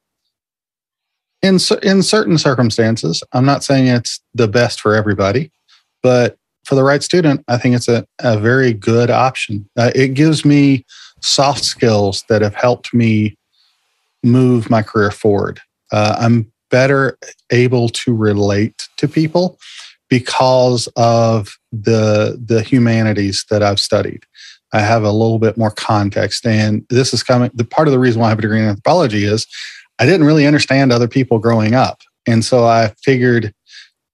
in in certain circumstances, I'm not saying it's the best for everybody, but for the right student, I think it's a, a very good option. Uh, it gives me soft skills that have helped me move my career forward. Uh, I'm better able to relate to people because of the the humanities that I've studied. I have a little bit more context, and this is coming. The part of the reason why I have a degree in anthropology is I didn't really understand other people growing up. And so I figured,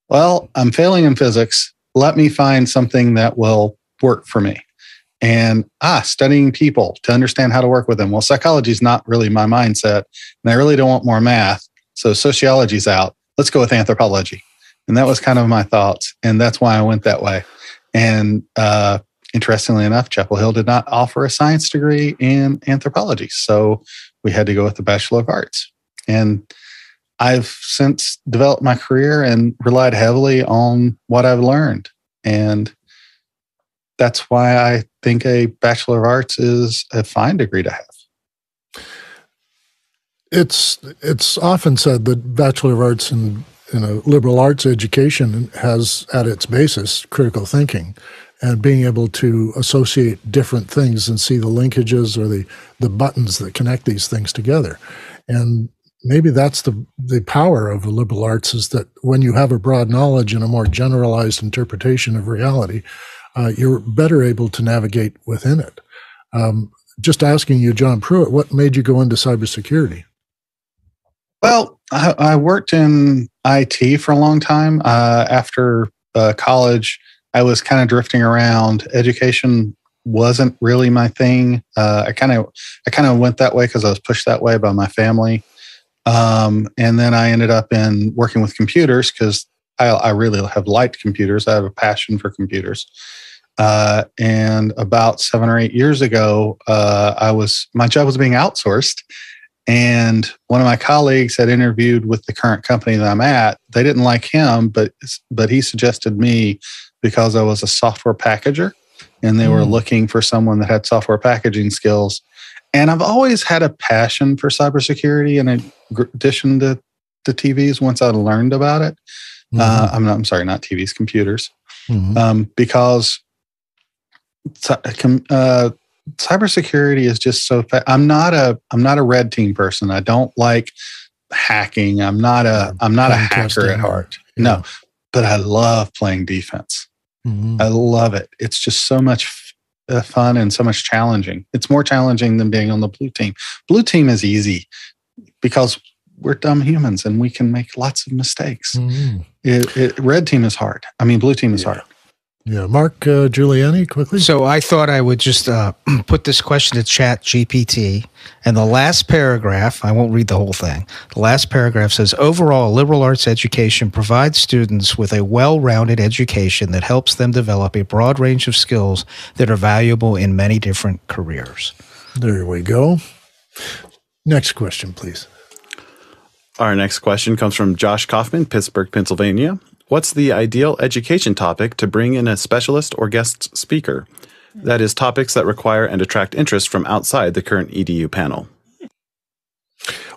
well, I'm failing in physics. Let me find something that will work for me. And ah, studying people to understand how to work with them. Well, psychology is not really my mindset, and I really don't want more math. So sociology's out. Let's go with anthropology. And that was kind of my thoughts. And that's why I went that way. And uh, interestingly enough, Chapel Hill did not offer a science degree in anthropology. So we had to go with the Bachelor of Arts. And I've since developed my career and relied heavily on what I've learned. And that's why I think a Bachelor of Arts is a fine degree to have. It's it's often said that Bachelor of Arts in, a liberal arts education has at its basis critical thinking and being able to associate different things and see the linkages or the, the buttons that connect these things together. And maybe that's the, the power of the liberal arts is that when you have a broad knowledge and a more generalized interpretation of reality, uh, you're better able to navigate within it. Um, just asking you, John Pruitt, what made you go into cybersecurity? Well, I, I worked in IT for a long time. Uh, after uh, college, I was kind of drifting around. Education wasn't really my thing. Uh, I kind of I kind of went that way because I was pushed that way by my family. Um, and then I ended up in working with computers because I, I, really have liked computers. I have a passion for computers. Uh, and about seven or eight years ago, uh, I was my job was being outsourced, and one of my colleagues had interviewed with the current company that I'm at. They didn't like him, but but he suggested me because I was a software packager and they mm. were hmm. looking for someone that had software packaging skills. And I've always had a passion for cybersecurity in addition to the TVs once I learned about it. Mm-hmm. Uh, I'm, not, I'm sorry, not TVs, computers. Mm-hmm. Um, because uh, cybersecurity is just so fa- I'm not a I'm not a red team person. I don't like hacking. I'm not a I'm not a hacker at heart. No, but I love playing defense. Mm-hmm. I love it. It's just so much f- uh, fun and so much challenging. It's more challenging than being on the blue team. Blue team is easy because we're dumb humans and we can make lots of mistakes. Mm-hmm. It, it, red team is hard. I mean, blue team is yeah. hard. Yeah, Mark uh, Giuliani, quickly. So I thought I would just uh, <clears throat> put this question to Chat GPT, and the last paragraph. I won't read the whole thing. The last paragraph says, "Overall, liberal arts education provides students with a well-rounded education that helps them develop a broad range of skills that are valuable in many different careers." There we go. Next question, please. Our next question comes from Josh Kaufman, Pittsburgh, Pennsylvania. What's the ideal education topic to bring in a specialist or guest speaker? That is, topics that require and attract interest from outside the current EDU panel.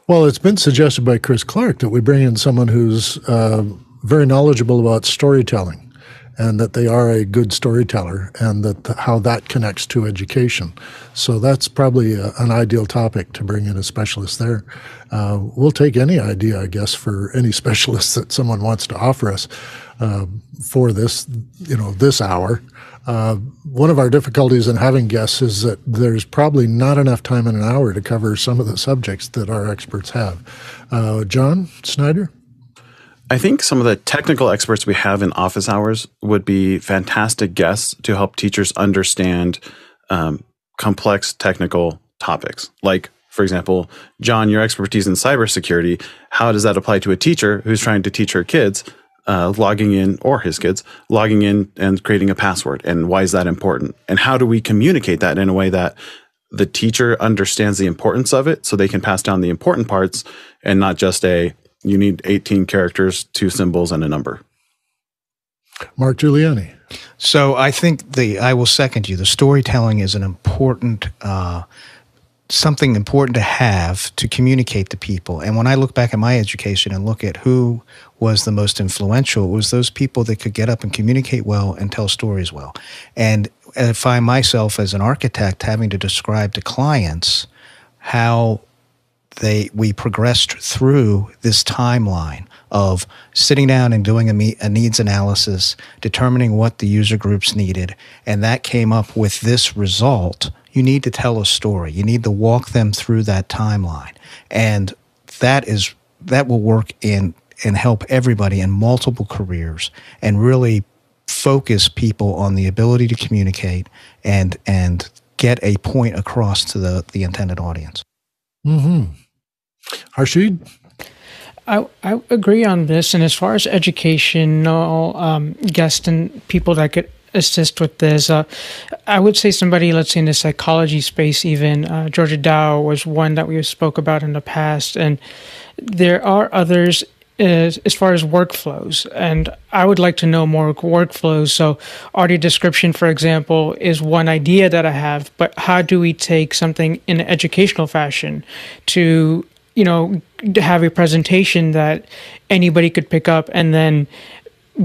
Well, it's been suggested by Chris Clark that we bring in someone who's uh, very knowledgeable about storytelling and that they are a good storyteller and that how that connects to education. So that's probably a, an ideal topic to bring in a specialist there. Uh, we'll take any idea, I guess, for any <laughs> specialist that someone wants to offer us uh, for this, you know, this hour. Uh, one of our difficulties in having guests is that there's probably not enough time in an hour to cover some of the subjects that our experts have. Uh, John Snyder? I think some of the technical experts we have in office hours would be fantastic guests to help teachers understand um, complex technical topics. Like, for example, John, your expertise in cybersecurity, how does that apply to a teacher who's trying to teach her kids uh, logging in, or his kids, logging in and creating a password? And why is that important? And how do we communicate that in a way that the teacher understands the importance of it so they can pass down the important parts and not just a you need 18 characters, two symbols, and a number. Mark Giuliani. So I think the I will second you. The storytelling is an important uh, something important to have to communicate to people. And when I look back at my education and look at who was the most influential, it was those people that could get up and communicate well and tell stories well. And I find myself as an architect having to describe to clients how they we progressed through this timeline of sitting down and doing a, a, needs analysis, determining what the user groups needed, and that came up with this result. You need to tell a story. You need to walk them through that timeline, and that is that will work in and help everybody in multiple careers and really focus people on the ability to communicate and and get a point across to the the intended audience. Hmm. Harshid. I, I agree on this. And as far as educational um, guests and people that could assist with this, uh, I would say somebody, let's say in the psychology space, even uh, Georgia Dow was one that we spoke about in the past. And there are others as, as far as workflows. And I would like to know more workflows. So, audio description, for example, is one idea that I have, but how do we take something in an educational fashion to you know, have a presentation that anybody could pick up and then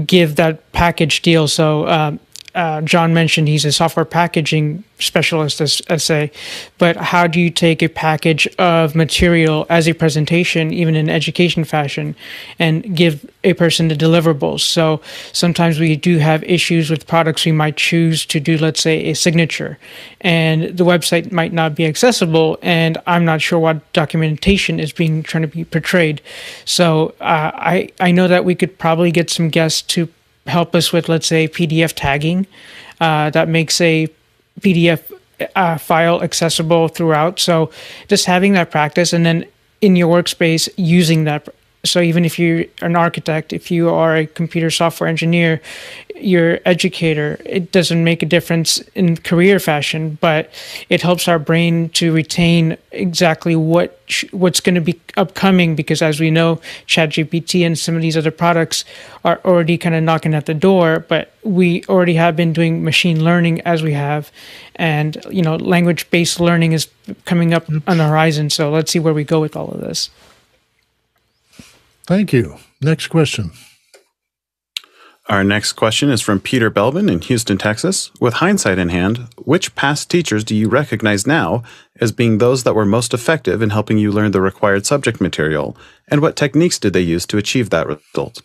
give that package deal. So, uh, uh, John mentioned he's a software packaging specialist, as, as say, but how do you take a package of material as a presentation, even in education fashion, and give a person the deliverables? So sometimes we do have issues with products we might choose to do, let's say, a signature, and the website might not be accessible, and I'm not sure what documentation is being trying to be portrayed. So uh, I I know that we could probably get some guests to help us with, let's say, PDF tagging uh, that makes a PDF uh, file accessible throughout. So just having that practice and then in your workspace using that so even if you're an architect, if you are a computer software engineer, you're educator, it doesn't make a difference in career fashion, but it helps our brain to retain exactly what sh- what's going to be upcoming. Because as we know, ChatGPT and some of these other products are already kind of knocking at the door, but we already have been doing machine learning as we have, and you know, language based learning is coming up mm-hmm. on the horizon. So let's see where we go with all of this. Thank you. Next question. Our next question is from Peter Belbin in Houston, Texas. With hindsight in hand, which past teachers do you recognize now as being those that were most effective in helping you learn the required subject material? And what techniques did they use to achieve that result?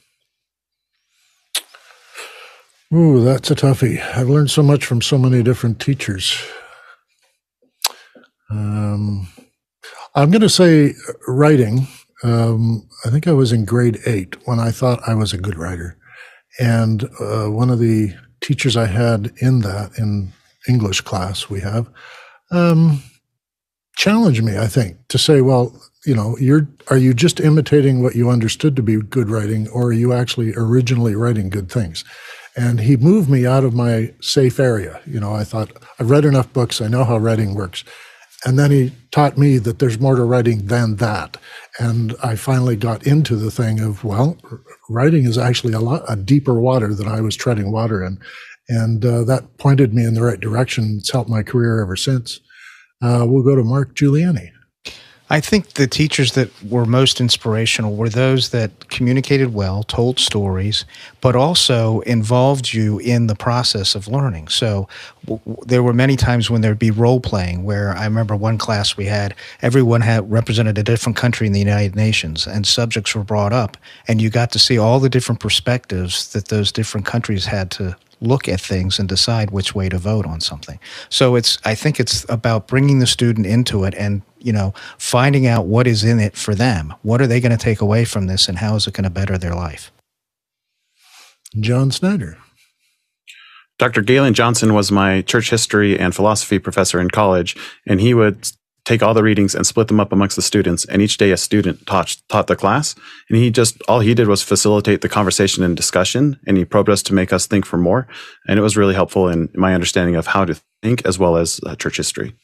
Ooh, that's a toughie. I've learned so much from so many different teachers. Um, I'm going to say writing um, I think I was in grade eight when I thought I was a good writer. And uh, one of the teachers I had in that, in English class we have, um, challenged me, I think, to say, well, you know, you're, are you just imitating what you understood to be good writing, or are you actually originally writing good things? And he moved me out of my safe area. You know, I thought, I've read enough books, I know how writing works. And then he taught me that there's more to writing than that. And I finally got into the thing of, well, writing is actually a lot a deeper water than I was treading water in. And uh, that pointed me in the right direction. It's helped my career ever since. Uh, we'll go to Mark Giuliani. I think the teachers that were most inspirational were those that communicated well, told stories, but also involved you in the process of learning. So w- there were many times when there'd be role playing where I remember one class we had, everyone had represented a different country in the United Nations and subjects were brought up and you got to see all the different perspectives that those different countries had to look at things and decide which way to vote on something. So it's I think it's about bringing the student into it and you know finding out what is in it for them. What are they going to take away from this, and how is it going to better their life? John Snyder. Dr. Galen Johnson was my church history and philosophy professor in college, and he would take all the readings and split them up amongst the students. And each day a student taught, taught the class. And he just, all he did was facilitate the conversation and discussion. And he probed us to make us think for more. And it was really helpful in my understanding of how to think as well as uh, church history.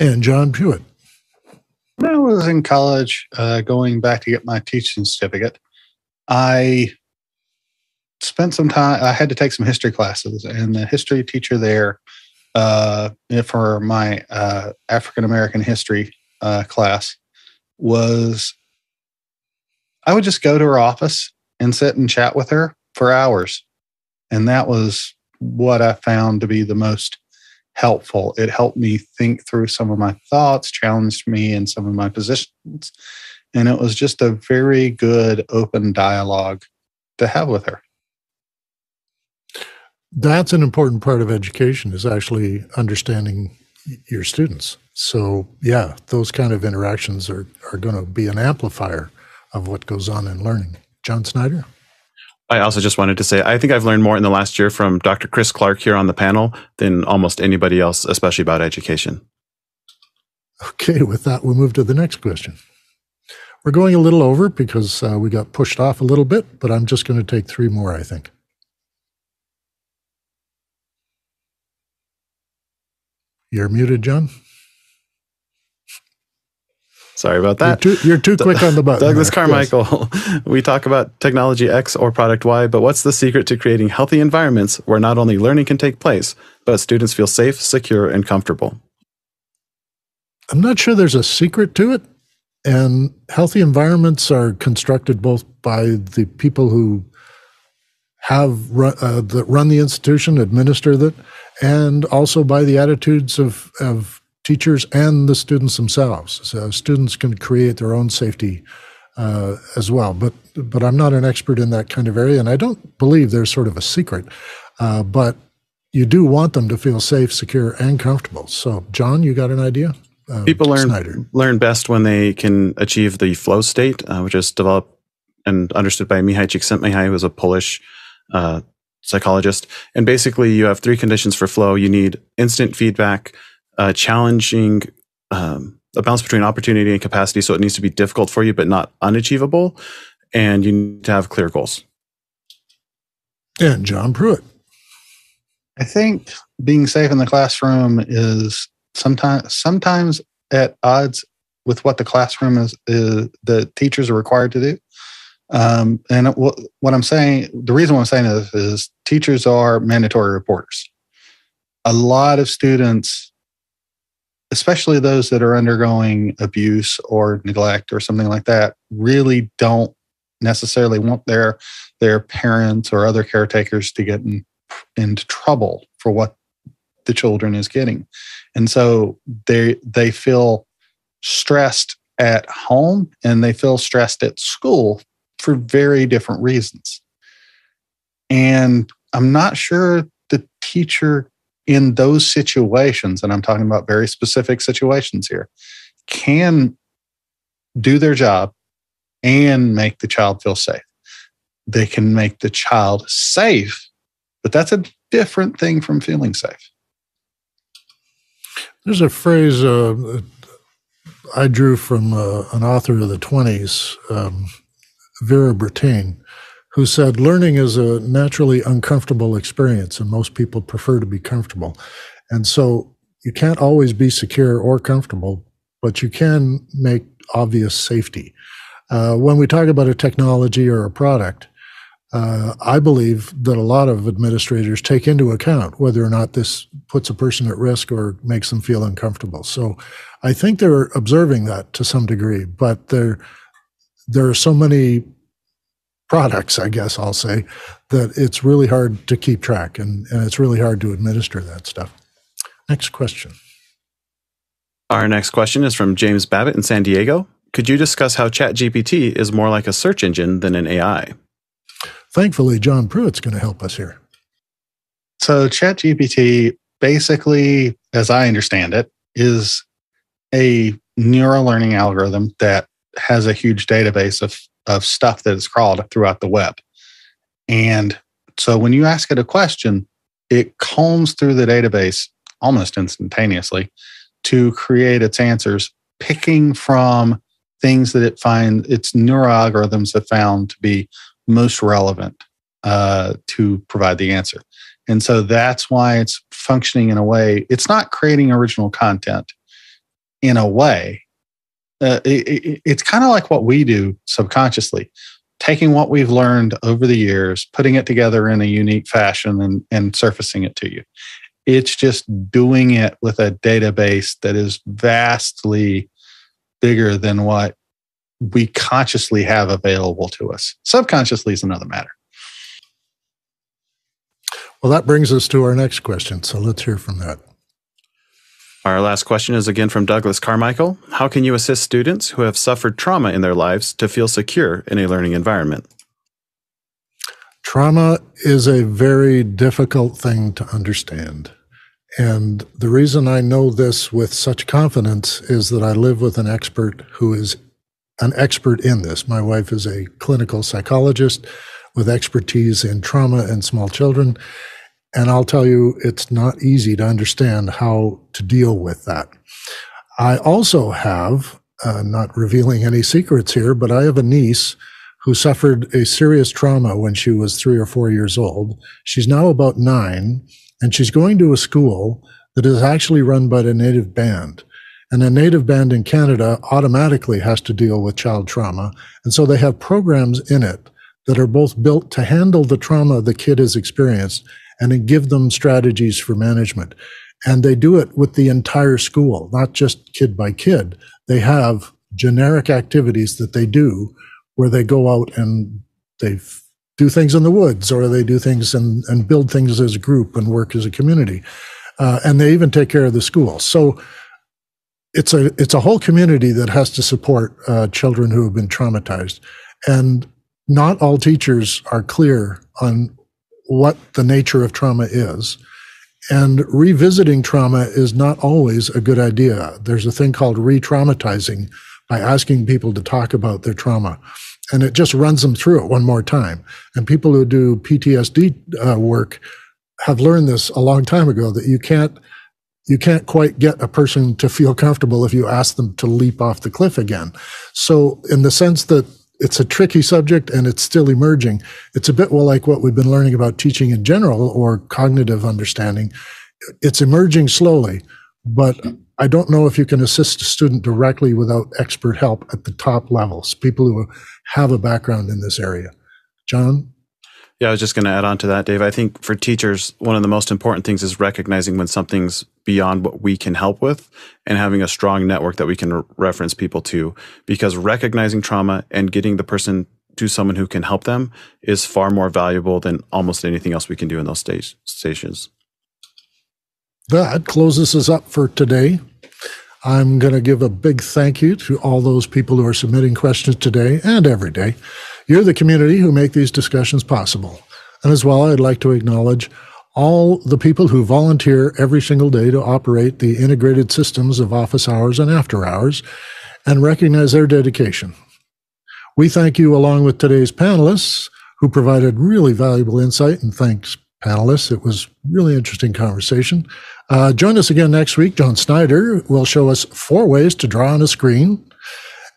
And John Pruitt. When I was in college, uh, going back to get my teaching certificate, I spent some time, I had to take some history classes. And the history teacher there uh, for my uh, African American history uh, class was I would just go to her office and sit and chat with her for hours. And that was what I found to be the most helpful. It helped me think through some of my thoughts, challenged me in some of my positions. And it was just a very good open dialogue to have with her. That's an important part of education is actually understanding your students. So yeah, those kind of interactions are, are going to be an amplifier of what goes on in learning. John Snyder? I also just wanted to say I think I've learned more in the last year from Dr. Chris Clark here on the panel than almost anybody else, especially about education. Okay, with that, we'll move to the next question. We're going a little over because uh, we got pushed off a little bit, but I'm just going to take three more, I think. You're muted, John. Sorry about that. You're too, you're too quick on the button. Douglas Carmichael. Yes. <laughs> We talk about technology X or product Y, but what's the secret to creating healthy environments where not only learning can take place, but students feel safe, secure, and comfortable? I'm not sure there's a secret to it. And healthy environments are constructed both by the people who have run, uh, that run the institution, administer that, and also by the attitudes of, of teachers and the students themselves. So students can create their own safety uh, as well. But but I'm not an expert in that kind of area, and I don't believe there's sort of a secret. Uh, but you do want them to feel safe, secure, and comfortable. So, John, you got an idea? Uh, People learn Snyder. learn best when they can achieve the flow state, uh, which is developed and understood by Mihaly Csikszentmihalyi, who was a Polish uh, psychologist. And basically, you have three conditions for flow. You need instant feedback, uh, challenging um, a balance between opportunity and capacity. So it needs to be difficult for you, but not unachievable. And you need to have clear goals. And John Pruitt. I think being safe in the classroom is sometimes sometimes at odds with what the classroom is, is the teachers are required to do. Um, and what, what I'm saying, the reason why I'm saying this is teachers are mandatory reporters. A lot of students especially those that are undergoing abuse or neglect or something like that, really don't necessarily want their their parents or other caretakers to get in, into trouble for what the children is getting. And so they they feel stressed at home and they feel stressed at school for very different reasons. And I'm not sure the teacher in those situations, and I'm talking about very specific situations here, can do their job and make the child feel safe. They can make the child safe, but that's a different thing from feeling safe. There's a phrase uh, I drew from uh, an author of the 20s, um, Vera Brittain, who said learning is a naturally uncomfortable experience and most people prefer to be comfortable. And so you can't always be secure or comfortable, but you can make obvious safety. Uh, when we talk about a technology or a product, uh, I believe that a lot of administrators take into account whether or not this puts a person at risk or makes them feel uncomfortable. So I think they're observing that to some degree, but there, there are so many products, I guess I'll say, that it's really hard to keep track and, and it's really hard to administer that stuff. Next question. Our next question is from James Babbitt in San Diego. Could you discuss how ChatGPT is more like a search engine than an AI? Thankfully, John Pruitt's going to help us here. So, ChatGPT, basically, as I understand it, is a neural learning algorithm that has a huge database of of stuff that is crawled throughout the web. And so when you ask it a question, it combs through the database almost instantaneously to create its answers, picking from things that it finds its neural algorithms have found to be most relevant uh, to provide the answer. And so that's why it's functioning in a way, it's not creating original content in a way, uh, it, it, it's kind of like what we do subconsciously taking what we've learned over the years putting it together in a unique fashion and, and surfacing it to you It's just doing it with a database that is vastly bigger than what we consciously have available to us. Subconsciously is another matter. Well, that brings us to our next question. So let's hear from that. Our last question is again from Douglas Carmichael. How can you assist students who have suffered trauma in their lives to feel secure in a learning environment? Trauma is a very difficult thing to understand. And the reason I know this with such confidence is that I live with an expert who is an expert in this. My wife is a clinical psychologist with expertise in trauma and small children. And I'll tell you, it's not easy to understand how to deal with that. I also have, uh, not revealing any secrets here, but I have a niece who suffered a serious trauma when she was three or four years old. She's now about nine, and she's going to a school that is actually run by a native band. And a native band in Canada automatically has to deal with child trauma. And so they have programs in it that are both built to handle the trauma the kid has experienced and then give them strategies for management. And they do it with the entire school, not just kid by kid. They have generic activities that they do where they go out and they do things in the woods or they do things and, and build things as a group and work as a community. Uh, and they even take care of the school. So it's a it's a whole community that has to support uh, children who have been traumatized, and not all teachers are clear on what the nature of trauma is. And revisiting trauma is not always a good idea. There's a thing called re traumatizing by asking people to talk about their trauma. And it just runs them through it one more time. And people who do PTSD uh, work have learned this a long time ago that you can't you can't quite get a person to feel comfortable if you ask them to leap off the cliff again. So in the sense that it's a tricky subject and it's still emerging. It's a bit well like what we've been learning about teaching in general or cognitive understanding. It's emerging slowly, but I don't know if you can assist a student directly without expert help at the top levels, people who have a background in this area. John? Yeah, I was just going to add on to that, Dave. I think for teachers, one of the most important things is recognizing when something's beyond what we can help with and having a strong network that we can re- reference people to. Because recognizing trauma and getting the person to someone who can help them is far more valuable than almost anything else we can do in those stage, stations. That closes us up for today. I'm going to give a big thank you to all those people who are submitting questions today and every day. You're the community who make these discussions possible. And as well, I'd like to acknowledge all the people who volunteer every single day to operate the integrated systems of office hours and after hours and recognize their dedication. We thank you along with today's panelists who provided really valuable insight and thanks panelists. It was really interesting conversation. Uh, join us again next week. John Snyder will show us four ways to draw on a screen.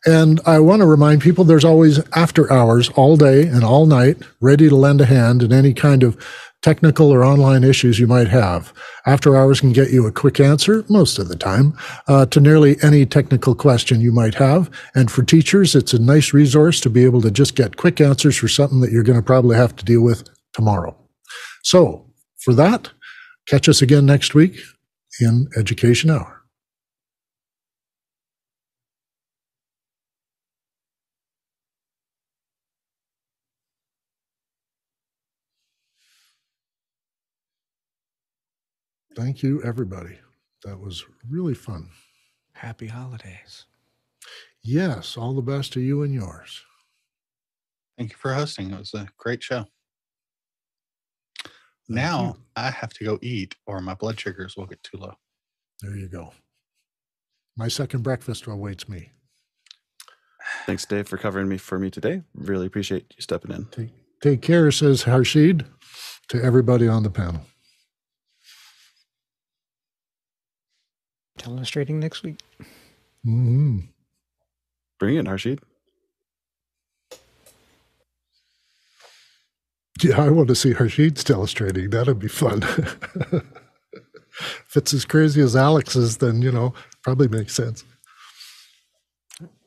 And I want to remind people there's always after hours all day and all night ready to lend a hand in any kind of technical or online issues you might have. After hours can get you a quick answer most of the time uh, to nearly any technical question you might have. And for teachers, it's a nice resource to be able to just get quick answers for something that you're going to probably have to deal with tomorrow. So for that, catch us again next week in Education Hour. Thank you, everybody. That was really fun. Happy holidays. Yes, all the best to you and yours. Thank you for hosting. It was a great show. Now I have to go eat or my blood sugars will get too low. There you go. My second breakfast awaits me. Thanks, Dave, for covering me for me today. Really appreciate you stepping in. Take, take care, says Harshid to everybody on the panel. Illustrating next week. Mm-hmm. Bring it, Harshid. I want to see Harshid's illustrating. That'd be fun. <laughs> if it's as crazy as Alex's, then, you know, probably makes sense.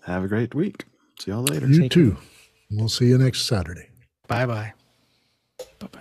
Have a great week. See y'all later. You too. We'll see you next Saturday. Bye bye. Bye bye.